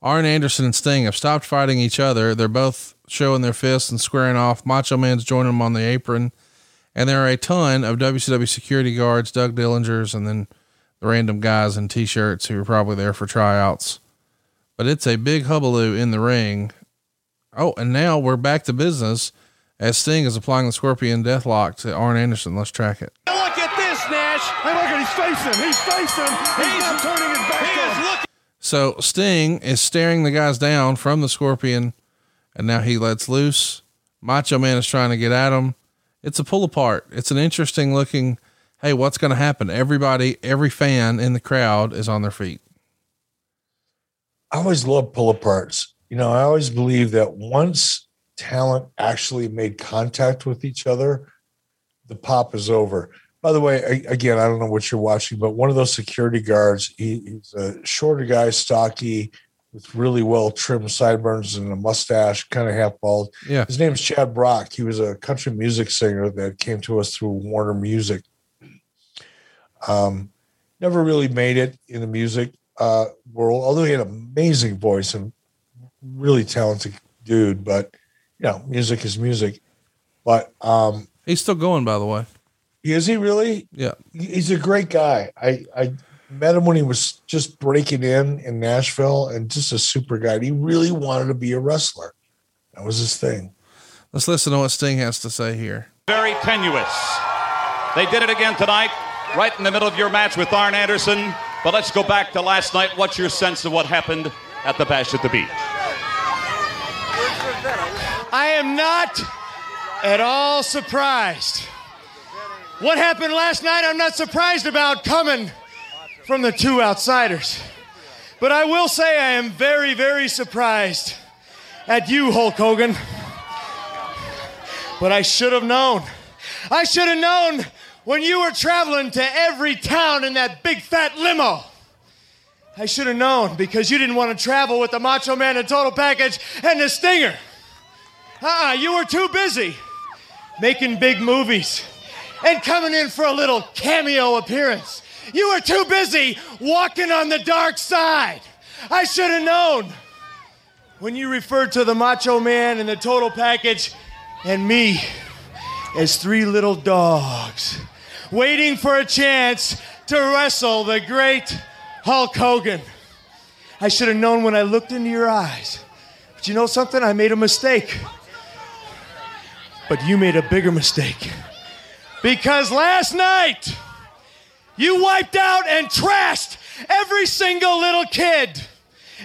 Arn Anderson and Sting have stopped fighting each other. They're both showing their fists and squaring off. Macho Man's joining them on the apron. And there are a ton of WCW security guards, Doug Dellingers, and then the random guys in t-shirts who are probably there for tryouts. But it's a big hubbub in the ring. Oh, and now we're back to business as Sting is applying the Scorpion Deathlock to Arn Anderson. Let's track it.
Look at this, Nash. Hey, look at he's facing. He's facing. He's, not turning his back. He is looking.
So Sting is staring the guys down from the Scorpion, and now he lets loose. Macho Man is trying to get at him. It's a pull apart. It's an interesting looking. Hey, what's going to happen? Everybody, every fan in the crowd is on their feet.
I always love pull aparts. You know, I always believe that once talent actually made contact with each other, the pop is over. By the way, I, again, I don't know what you're watching, but one of those security guards, he, he's a shorter guy, stocky, with really well trimmed sideburns and a mustache, kind of half bald.
Yeah.
His name's Chad Brock. He was a country music singer that came to us through Warner Music. Um, never really made it in the music uh, world, although he had an amazing voice and really talented dude. But you know, music is music. But um,
he's still going, by the way.
Is he really?
Yeah.
He's a great guy. I I met him when he was just breaking in in Nashville, and just a super guy. He really wanted to be a wrestler. That was his thing.
Let's listen to what Sting has to say here.
Very tenuous. They did it again tonight, right in the middle of your match with Arn Anderson. But let's go back to last night. What's your sense of what happened at the Bash at the Beach?
I am not at all surprised. What happened last night, I'm not surprised about coming from the two outsiders. But I will say I am very, very surprised at you, Hulk Hogan. But I should have known. I should have known when you were traveling to every town in that big fat limo. I should have known because you didn't want to travel with the Macho Man and Total Package and the Stinger. Uh uh you were too busy making big movies and coming in for a little cameo appearance. You were too busy walking on the dark side. I should have known. When you referred to the Macho Man and the Total Package and me as three little dogs waiting for a chance to wrestle the great Hulk Hogan. I should have known when I looked into your eyes. But you know something? I made a mistake. But you made a bigger mistake. Because last night, you wiped out and trashed every single little kid,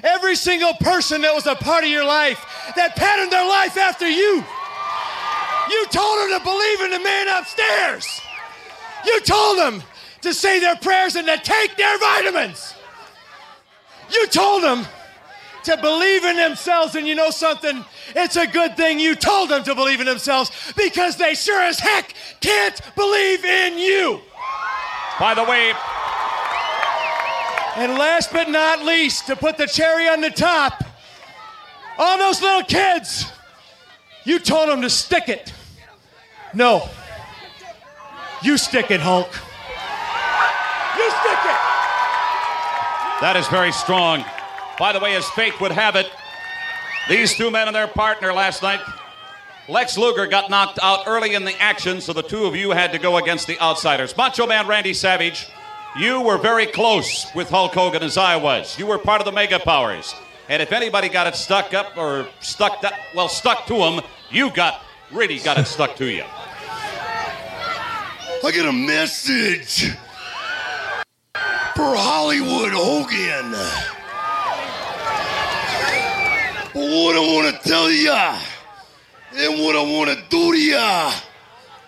every single person that was a part of your life, that patterned their life after you. You told them to believe in the man upstairs. You told them to say their prayers and to take their vitamins. You told them to believe in themselves, and you know something? It's a good thing you told them to believe in themselves because they sure as heck can't believe in you.
By the way,
And last but not least, to put the cherry on the top, all those little kids, you told them to stick it. No. You stick it, Hulk. You stick it.
that is very strong. By the way, as fate would have it, these two men and their partner last night, Lex Luger got knocked out early in the action, so the two of you had to go against the outsiders. Macho Man Randy Savage, you were very close with Hulk Hogan as I was. You were part of the Mega Powers. And if anybody got it stuck up or stuck that well stuck to him, you got really got it stuck to you.
I get a message for Hollywood Hogan. But what I want to tell ya and what I want to do to ya,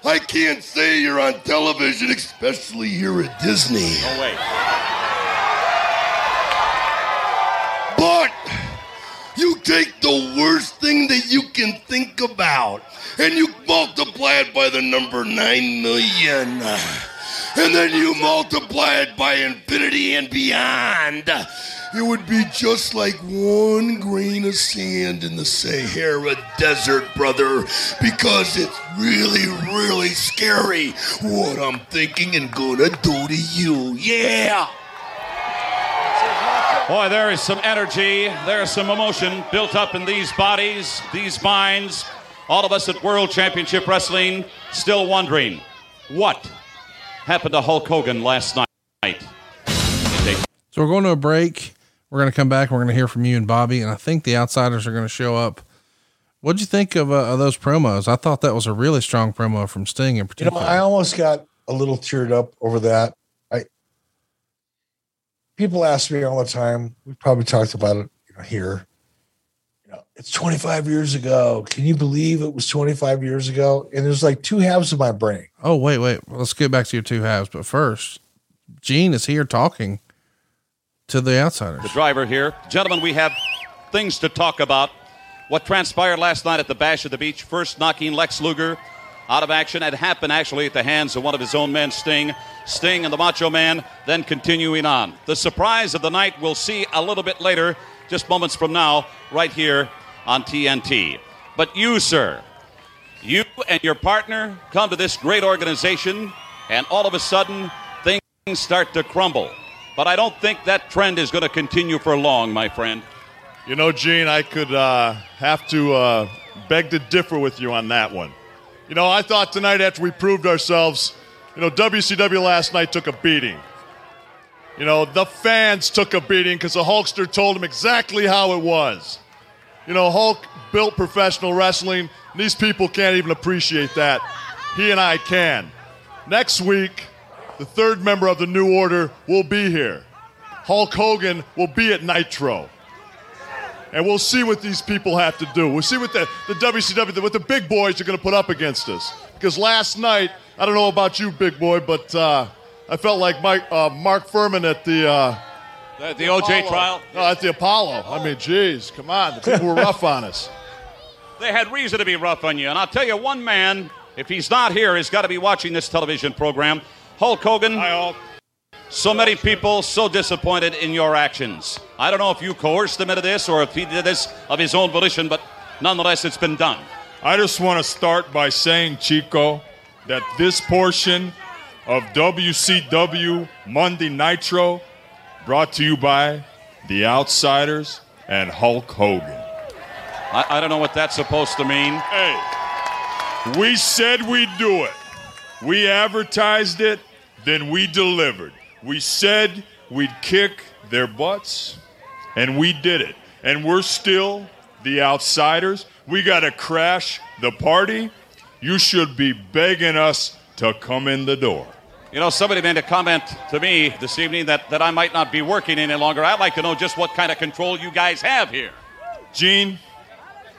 I can't say you're on television, especially here at Disney.
No way.
But you take the worst thing that you can think about and you multiply it by the number 9 million. And then you multiply it by infinity and beyond. It would be just like one grain of sand in the Sahara Desert, brother, because it's really, really scary what I'm thinking and gonna do to you. Yeah!
Boy, there is some energy, there is some emotion built up in these bodies, these minds. All of us at World Championship Wrestling still wondering what happened to Hulk Hogan last night.
So we're going to a break. We're going to come back. We're going to hear from you and Bobby. And I think the outsiders are going to show up What'd you think of, uh, of those promos? I thought that was a really strong promo from Sting in
You know,
particular.
I almost got a little teared up over that. I people ask me all the time. We probably talked about it you know, here. You know, it's 25 years ago. Can you believe it was 25 years ago? And there's like two halves of my brain.
oh, wait, wait. Let's get back to your two halves. But first, Gene is here talking to the outsiders.
The driver here. Gentlemen, we have things to talk about. What transpired last night at the Bash of the Beach, first knocking Lex Luger out of action. It happened actually at the hands of one of his own men, Sting. Sting and the Macho Man, then continuing on. The surprise of the night we'll see a little bit later, just moments from now, right here on TNT. But you, sir, you and your partner come to this great organization, and all of a sudden, things start to crumble. But I don't think that trend is going to continue for long, my friend.
You know, Gene, I could uh, have to uh, beg to differ with you on that one. You know, I thought tonight after we proved ourselves, you know, WCW last night took a beating. You know, the fans took a beating because the Hulkster told them exactly how it was. You know, Hulk built professional wrestling. These people can't even appreciate that. He and I can. Next week, the third member of the New Order will be here. Hulk Hogan will be at Nitro. And we'll see what these people have to do. We'll see what the, the WCW, what the big boys are going to put up against us. Because last night, I don't know about you, big boy, but uh, I felt like Mike, uh, Mark Fuhrman at the. Uh,
The, the OJ
Apollo.
trial?
No, at the Apollo. I mean, geez, come on. The people were rough on us.
They had reason to be rough on you. And I'll tell you, one man, if he's not here, has got to be watching this television program. Hulk Hogan. Hi,
Hulk.
So many people so disappointed in your actions. I don't know if you coerced him into this or if he did this of his own volition, but nonetheless, it's been done.
I just want to start by saying, Chico, that this portion of WCW Monday Nitro brought to you by The Outsiders and Hulk Hogan.
I, I don't know what that's supposed to mean.
Hey, we said we'd do it. We advertised it, then we delivered. We said we'd kick their butts, and we did it. And we're still the outsiders. We got to crash the party. You should be begging us to come in the door.
You know, somebody made a comment to me this evening that, that I might not be working any longer. I'd like to know just what kind of control you guys have here.
Gene,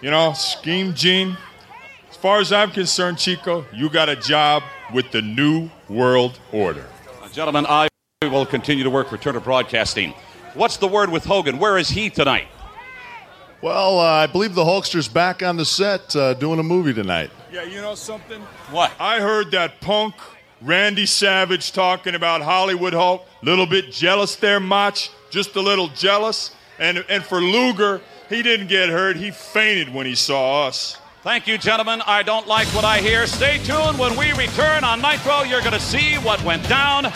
you know, Scheme Gene, far as I'm concerned, Chico, you got a job with the New World Order.
Uh, Gentlemen, I will continue to work for Turner Broadcasting. What's the word with Hogan? Where is he tonight?
Well, uh, I believe the Hulkster's back on the set uh, doing a movie tonight.
Yeah, you know something?
What?
I heard that punk Randy Savage talking about Hollywood Hulk. Little bit jealous there, Mach. Just a little jealous. And and for Luger, he didn't get hurt. He fainted when he saw us.
Thank you, gentlemen. I don't like what I hear. Stay tuned. When we return on Nitro, you're going to see what went down.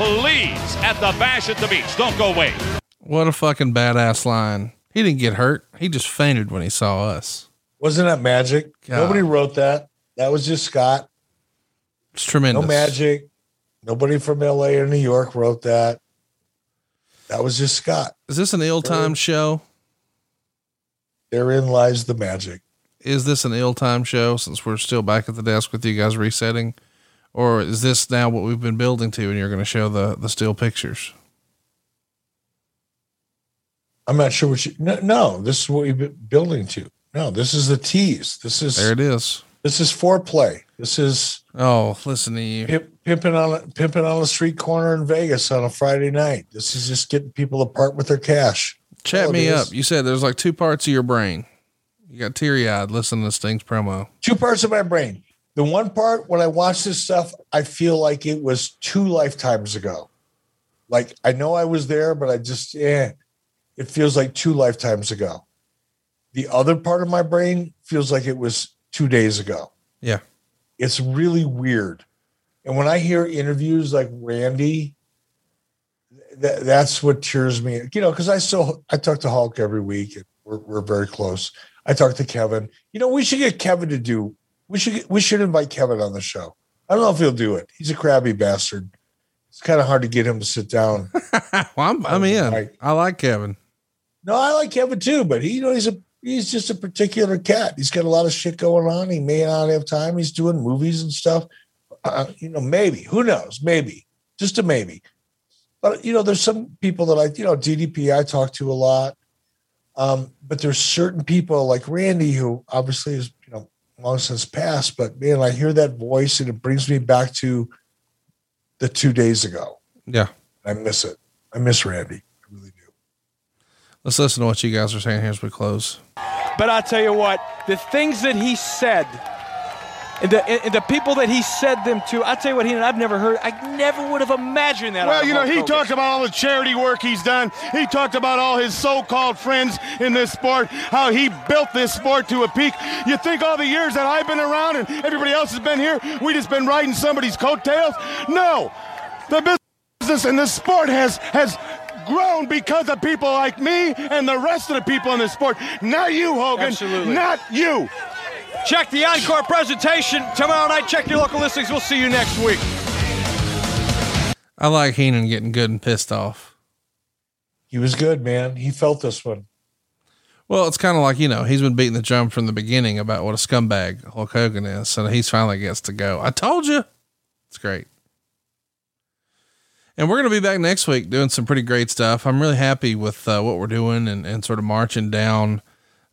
Please, at the Bash at the Beach. Don't go away.
What a fucking badass line. He didn't get hurt. He just fainted when he saw us.
Wasn't that magic?
God.
Nobody wrote that. That was just Scott.
It's tremendous.
No magic. Nobody from LA or New York wrote that. That was just Scott.
Is this an ill timed show?
Therein lies the magic.
Is this an ill timed show since we're still back at the desk with you guys resetting? Or is this now what we've been building to and you're going to show the, the still pictures?
I'm not sure what you. No, no, this is what we've been building to. No, this is the tease. This is
There it is.
This is foreplay. This is
Oh, listen to you.
pimp, pimping on a, pimping on a street corner in Vegas on a Friday night. This is just getting people apart with their cash.
Chat me up. You said there's like two parts of your brain. You got teary eyed listening to Sting's promo.
Two parts of my brain. The one part when I watch this stuff, I feel like it was two lifetimes ago. Like I know I was there, but I just yeah, it feels like two lifetimes ago. The other part of my brain feels like it was two days ago.
Yeah.
It's really weird. And when I hear interviews like Randy, that, that's what tears me. You know, because I still I talk to Hulk every week, and we're we're very close. I talked to Kevin. You know, we should get Kevin to do. We should get- we should invite Kevin on the show. I don't know if he'll do it. He's a crabby bastard. It's kind of hard to get him to sit down.
well, I'm, I'm in. I like Kevin.
No, I like Kevin too, but he, you know, he's a he's just a particular cat. He's got a lot of shit going on. He may not have time. He's doing movies and stuff. Uh, you know, maybe. Who knows? Maybe. Just a maybe. But you know, there's some people that I, you know, DDP I talk to a lot. Um, but there's certain people like Randy who obviously is, you know, long since passed. But man, I hear that voice and it brings me back to the two days ago.
Yeah.
I miss it. I miss Randy. I really do.
Let's listen to what you guys are saying here as we close.
But I tell you what, the things that he said, and the, and the people that he said them to, I tell you what, he I've never heard. I never would have imagined that.
Well, you know, he talked about all the charity work he's done. He talked about all his so-called friends in this sport, how he built this sport to a peak. You think all the years that I've been around and everybody else has been here, we just been riding somebody's coattails? No, the business and the sport has has grown because of people like me and the rest of the people in the sport. Not you, Hogan.
Absolutely.
Not you.
Check the encore presentation tomorrow night. Check your local listings. We'll see you next week.
I like Heenan getting good and pissed off.
He was good, man. He felt this one.
Well, it's kind of like, you know, he's been beating the drum from the beginning about what a scumbag Hulk Hogan is. So he's finally gets to go. I told you. It's great. And we're going to be back next week doing some pretty great stuff. I'm really happy with uh, what we're doing and, and sort of marching down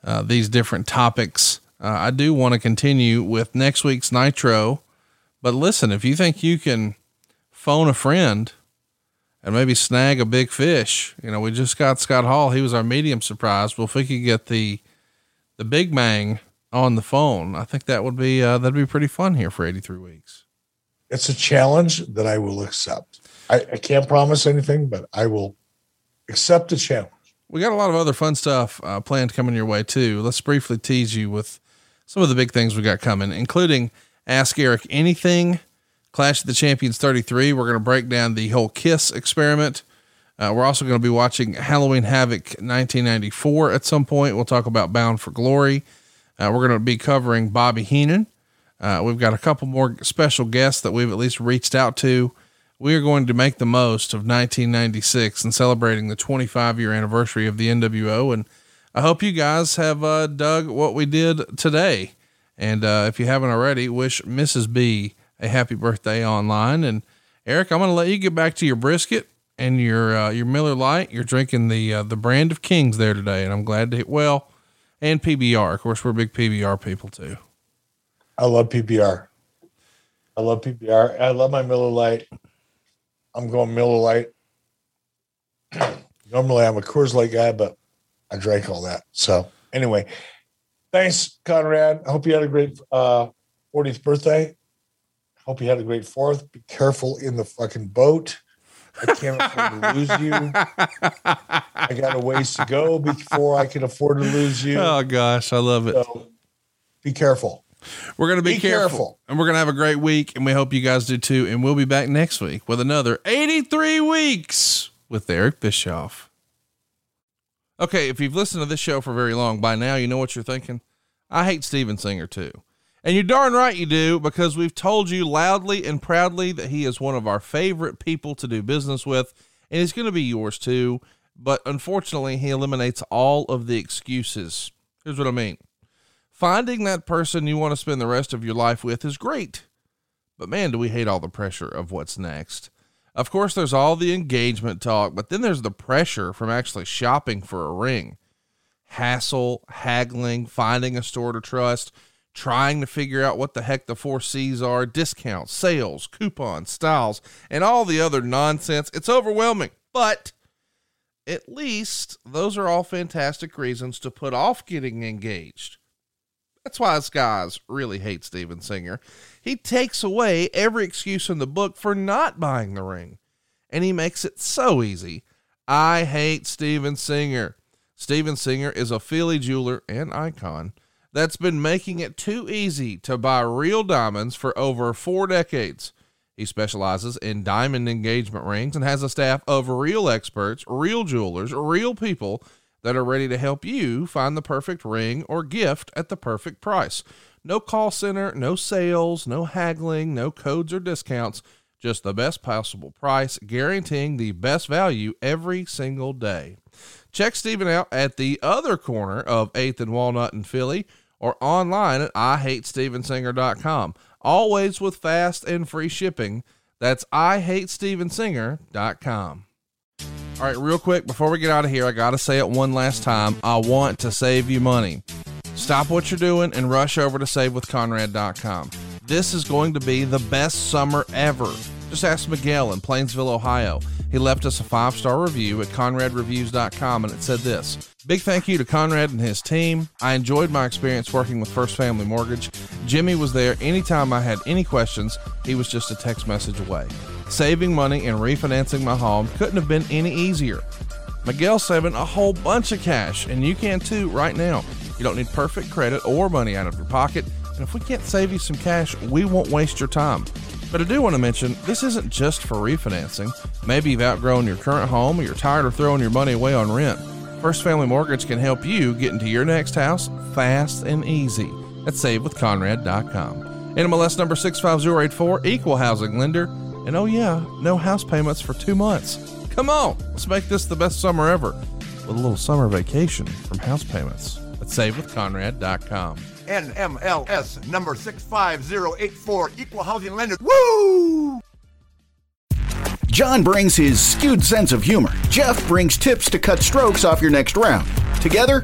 uh, these different topics. Uh, I do want to continue with next week's Nitro. But listen, if you think you can phone a friend and maybe snag a big fish, you know, we just got Scott Hall. He was our medium surprise. Well, if we could get the the big mang on the phone, I think that would be uh, that'd be pretty fun here for 83 weeks.
It's a challenge that I will accept. I, I can't promise anything, but I will accept the challenge.
We got a lot of other fun stuff uh, planned coming your way too. Let's briefly tease you with some of the big things we got coming, including Ask Eric Anything, Clash of the Champions 33. We're going to break down the whole Kiss experiment. Uh, we're also going to be watching Halloween Havoc 1994 at some point. We'll talk about Bound for Glory. Uh, we're going to be covering Bobby Heenan. Uh, we've got a couple more special guests that we've at least reached out to we are going to make the most of 1996 and celebrating the 25 year anniversary of the NWO. And I hope you guys have uh, dug what we did today. And uh, if you haven't already, wish Mrs. B a happy birthday online. And Eric, I'm going to let you get back to your brisket and your uh, your Miller Lite. You're drinking the uh, the brand of Kings there today, and I'm glad to. Well, and PBR. Of course, we're big PBR people too.
I love PBR. I love PBR. I love my Miller Lite. I'm going Miller Lite. Normally, I'm a Coors Light guy, but I drank all that. So anyway, thanks, Conrad. I hope you had a great uh, 40th birthday. Hope you had a great fourth. Be careful in the fucking boat. I can't afford to lose you. I got a ways to go before I can afford to lose you.
Oh gosh, I love it.
So be careful.
We're going to be,
Be
careful,
careful.
and we're going to have a great week. And we hope you guys do too. And we'll be back next week with another 83 weeks with Eric Bischoff. Okay. If you've listened to this show for very long by now, you know what you're thinking. I hate Steven Singer too. And you're darn right you do because we've told you loudly and proudly that he is one of our favorite people to do business with. And he's going to be yours too. But unfortunately, he eliminates all of the excuses. Here's what I mean. Finding that person you want to spend the rest of your life with is great. But man, do we hate all the pressure of what's next. Of course, there's all the engagement talk, but then there's the pressure from actually shopping for a ring. Hassle, haggling, finding a store to trust, trying to figure out what the heck the four C's are, discounts, sales, coupons, styles, and all the other nonsense. It's overwhelming, but at least those are all fantastic reasons to put off getting engaged. That's why guys really hate Steven Singer. He takes away every excuse in the book for not buying the ring, and he makes it so easy. I hate Steven Singer. Steven Singer is a Philly jeweler and icon that's been making it too easy to buy real diamonds for over four decades. He specializes in diamond engagement rings and has a staff of real experts, real jewelers, real people that are ready to help you find the perfect ring or gift at the perfect price. No call center, no sales, no haggling, no codes or discounts, just the best possible price, guaranteeing the best value every single day. Check Steven out at the other corner of 8th and Walnut in Philly or online at IHateStevenSinger.com. Always with fast and free shipping. That's IHateStevenSinger.com. All right, real quick, before we get out of here, I got to say it one last time. I want to save you money. Stop what you're doing and rush over to SaveWithConrad.com. This is going to be the best summer ever. Just ask Miguel in Plainsville, Ohio. He left us a five star review at ConradReviews.com and it said this Big thank you to Conrad and his team. I enjoyed my experience working with First Family Mortgage. Jimmy was there anytime I had any questions, he was just a text message away. Saving money and refinancing my home couldn't have been any easier. Miguel's saving a whole bunch of cash, and you can too right now. You don't need perfect credit or money out of your pocket, and if we can't save you some cash, we won't waste your time. But I do want to mention this isn't just for refinancing. Maybe you've outgrown your current home or you're tired of throwing your money away on rent. First Family Mortgage can help you get into your next house fast and easy at savewithconrad.com. NMLS number 65084, equal housing lender. And oh, yeah, no house payments for two months. Come on, let's make this the best summer ever with a little summer vacation from house payments at savewithconrad.com.
NMLS number 65084, equal housing lender. Woo!
John brings his skewed sense of humor. Jeff brings tips to cut strokes off your next round. Together,